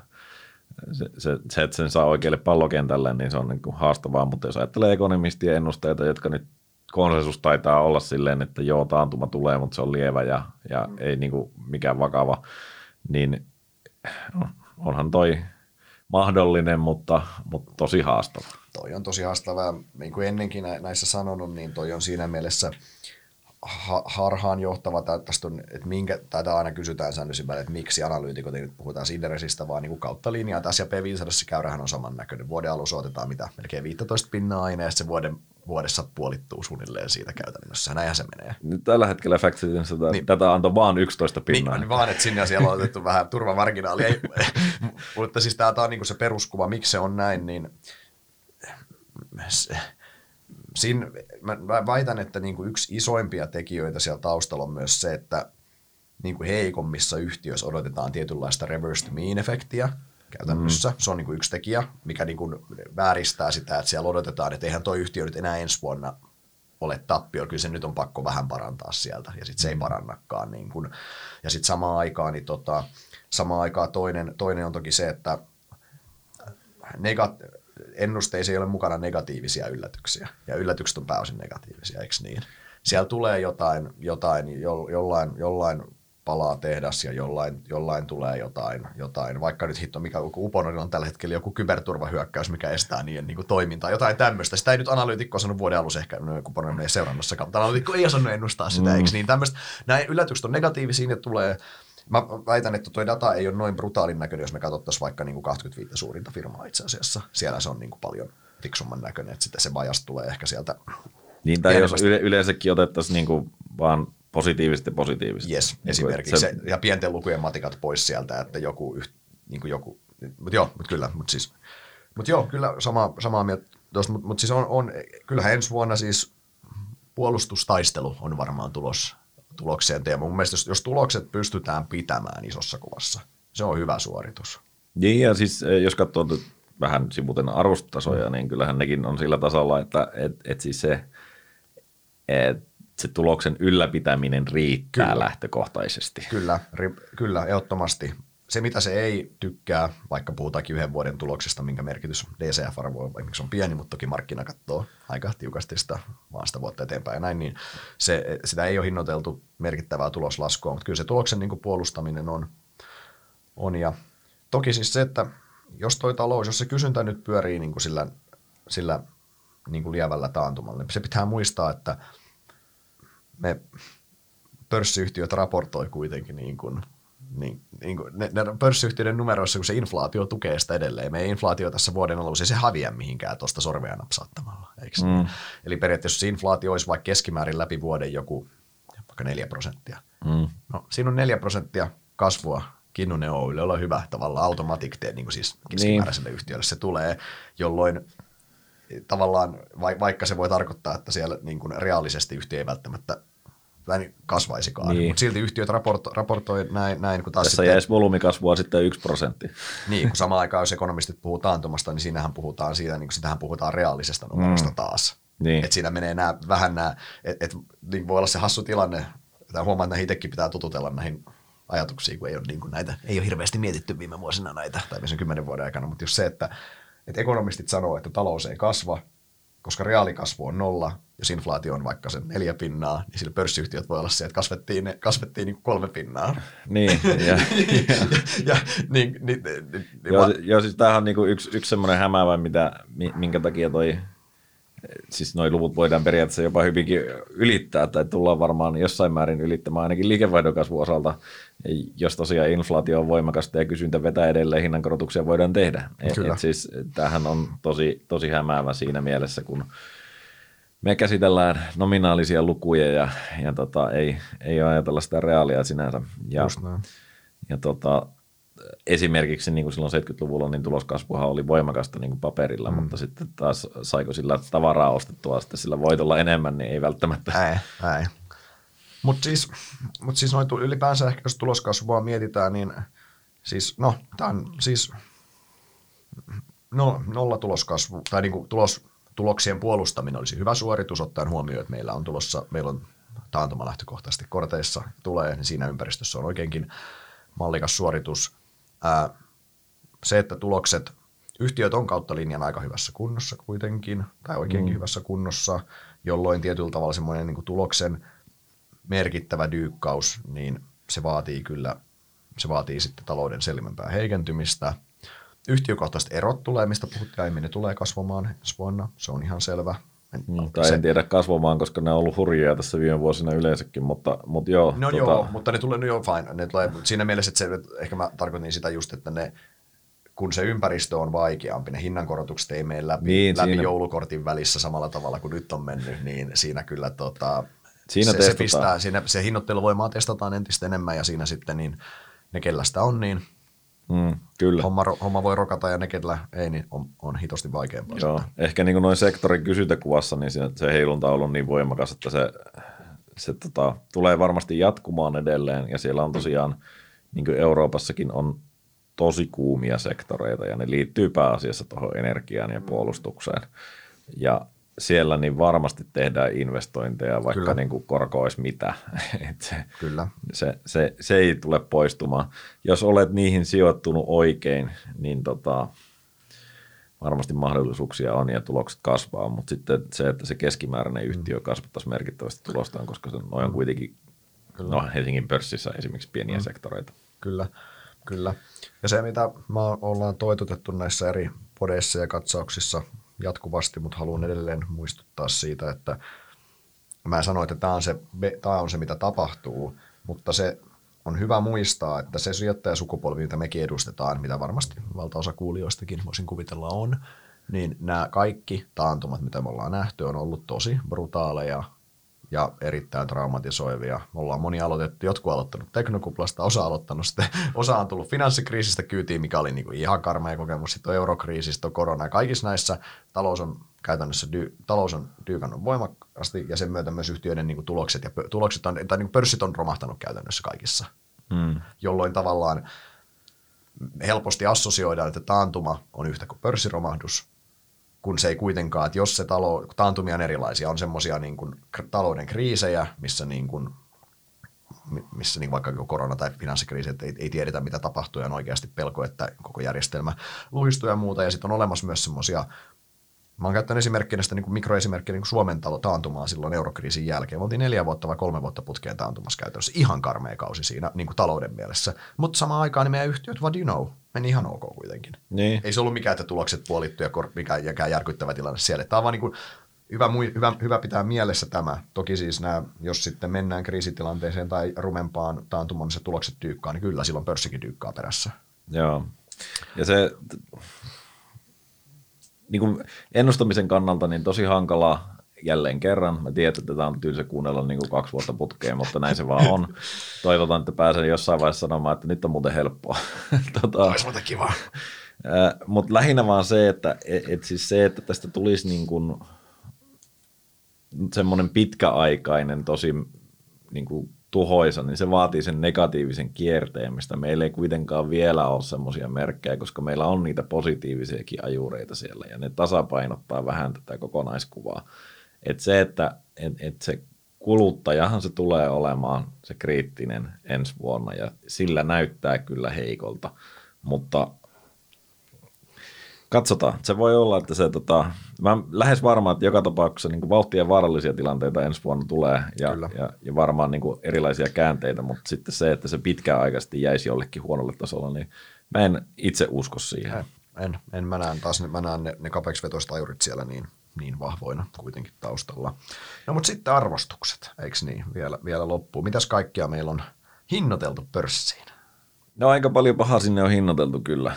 [SPEAKER 2] se, se, se, että sen saa oikealle pallokentälle, niin se on niin kuin haastavaa, mutta jos ajattelee ekonomistien ennusteita, jotka nyt konsensus taitaa olla silleen, että joo, taantuma tulee, mutta se on lievä ja, ja mm. ei niin kuin mikään vakava, niin onhan toi mahdollinen, mutta, mutta tosi haastava.
[SPEAKER 1] Toi on tosi haastavaa. Niin kuin ennenkin nä- näissä sanonut, niin toi on siinä mielessä ha- harhaan johtava, että, tästä on, että minkä, tätä aina kysytään välillä, että miksi analyytikot, ei nyt puhutaan Sinderesistä, vaan niin kuin kautta linjaa. Tässä ja P500 käyrähän on samannäköinen. Vuoden alussa otetaan mitä, melkein 15 pinnaa aina, ja sitten se vuoden, vuodessa puolittuu suunnilleen siitä käytännössä. Näinhän se menee.
[SPEAKER 2] Nyt tällä hetkellä Factsitin sitä,
[SPEAKER 1] Niin.
[SPEAKER 2] niin. tätä antoi vaan 11 pinnaa.
[SPEAKER 1] Niin, vaan, että sinne siellä on otettu vähän turvamarginaalia. Ei, mutta siis tämä on niinku se peruskuva, miksi se on näin, niin siinä, mä väitän, että niinku yksi isoimpia tekijöitä siellä taustalla on myös se, että niinku heikommissa yhtiöissä odotetaan tietynlaista reverse mean-efektiä käytännössä. Mm. Se on niinku yksi tekijä, mikä niinku vääristää sitä, että siellä odotetaan, että eihän tuo yhtiö nyt enää ensi vuonna ole tappio, kyllä se nyt on pakko vähän parantaa sieltä, ja sitten se ei parannakaan. Niin kun. Ja sitten samaan aikaan, niin tota, samaan aikaan toinen, toinen on toki se, että negat, ennusteissa ei ole mukana negatiivisia yllätyksiä, ja yllätykset on pääosin negatiivisia, eikö niin? Siellä tulee jotain, jotain jo, jollain, jollain palaa tehdas ja jollain, jollain tulee jotain, jotain, vaikka nyt hitto, mikä kun Uponorilla on tällä hetkellä joku kyberturvahyökkäys, mikä estää niiden niin kuin, toimintaa, jotain tämmöistä. Sitä ei nyt analyytikko osannut vuoden alussa ehkä, no, kun Uponor ei seurannassa, mutta analyytikko ei osannut ennustaa sitä, mm. eikö niin? Tämmöistä, näin yllätykset on negatiivisia, ne tulee, Mä väitän, että tuo data ei ole noin brutaalin näköinen, jos me katsottaisiin vaikka niin kuin 25 suurinta firmaa itse asiassa. Siellä se on niin kuin paljon, fiksumman näköinen, että sitten se vajas tulee ehkä sieltä
[SPEAKER 2] Niin, tai jos yle, yleensäkin otettaisiin niinku vaan positiivisesti positiivisesti.
[SPEAKER 1] Yes,
[SPEAKER 2] niin
[SPEAKER 1] esimerkiksi. Se, ja pienten lukujen matikat pois sieltä, että joku, yht, niin kuin joku mutta joo, mutta kyllä, mutta siis, mutta joo, kyllä sama, samaa mieltä tuosta, mutta, mutta siis on, on, kyllähän ensi vuonna siis puolustustaistelu on varmaan tulos, tulokseen teema. Mun mielestä jos, jos tulokset pystytään pitämään isossa kuvassa, se on hyvä suoritus.
[SPEAKER 2] Niin, ja siis eh, jos katsoo vähän sivuten arvostasoja, niin kyllähän nekin on sillä tasolla, että et, et siis se, et se tuloksen ylläpitäminen riittää kyllä. lähtökohtaisesti.
[SPEAKER 1] Kyllä, ri, kyllä, ehdottomasti. Se, mitä se ei tykkää, vaikka puhutaankin yhden vuoden tuloksesta, minkä merkitys DCF-arvo on pieni, mutta toki markkina katsoo aika tiukasti sitä vaan sitä vuotta eteenpäin ja näin, niin se, sitä ei ole hinnoiteltu merkittävää tuloslaskua, mutta kyllä se tuloksen niin kuin puolustaminen on, on. Ja toki siis se, että jos toi talous, jos se kysyntä nyt pyörii niin kuin sillä, sillä niin kuin lievällä taantumalla, niin se pitää muistaa, että me pörssiyhtiöt raportoi kuitenkin niin kuin, niin, niin kuin ne, ne pörssiyhtiöiden numeroissa, kun se inflaatio tukee sitä edelleen. Meidän inflaatio tässä vuoden alussa ei se häviä mihinkään tuosta sorvea napsauttamalla. Eikö? Mm. Eli periaatteessa se inflaatio olisi vaikka keskimäärin läpi vuoden joku vaikka 4 prosenttia. Mm. No, siinä on 4 prosenttia kasvua Kinnunen Oylle, jolla on hyvä tavallaan automatic niin kuin siis keskimääräiselle niin. yhtiölle se tulee, jolloin tavallaan, vaikka se voi tarkoittaa, että siellä niin kuin reaalisesti yhtiö ei välttämättä niin kasvaisikaan, niin. mutta silti yhtiöt raporto, raportoi näin, näin kun taas
[SPEAKER 2] Tässä sitten, jäisi volyymikasvua sitten yksi prosentti.
[SPEAKER 1] Niin, kun samaan aikaan jos ekonomistit puhuu taantumasta, niin siinähän puhutaan siitä, niin sitähän puhutaan reaalisesta numerosta mm. taas. Niin. Että siinä menee nämä, vähän nämä, että et, niin voi olla se hassu tilanne, että huomaa, että itsekin pitää tututella näihin ajatuksia, kun ei ole, niin kuin näitä, ei ole hirveästi mietitty viime vuosina näitä, tai viimeisen kymmenen vuoden aikana, mutta jos se, että, että ekonomistit sanoo, että talous ei kasva, koska reaalikasvu on nolla, jos inflaatio on vaikka sen neljä pinnaa, niin sillä pörssiyhtiöt voi olla se, että kasvettiin, kasvettiin niin kolme pinnaa.
[SPEAKER 2] Niin, ja, ja,
[SPEAKER 1] ja niin, niin, niin,
[SPEAKER 2] joo, va- joo, siis tämähän on niin yksi, yksi semmoinen hämäävä, mitä, minkä takia toi siis nuo luvut voidaan periaatteessa jopa hyvinkin ylittää, tai tullaan varmaan jossain määrin ylittämään ainakin liikevaihdon osalta, jos tosiaan inflaatio on voimakasta ja kysyntä vetää edelleen, hinnankorotuksia voidaan tehdä. E, Kyllä. Et siis tämähän on tosi, tosi hämäävä siinä mielessä, kun me käsitellään nominaalisia lukuja ja, ja tota, ei, ei ajatella sitä reaalia sinänsä. Ja, ja tota, esimerkiksi niin kuin silloin 70-luvulla niin tuloskasvuhan oli voimakasta niin kuin paperilla, mm. mutta sitten taas saiko sillä tavaraa ostettua sitten sillä voitolla enemmän, niin ei välttämättä.
[SPEAKER 1] Ei, ei. Mutta siis, mut siis noin ylipäänsä ehkä jos tuloskasvua mietitään, niin siis no, tämä on siis no, nolla tuloskasvu, tai niin kuin tulos, tuloksien puolustaminen olisi hyvä suoritus, ottaen huomioon, että meillä on tulossa, meillä on taantuma lähtökohtaisesti korteissa tulee, niin siinä ympäristössä on oikeinkin mallikas suoritus. Ää, se, että tulokset, yhtiöt on kautta linjan aika hyvässä kunnossa kuitenkin, tai oikeinkin mm. hyvässä kunnossa, jolloin tietyllä tavalla semmoinen niin tuloksen merkittävä dyykkaus, niin se vaatii kyllä, se vaatii sitten talouden selvämpää heikentymistä. Yhtiökohtaiset erot tulee, mistä puhuttiin aiemmin, ne tulee kasvamaan ensi vuonna, se on ihan selvä.
[SPEAKER 2] Mm, tai se, en tiedä kasvamaan, koska ne on ollut hurjia tässä viime vuosina yleensäkin, mutta, mutta joo.
[SPEAKER 1] No tota... joo, mutta ne tulee, no joo, fine. Ne tulee, siinä mielessä, että se, ehkä mä tarkoitin sitä just, että ne, kun se ympäristö on vaikeampi, ne hinnankorotukset ei mene läpi, niin, läpi siinä... joulukortin välissä samalla tavalla kuin nyt on mennyt, niin siinä kyllä tota, siinä se, se, pistää, siinä, se hinnoitteluvoimaa testataan entistä enemmän ja siinä sitten niin ne, kellä sitä on, niin
[SPEAKER 2] Mm, kyllä.
[SPEAKER 1] Homma, homma voi rokata ja ne, kellä ei, niin on, on hitosti vaikeampaa.
[SPEAKER 2] Joo, ehkä niin kuin noin sektorin kysyntäkuvassa, niin se, se heilunta on ollut niin voimakas, että se, se tota, tulee varmasti jatkumaan edelleen. Ja siellä on tosiaan, niin kuin Euroopassakin on tosi kuumia sektoreita ja ne liittyy pääasiassa tuohon energiaan ja puolustukseen. Ja siellä niin varmasti tehdään investointeja, vaikka Kyllä. niin kuin korko olisi mitä. Et se,
[SPEAKER 1] Kyllä.
[SPEAKER 2] Se, se, se ei tule poistumaan. Jos olet niihin sijoittunut oikein, niin tota, varmasti mahdollisuuksia on ja tulokset kasvaa, mutta sitten se, että se keskimääräinen yhtiö mm. kasvattaisi merkittävästi tulostaan, koska se noin on kuitenkin Kyllä. No, Helsingin pörssissä esimerkiksi pieniä mm. sektoreita.
[SPEAKER 1] Kyllä, kyllä. Ja se, mitä me ollaan toitotettu näissä eri podeissa ja katsauksissa jatkuvasti, mutta haluan edelleen muistuttaa siitä, että mä sanoin, että tämä on se, tämä on se mitä tapahtuu, mutta se on hyvä muistaa, että se sijoittajasukupolvi, mitä mekin edustetaan, mitä varmasti valtaosa kuulijoistakin voisin kuvitella on, niin nämä kaikki taantumat, mitä me ollaan nähty, on ollut tosi brutaaleja ja erittäin traumatisoivia. Me ollaan moni aloitettu, jotkut aloittanut teknokuplasta, osa aloittanut sitten, osa on tullut finanssikriisistä kyytiin, mikä oli niinku ihan karmea kokemus, sitten on eurokriisistä, on korona ja kaikissa näissä talous on käytännössä dy, talous on dyykannut voimakkaasti ja sen myötä myös yhtiöiden niinku tulokset ja tulokset on, tai niinku pörssit on romahtanut käytännössä kaikissa, hmm. jolloin tavallaan helposti assosioidaan, että taantuma on yhtä kuin pörssiromahdus, kun se ei kuitenkaan, että jos se talo, taantumia on erilaisia, on semmoisia niin talouden kriisejä, missä niin kuin, missä niin vaikka korona- tai finanssikriisi, että ei, ei tiedetä mitä tapahtuu ja on oikeasti pelko, että koko järjestelmä luhistuu ja muuta. Ja sitten on olemassa myös semmoisia Mä oon käyttänyt esimerkkinä sitä niin mikroesimerkkiä niin Suomen talo taantumaa silloin eurokriisin jälkeen. Me oltiin neljä vuotta vai kolme vuotta putkeen taantumassa käytännössä. Ihan karmea kausi siinä niin kuin talouden mielessä. Mutta samaan aikaan niin meidän yhtiöt, what do you know, meni ihan ok kuitenkin.
[SPEAKER 2] Niin.
[SPEAKER 1] Ei se ollut mikään, että tulokset puolittu ja kor- mikä, mikään järkyttävä tilanne siellä. Tämä on vaan niin kuin, hyvä, hyvä, hyvä pitää mielessä tämä. Toki siis nämä, jos sitten mennään kriisitilanteeseen tai rumempaan taantumaan, missä tulokset tyykkaa, niin kyllä silloin pörssikin tyykkaa perässä.
[SPEAKER 2] Joo. Ja se niin kuin ennustamisen kannalta niin tosi hankalaa jälleen kerran. Mä tiedän, että tätä on tylsä kuunnella niin kuin kaksi vuotta putkeen, mutta näin se vaan on. Toivotan, että pääsen jossain vaiheessa sanomaan, että nyt on muuten helppoa.
[SPEAKER 1] tota, Olisi muuten kiva.
[SPEAKER 2] Äh, mutta lähinnä vaan se, että et, et siis se, että tästä tulisi niin kuin semmoinen pitkäaikainen, tosi niin kuin tuhoisa, niin se vaatii sen negatiivisen kierteen, mistä meillä ei kuitenkaan vielä ole semmoisia merkkejä, koska meillä on niitä positiivisiakin ajureita siellä, ja ne tasapainottaa vähän tätä kokonaiskuvaa. Et se, että et, et se kuluttajahan se tulee olemaan se kriittinen ensi vuonna, ja sillä näyttää kyllä heikolta, mutta Katsotaan. Se voi olla, että se, tota, mä lähes varmaan, että joka tapauksessa niin vauhtia vaarallisia tilanteita ensi vuonna tulee ja, ja, ja varmaan niin kuin erilaisia käänteitä, mutta sitten se, että se pitkäaikaisesti jäisi jollekin huonolle tasolle, niin mä en itse usko siihen.
[SPEAKER 1] En, en mä näen taas, mä näen ne, ne capex ajurit siellä niin, niin vahvoina kuitenkin taustalla. No mutta sitten arvostukset, eikö niin, vielä, vielä loppuu. Mitäs kaikkia meillä on hinnoiteltu pörssiin?
[SPEAKER 2] No aika paljon pahaa sinne on hinnoiteltu kyllä.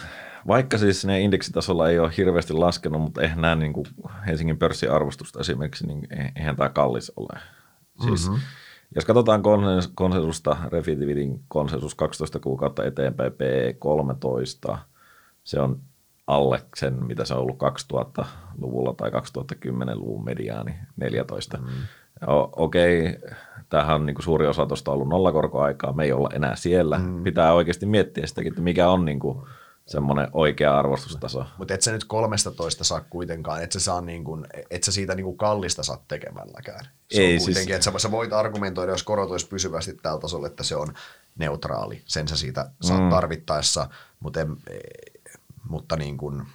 [SPEAKER 2] Vaikka siis ne indeksitasolla ei ole hirveästi laskenut, mutta eihän nämä niin kuin Helsingin pörssin arvostusta esimerkiksi, niin eihän tämä kallis ole. Siis, mm-hmm. Jos katsotaan konsensusta, Refitivitin konsensus 12 kuukautta eteenpäin P13, se on alle sen, mitä se on ollut 2000-luvulla tai 2010-luvun mediaani 14. Mm. Okei, okay, tämähän on niin kuin suuri osa tuosta ollut nollakorkoaikaa, me ei olla enää siellä. Mm. Pitää oikeasti miettiä sitäkin, että mikä on niin kuin semmoinen oikea arvostustaso.
[SPEAKER 1] Mutta et sä nyt 13 saa kuitenkaan, et sä, saa niin kuin, et sä siitä niin kallista saa tekemälläkään. Se Ei, on siis- kuitenkin, siis... että sä, voit argumentoida, jos korot olisi pysyvästi tällä tasolla, että se on neutraali. Sen sä siitä saat mm. tarvittaessa, mutta, en, mutta niin kuin,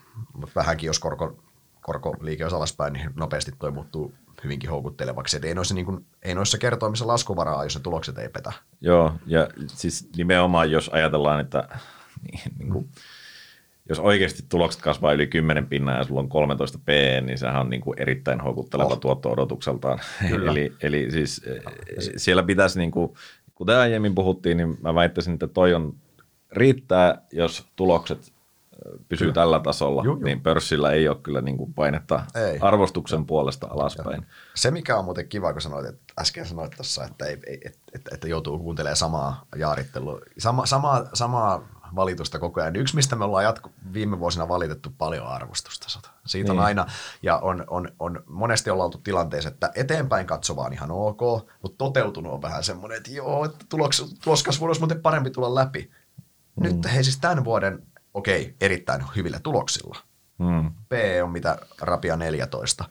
[SPEAKER 1] vähänkin jos korko, korkoliike olisi alaspäin, niin nopeasti toi muuttuu hyvinkin houkuttelevaksi. Et ei, noissa, niin kuin, ei noissa kertoimissa laskuvaraa, jos ne tulokset ei petä.
[SPEAKER 2] Joo, ja siis nimenomaan jos ajatellaan, että niin, niin kuin, jos oikeasti tulokset kasvaa yli 10 pinnaa ja sulla on 13 P, niin sehän on niin kuin erittäin houkutteleva oh. tuotto-odotukseltaan. eli, eli siis eh, siellä pitäisi, niin kuin, kuten aiemmin puhuttiin, niin mä väittäisin, että toi on, riittää, jos tulokset eh, pysyy kyllä. tällä tasolla, juh. niin pörssillä ei ole kyllä niin kuin painetta ei. arvostuksen puolesta alaspäin. Ja.
[SPEAKER 1] Se, mikä on muuten kiva, kun sanoit, että äsken sanoit tuossa, että, ei, että, että, että joutuu kuuntelemaan samaa jaarittelua, sama, samaa, samaa valitusta koko ajan. Yksi, mistä me ollaan jatku, viime vuosina valitettu paljon arvostusta. Siitä niin. on aina, ja on, on, on, monesti ollaan oltu tilanteessa, että eteenpäin katsovaan ihan ok, mutta toteutunut on vähän semmoinen, että joo, että tulos, tuloskasvu olisi muuten parempi tulla läpi. Mm. Nyt he siis tämän vuoden, okei, okay, erittäin hyvillä tuloksilla. Mm. P on mitä rapia 14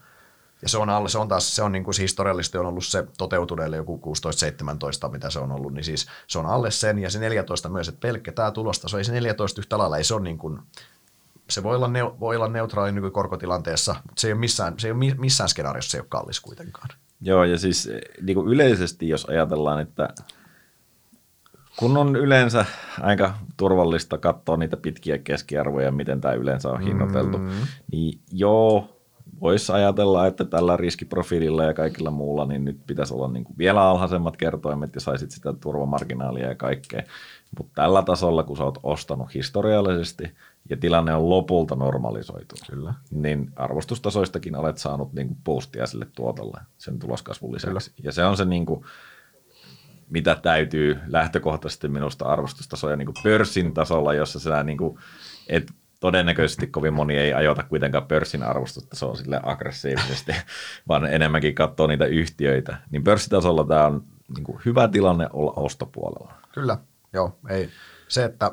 [SPEAKER 1] ja se on, alle, se on taas, se on niin kuin historiallisesti on ollut se toteutuneelle joku 16-17, mitä se on ollut, niin siis se on alle sen ja se 14 myös, että pelkkä tämä tulosta, ei se 14 yhtä lailla, ei se on niin kuin, se voi olla, ne, voi olla neutraali nykykorkotilanteessa, mutta se ei ole missään, se ei ole missään skenaariossa se ei ole kallis kuitenkaan.
[SPEAKER 2] Joo, ja siis niin kuin yleisesti, jos ajatellaan, että kun on yleensä aika turvallista katsoa niitä pitkiä keskiarvoja, miten tämä yleensä on hinnoiteltu, mm. niin joo, voisi ajatella, että tällä riskiprofiililla ja kaikilla muulla, niin nyt pitäisi olla niin kuin vielä alhaisemmat kertoimet ja saisit sitä turvamarginaalia ja kaikkea. Mutta tällä tasolla, kun sä oot ostanut historiallisesti ja tilanne on lopulta normalisoitu,
[SPEAKER 1] Kyllä.
[SPEAKER 2] niin arvostustasoistakin olet saanut niin kuin boostia sille tuotolle sen tuloskasvun lisäksi. Kyllä. Ja se on se, niin kuin, mitä täytyy lähtökohtaisesti minusta arvostustasoja niin kuin pörssin tasolla, jossa sä niin kuin, et todennäköisesti kovin moni ei ajoita kuitenkaan pörssin arvostustasoa sille aggressiivisesti, vaan enemmänkin katsoo niitä yhtiöitä. Niin pörssitasolla tämä on niin kuin hyvä tilanne olla ostopuolella.
[SPEAKER 1] Kyllä, joo. Ei. Se, että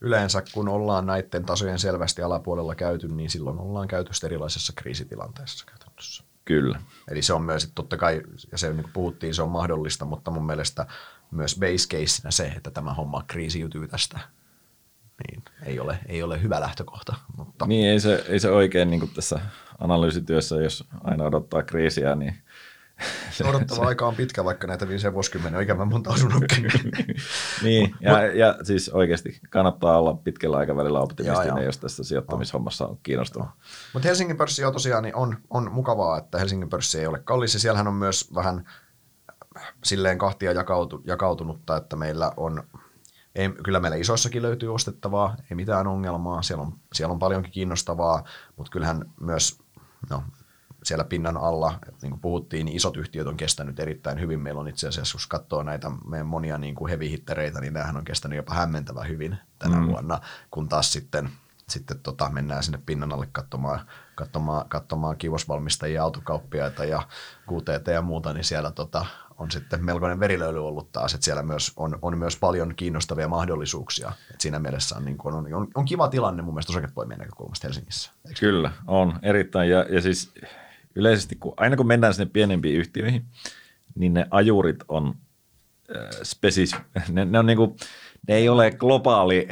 [SPEAKER 1] yleensä kun ollaan näiden tasojen selvästi alapuolella käyty, niin silloin ollaan käyty erilaisessa kriisitilanteessa käytännössä.
[SPEAKER 2] Kyllä.
[SPEAKER 1] Eli se on myös, totta kai, ja se niin kuin puhuttiin, se on mahdollista, mutta mun mielestä myös base caseina se, että tämä homma kriisiytyy tästä, niin ei ole, ei ole hyvä lähtökohta. Mutta...
[SPEAKER 2] Niin, ei se, ei se oikein niin tässä analyysityössä, jos aina odottaa kriisiä, niin
[SPEAKER 1] se odottava se, aika on pitkä, vaikka näitä viisi vuosikymmenen on ikävän monta asunutkin.
[SPEAKER 2] niin, ja, ja siis oikeasti kannattaa olla pitkällä aikavälillä optimistinen, jos tässä sijoittamishommassa on kiinnostava.
[SPEAKER 1] Mutta Helsingin pörssi on tosiaan niin on, on mukavaa, että Helsingin pörssi ei ole kallis, ja siellähän on myös vähän silleen kahtia jakautu, jakautunutta, että meillä on ei, kyllä meillä isoissakin löytyy ostettavaa, ei mitään ongelmaa, siellä on, siellä on paljonkin kiinnostavaa, mutta kyllähän myös no, siellä pinnan alla, niin kuin puhuttiin, niin isot yhtiöt on kestänyt erittäin hyvin. Meillä on itse asiassa, jos katsoo näitä meidän monia niin kuin heavy-hittereitä, niin nämähän on kestänyt jopa hämmentävän hyvin tänä mm. vuonna, kun taas sitten, sitten tota, mennään sinne pinnan alle katsomaan, katsomaan, katsomaan kivosvalmistajia, autokauppiaita ja QTT ja muuta, niin siellä tota, on sitten melkoinen verilöyly ollut taas, että siellä myös on, on myös paljon kiinnostavia mahdollisuuksia. Et siinä mielessä on, niin kuin, on, on, on, kiva tilanne mun mielestä osakepoimien näkökulmasta Helsingissä.
[SPEAKER 2] Kyllä, on erittäin. Ja, ja siis yleisesti, kun, aina kun mennään sinne pienempiin yhtiöihin, niin ne ajurit on äh, spesis, ne, ne, on niinku, ne ei ole globaali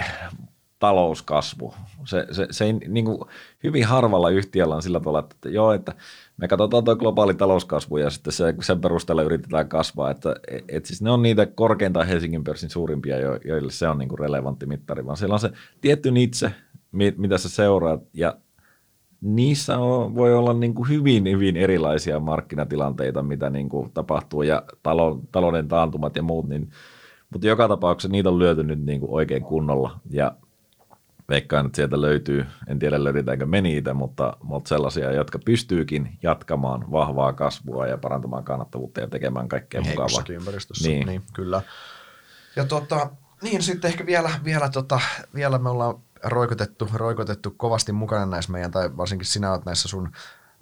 [SPEAKER 2] talouskasvu. Se, se, se ei, niin kuin hyvin harvalla yhtiöllä on sillä tavalla, että joo, että me katsotaan tuo globaali talouskasvu ja sitten se, sen perusteella yritetään kasvaa. Että et siis ne on niitä korkeinta Helsingin pörssin suurimpia, joille se on niin kuin relevantti mittari, vaan siellä on se tietty itse, mitä sä seuraat ja niissä on, voi olla niin kuin hyvin, hyvin erilaisia markkinatilanteita, mitä niin kuin tapahtuu ja talo, talouden taantumat ja muut, niin, mutta joka tapauksessa niitä on lyöty nyt niin kuin oikein kunnolla ja veikkaan, että sieltä löytyy, en tiedä löydetäänkö me niitä, mutta, mutta sellaisia, jotka pystyykin jatkamaan vahvaa kasvua ja parantamaan kannattavuutta ja tekemään kaikkea mukavaa.
[SPEAKER 1] ympäristössä, niin. niin kyllä. Ja tota, niin sitten ehkä vielä, vielä, tota, vielä me ollaan roikotettu, roikotettu kovasti mukana näissä meidän, tai varsinkin sinä olet näissä sun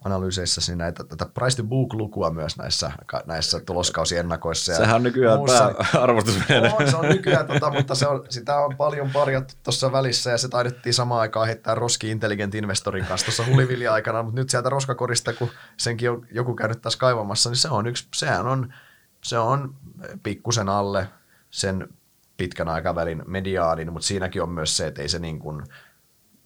[SPEAKER 1] analyyseissäsi näitä, tätä price to book-lukua myös näissä, näissä tuloskausiennakoissa.
[SPEAKER 2] Sehän on nykyään muussa. arvostus.
[SPEAKER 1] On, se on nykyään, tota, mutta se on, sitä on paljon parjattu tuossa välissä ja se taidettiin samaan aikaan heittää Roski Intelligent Investorin kanssa tuossa hulivilja-aikana, mutta nyt sieltä roskakorista, kun senkin on joku käynyt taas kaivamassa, niin se on yksi, sehän on, se on pikkusen alle sen pitkän aikavälin mediaanin, mutta siinäkin on myös se, että ei se niin kuin,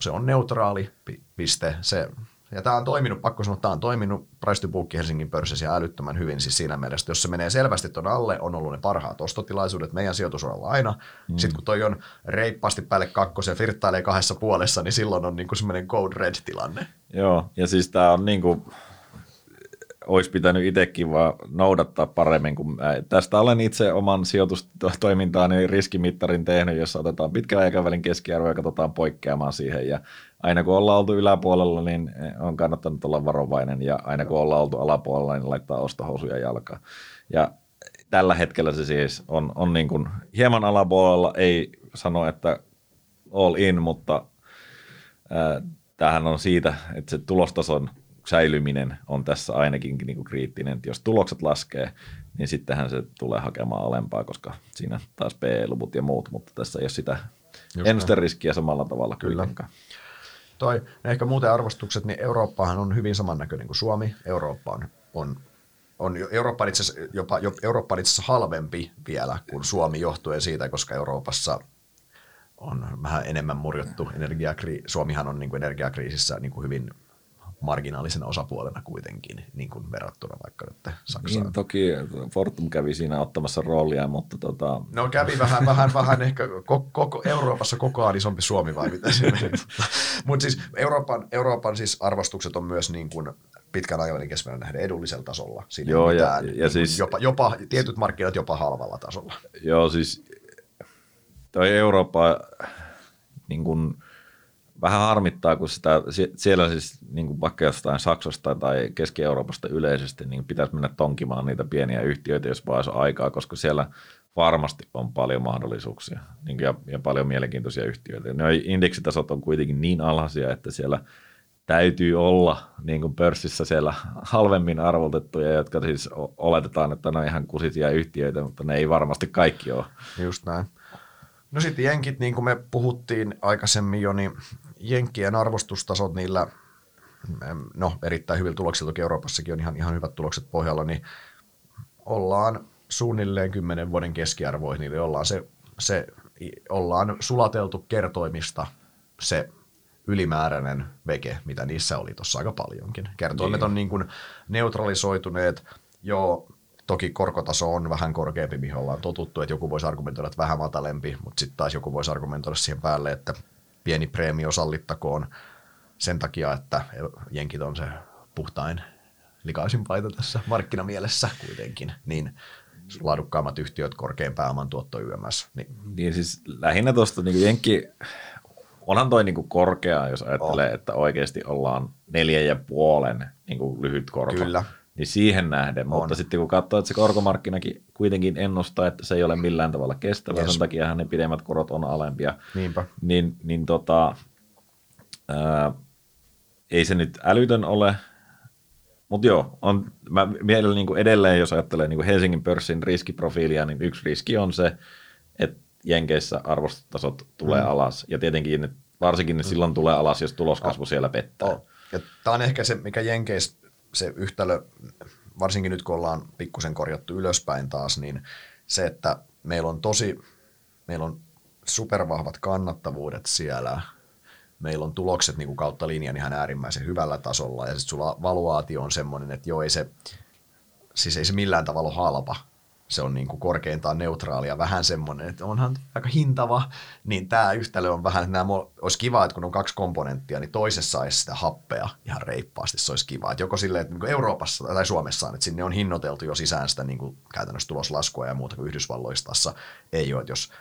[SPEAKER 1] se on neutraali piste. Se, ja tämä on toiminut, pakko sanoa, tämä on toiminut price to book Helsingin pörssissä älyttömän hyvin siis siinä mielessä, jos se menee selvästi tuon alle, on ollut ne parhaat ostotilaisuudet meidän sijoitusuralla aina. Mm. Sitten kun toi on reippaasti päälle kakkosen ja flirttailee kahdessa puolessa, niin silloin on niin kuin semmoinen code red tilanne.
[SPEAKER 2] Joo, ja siis tämä on niin kuin, olisi pitänyt itsekin vaan noudattaa paremmin. Kun mä, tästä olen itse oman sijoitustoimintaani riskimittarin tehnyt, jossa otetaan pitkän aikavälin keskiarvo ja katsotaan poikkeamaan siihen. Ja aina kun ollaan oltu yläpuolella, niin on kannattanut olla varovainen ja aina kun ollaan oltu alapuolella, niin laittaa ostohousuja jalkaan. Ja tällä hetkellä se siis on, on niin kuin hieman alapuolella, ei sano, että all in, mutta äh, tämähän on siitä, että se tulostason säilyminen on tässä ainakin niin kuin kriittinen. Että jos tulokset laskee, niin sittenhän se tulee hakemaan alempaa, koska siinä taas PE-luvut ja muut, mutta tässä ei ole sitä ennusteriskiä samalla tavalla kyllä.
[SPEAKER 1] Toi, ehkä muuten arvostukset, niin Eurooppahan on hyvin samannäköinen kuin Suomi. Eurooppa on, on, on Eurooppa, itse jopa, Eurooppa on itse asiassa halvempi vielä kuin Suomi johtuen siitä, koska Euroopassa on vähän enemmän murjottu energiakriisi. Suomihan on niin kuin energiakriisissä niin kuin hyvin marginaalisena osapuolena kuitenkin, niin kuin verrattuna vaikka nyt Saksaan.
[SPEAKER 2] Niin, toki Fortum kävi siinä ottamassa roolia, mutta tota...
[SPEAKER 1] No kävi vähän, vähän, vähän ehkä koko, koko Euroopassa kokoaan isompi Suomi vai mitä se meni. mutta siis Euroopan, Euroopan siis arvostukset on myös niin kuin pitkän aikavälin keskiverran nähden edullisella tasolla. Siinä Joo, mitään, ja, ja niin siis, jopa, jopa, tietyt markkinat jopa halvalla tasolla.
[SPEAKER 2] Joo, siis toi Eurooppa niin kuin, vähän harmittaa, kun sitä, siellä siis niin kuin vaikka jostain Saksasta tai Keski-Euroopasta yleisesti niin pitäisi mennä tonkimaan niitä pieniä yhtiöitä, jos vaan olisi aikaa, koska siellä varmasti on paljon mahdollisuuksia niin ja, ja paljon mielenkiintoisia yhtiöitä. Ne indeksitasot on kuitenkin niin alhaisia, että siellä täytyy olla niin kuin pörssissä siellä halvemmin arvotettuja, jotka siis oletetaan, että ne on ihan kusisia yhtiöitä, mutta ne ei varmasti kaikki ole.
[SPEAKER 1] Just näin. No sitten jenkit, niin kuin me puhuttiin aikaisemmin jo, niin jenkkien arvostustasot niillä, no erittäin hyvillä tuloksilla, toki Euroopassakin on ihan, ihan hyvät tulokset pohjalla, niin ollaan suunnilleen kymmenen vuoden keskiarvoihin, niin ollaan, se, se, ollaan sulateltu kertoimista se ylimääräinen veke, mitä niissä oli tuossa aika paljonkin. Kertoimet niin. on niin kuin neutralisoituneet, jo toki korkotaso on vähän korkeampi, mihin ollaan totuttu, että joku voisi argumentoida, että vähän matalempi, mutta sitten taas joku voisi argumentoida siihen päälle, että pieni preemio sallittakoon sen takia, että jenkit on se puhtain likaisin paita tässä markkinamielessä kuitenkin, niin laadukkaammat yhtiöt, korkein pääoman tuotto YMS.
[SPEAKER 2] Niin, niin siis lähinnä tuosta niin Jenkki, onhan toi niin korkea, jos ajattelee, oh. että oikeasti ollaan neljän ja puolen niin lyhyt korko.
[SPEAKER 1] Kyllä.
[SPEAKER 2] Niin siihen nähden, on. mutta sitten kun katsoo, että se korkomarkkinakin kuitenkin ennustaa, että se ei ole millään tavalla kestävä, yes. sen takia ne pidemmät korot on alempia,
[SPEAKER 1] Niinpä.
[SPEAKER 2] niin, niin tota, ää, ei se nyt älytön ole, mutta joo, on, mä mielellä niin edelleen, jos ajattelee niin Helsingin pörssin riskiprofiilia, niin yksi riski on se, että Jenkeissä arvostotasot tulee mm. alas. Ja tietenkin ne, varsinkin ne mm. silloin tulee alas, jos tuloskasvu oh. siellä pettää. Oh.
[SPEAKER 1] Tämä on ehkä se, mikä Jenkeissä se yhtälö, varsinkin nyt kun ollaan pikkusen korjattu ylöspäin taas, niin se, että meillä on tosi, meillä on supervahvat kannattavuudet siellä – meillä on tulokset niin kuin kautta linjan ihan äärimmäisen hyvällä tasolla, ja sitten sulla valuaatio on semmoinen, että joo, ei se, siis ei se millään tavalla halpa, se on niin kuin korkeintaan neutraalia, vähän semmoinen, että onhan aika hintava, niin tämä yhtälö on vähän, nämä, olisi kiva, että kun on kaksi komponenttia, niin toisessa olisi sitä happea ihan reippaasti, se olisi kiva. Että joko silleen, että niin Euroopassa tai Suomessa että sinne on hinnoiteltu jo sisään sitä niin kuin käytännössä tuloslaskua ja muuta kuin Yhdysvalloissa ei ole, että jos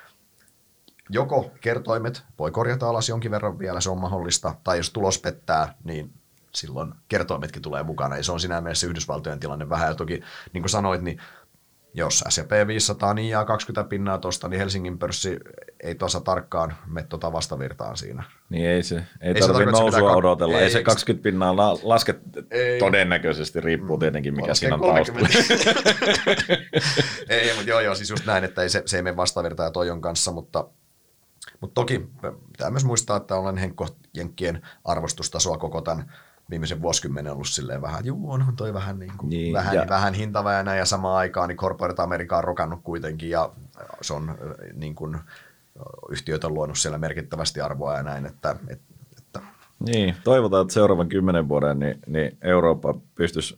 [SPEAKER 1] joko kertoimet voi korjata alas jonkin verran vielä, se on mahdollista, tai jos tulos pettää, niin silloin kertoimetkin tulee mukana, ja se on sinä mielessä Yhdysvaltojen tilanne vähän, ja toki niin kuin sanoit, niin jos S&P 500 niin jää 20 pinnaa tuosta, niin Helsingin pörssi ei tuossa tarkkaan mene tuota vastavirtaan siinä.
[SPEAKER 2] Niin ei se, ei, ei tarvitse nousua pitää, odotella, ei, ei. se 20 pinnaa la, laske ei, todennäköisesti, riippuu tietenkin mikä siinä on taustalla.
[SPEAKER 1] ei, mutta joo, joo, siis just näin, että ei, se, se ei mene vastavirtaan toijon kanssa, mutta mutta toki pitää myös muistaa, että olen Henkko Jenkkien arvostustasoa koko tämän viimeisen vuosikymmenen ollut silleen vähän, juu, onhan toi vähän, niin kuin, niin, vähän, ja... vähän hintava ja samaan aikaan niin Corporate America on rokannut kuitenkin, ja se on niin kuin, yhtiöt on luonut siellä merkittävästi arvoa ja näin, että, että
[SPEAKER 2] niin, toivotaan, että seuraavan kymmenen vuoden niin, niin Eurooppa pystyisi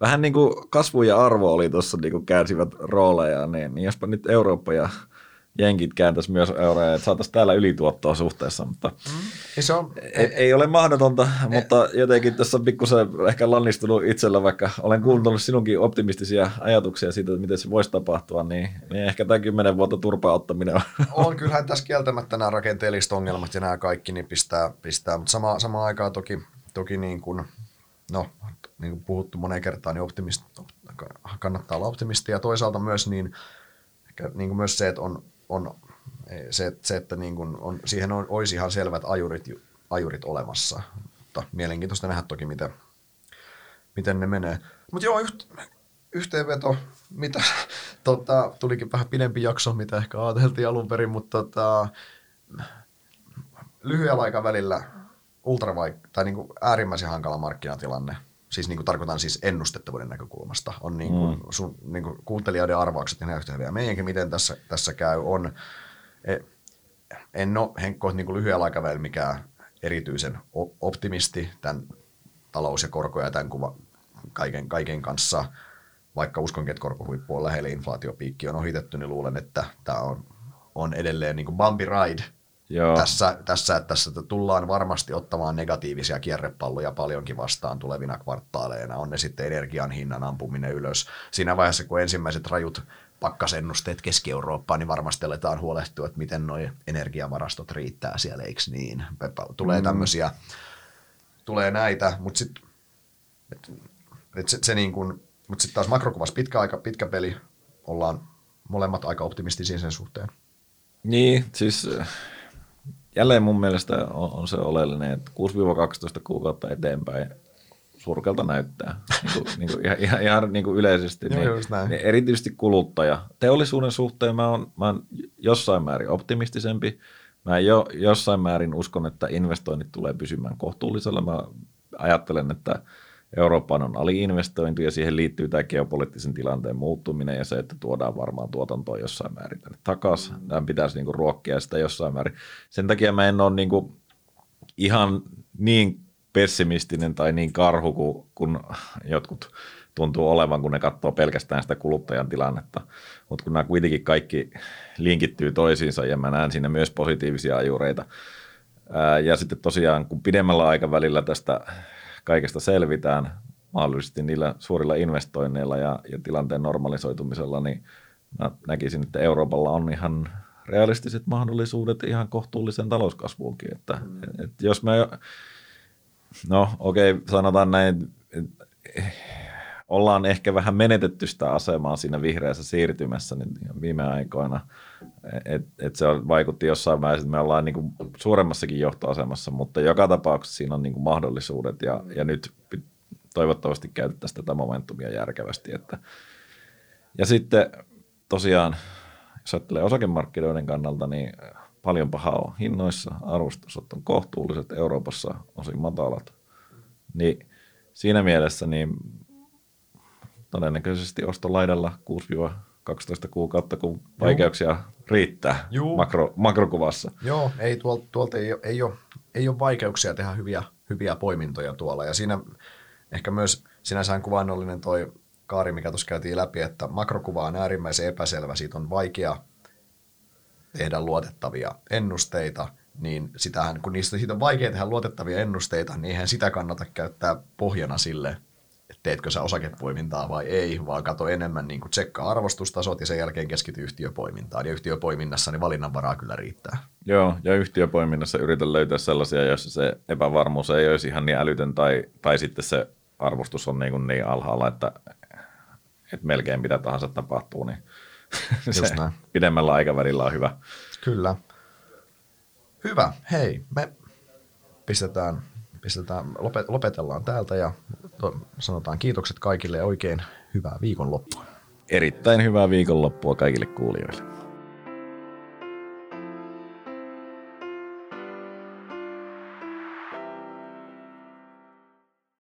[SPEAKER 2] vähän niin kuin kasvu ja arvo oli tuossa niin kuin käänsivät rooleja, niin, niin jospa nyt Eurooppa ja jenkit kääntäisi myös euroja, että saataisiin täällä ylituottoa suhteessa, mutta
[SPEAKER 1] ei, se on,
[SPEAKER 2] ei, ei ole mahdotonta, ei, mutta jotenkin tässä on pikkusen ehkä lannistunut itsellä, vaikka olen kuullut sinunkin optimistisia ajatuksia siitä, että miten se voisi tapahtua, niin, niin ehkä tämä kymmenen vuotta turpaa ottaminen on.
[SPEAKER 1] On, kyllähän tässä kieltämättä nämä rakenteelliset ongelmat ja nämä kaikki niin pistää, pistää. mutta sama, samaan aikaan toki, toki niin kuin, no, niin kuin puhuttu moneen kertaan, niin optimist, kannattaa olla optimisti ja toisaalta myös niin, ehkä niin kuin myös se, että on on se, se että niin kuin on, siihen on, olisi ihan selvät ajurit, ajurit olemassa. Mutta mielenkiintoista nähdä toki, miten, miten ne menee. Mutta joo, yht, yhteenveto, mitä, tota, tulikin vähän pidempi jakso, mitä ehkä ajateltiin alun perin, mutta tota, lyhyellä aikavälillä ultravaik- tai niin kuin äärimmäisen hankala markkinatilanne. Siis niin kuin tarkoitan siis ennustettavuuden näkökulmasta. On niin kuin, mm. sun, niin kuin kuuntelijoiden arvaukset ihan yhtä hyviä. Meidänkin miten tässä, tässä käy on, e, en ole Henkko niin kuin lyhyellä aikavälillä mikään erityisen optimisti tämän talous- ja korko- ja tämän kuva, kaiken, kaiken kanssa. Vaikka uskonkin, että korkohuippu on lähellä, inflaatiopiikki on ohitettu, niin luulen, että tämä on, on edelleen niin kuin bumpy ride – Joo. Tässä, tässä, että tässä tullaan varmasti ottamaan negatiivisia kierrepalloja paljonkin vastaan tulevina kvartaaleina. On ne sitten energian hinnan ampuminen ylös. Siinä vaiheessa, kun ensimmäiset rajut pakkasennusteet Keski-Eurooppaan, niin varmasti aletaan huolehtua, että miten nuo energiavarastot riittää siellä, eikö niin? Tulee tämmöisiä, tulee näitä, mutta sitten et, et se, se niin kuin, mutta sitten taas makrokuvassa pitkä aika, pitkä peli, ollaan molemmat aika optimistisia sen suhteen.
[SPEAKER 2] Niin, siis jälleen mun mielestä on, on se oleellinen, että 6-12 kuukautta eteenpäin surkelta näyttää, niin kuin, niin kuin, ihan, ihan, ihan niin kuin yleisesti.
[SPEAKER 1] Joo,
[SPEAKER 2] niin, niin erityisesti kuluttaja. Teollisuuden suhteen mä oon, mä oon jossain määrin optimistisempi. Mä jo, jossain määrin uskon, että investoinnit tulee pysymään kohtuullisella. Mä ajattelen, että Eurooppaan on aliinvestointi ja siihen liittyy tämä geopoliittisen tilanteen muuttuminen ja se, että tuodaan varmaan tuotantoa jossain määrin tänne takaisin. Tämän pitäisi niinku ruokkia sitä jossain määrin. Sen takia mä en ole niinku ihan niin pessimistinen tai niin karhu kuin, kun jotkut tuntuu olevan, kun ne katsoo pelkästään sitä kuluttajan tilannetta. Mutta kun nämä kuitenkin kaikki linkittyy toisiinsa ja mä näen siinä myös positiivisia ajureita. Ja sitten tosiaan, kun pidemmällä aikavälillä tästä kaikesta selvitään, mahdollisesti niillä suurilla investoinneilla ja, ja tilanteen normalisoitumisella, niin mä näkisin, että Euroopalla on ihan realistiset mahdollisuudet ihan kohtuulliseen talouskasvuunkin. Että, mm. et jos me, no okei, okay, sanotaan näin, ollaan ehkä vähän menetetty sitä asemaa siinä vihreässä siirtymässä niin viime aikoina. Et, et se vaikutti jossain vaiheessa, että me ollaan niinku suuremmassakin johtoasemassa, mutta joka tapauksessa siinä on niinku mahdollisuudet ja, ja nyt toivottavasti käytettäisiin tätä momentumia järkevästi. Että. Ja sitten tosiaan, jos ajattelee osakemarkkinoiden kannalta, niin paljon pahaa on hinnoissa, arvostusot on kohtuulliset, Euroopassa osin matalat. Niin siinä mielessä niin todennäköisesti ostolaidalla 6-12 kuukautta, kun vaikeuksia Joo. riittää makro, makrokuvassa.
[SPEAKER 1] Joo, ei tuolta, tuolta ei, ei, ole, ei ole vaikeuksia tehdä hyviä, hyviä poimintoja tuolla. Ja siinä ehkä myös sinänsä kuvainnollinen toi kaari, mikä tuossa käytiin läpi, että makrokuva on äärimmäisen epäselvä, siitä on vaikea tehdä luotettavia ennusteita, niin sitähän, kun niistä siitä on vaikea tehdä luotettavia ennusteita, niin eihän sitä kannata käyttää pohjana sille, teetkö sä osakepoimintaa vai ei, vaan kato enemmän niin kuin tsekkaa arvostustasot ja sen jälkeen keskity yhtiöpoimintaan. Ja yhtiöpoiminnassa niin valinnanvaraa kyllä riittää.
[SPEAKER 2] Joo, ja yhtiöpoiminnassa yritän löytää sellaisia, joissa se epävarmuus ei olisi ihan niin älytön tai, tai sitten se arvostus on niin, kuin niin alhaalla, että, että melkein mitä tahansa tapahtuu, niin se näin. pidemmällä aikavälillä on hyvä.
[SPEAKER 1] Kyllä. Hyvä. Hei, me pistetään pistetään, lopetellaan täältä ja sanotaan kiitokset kaikille ja oikein hyvää viikonloppua.
[SPEAKER 2] Erittäin hyvää viikonloppua kaikille kuulijoille.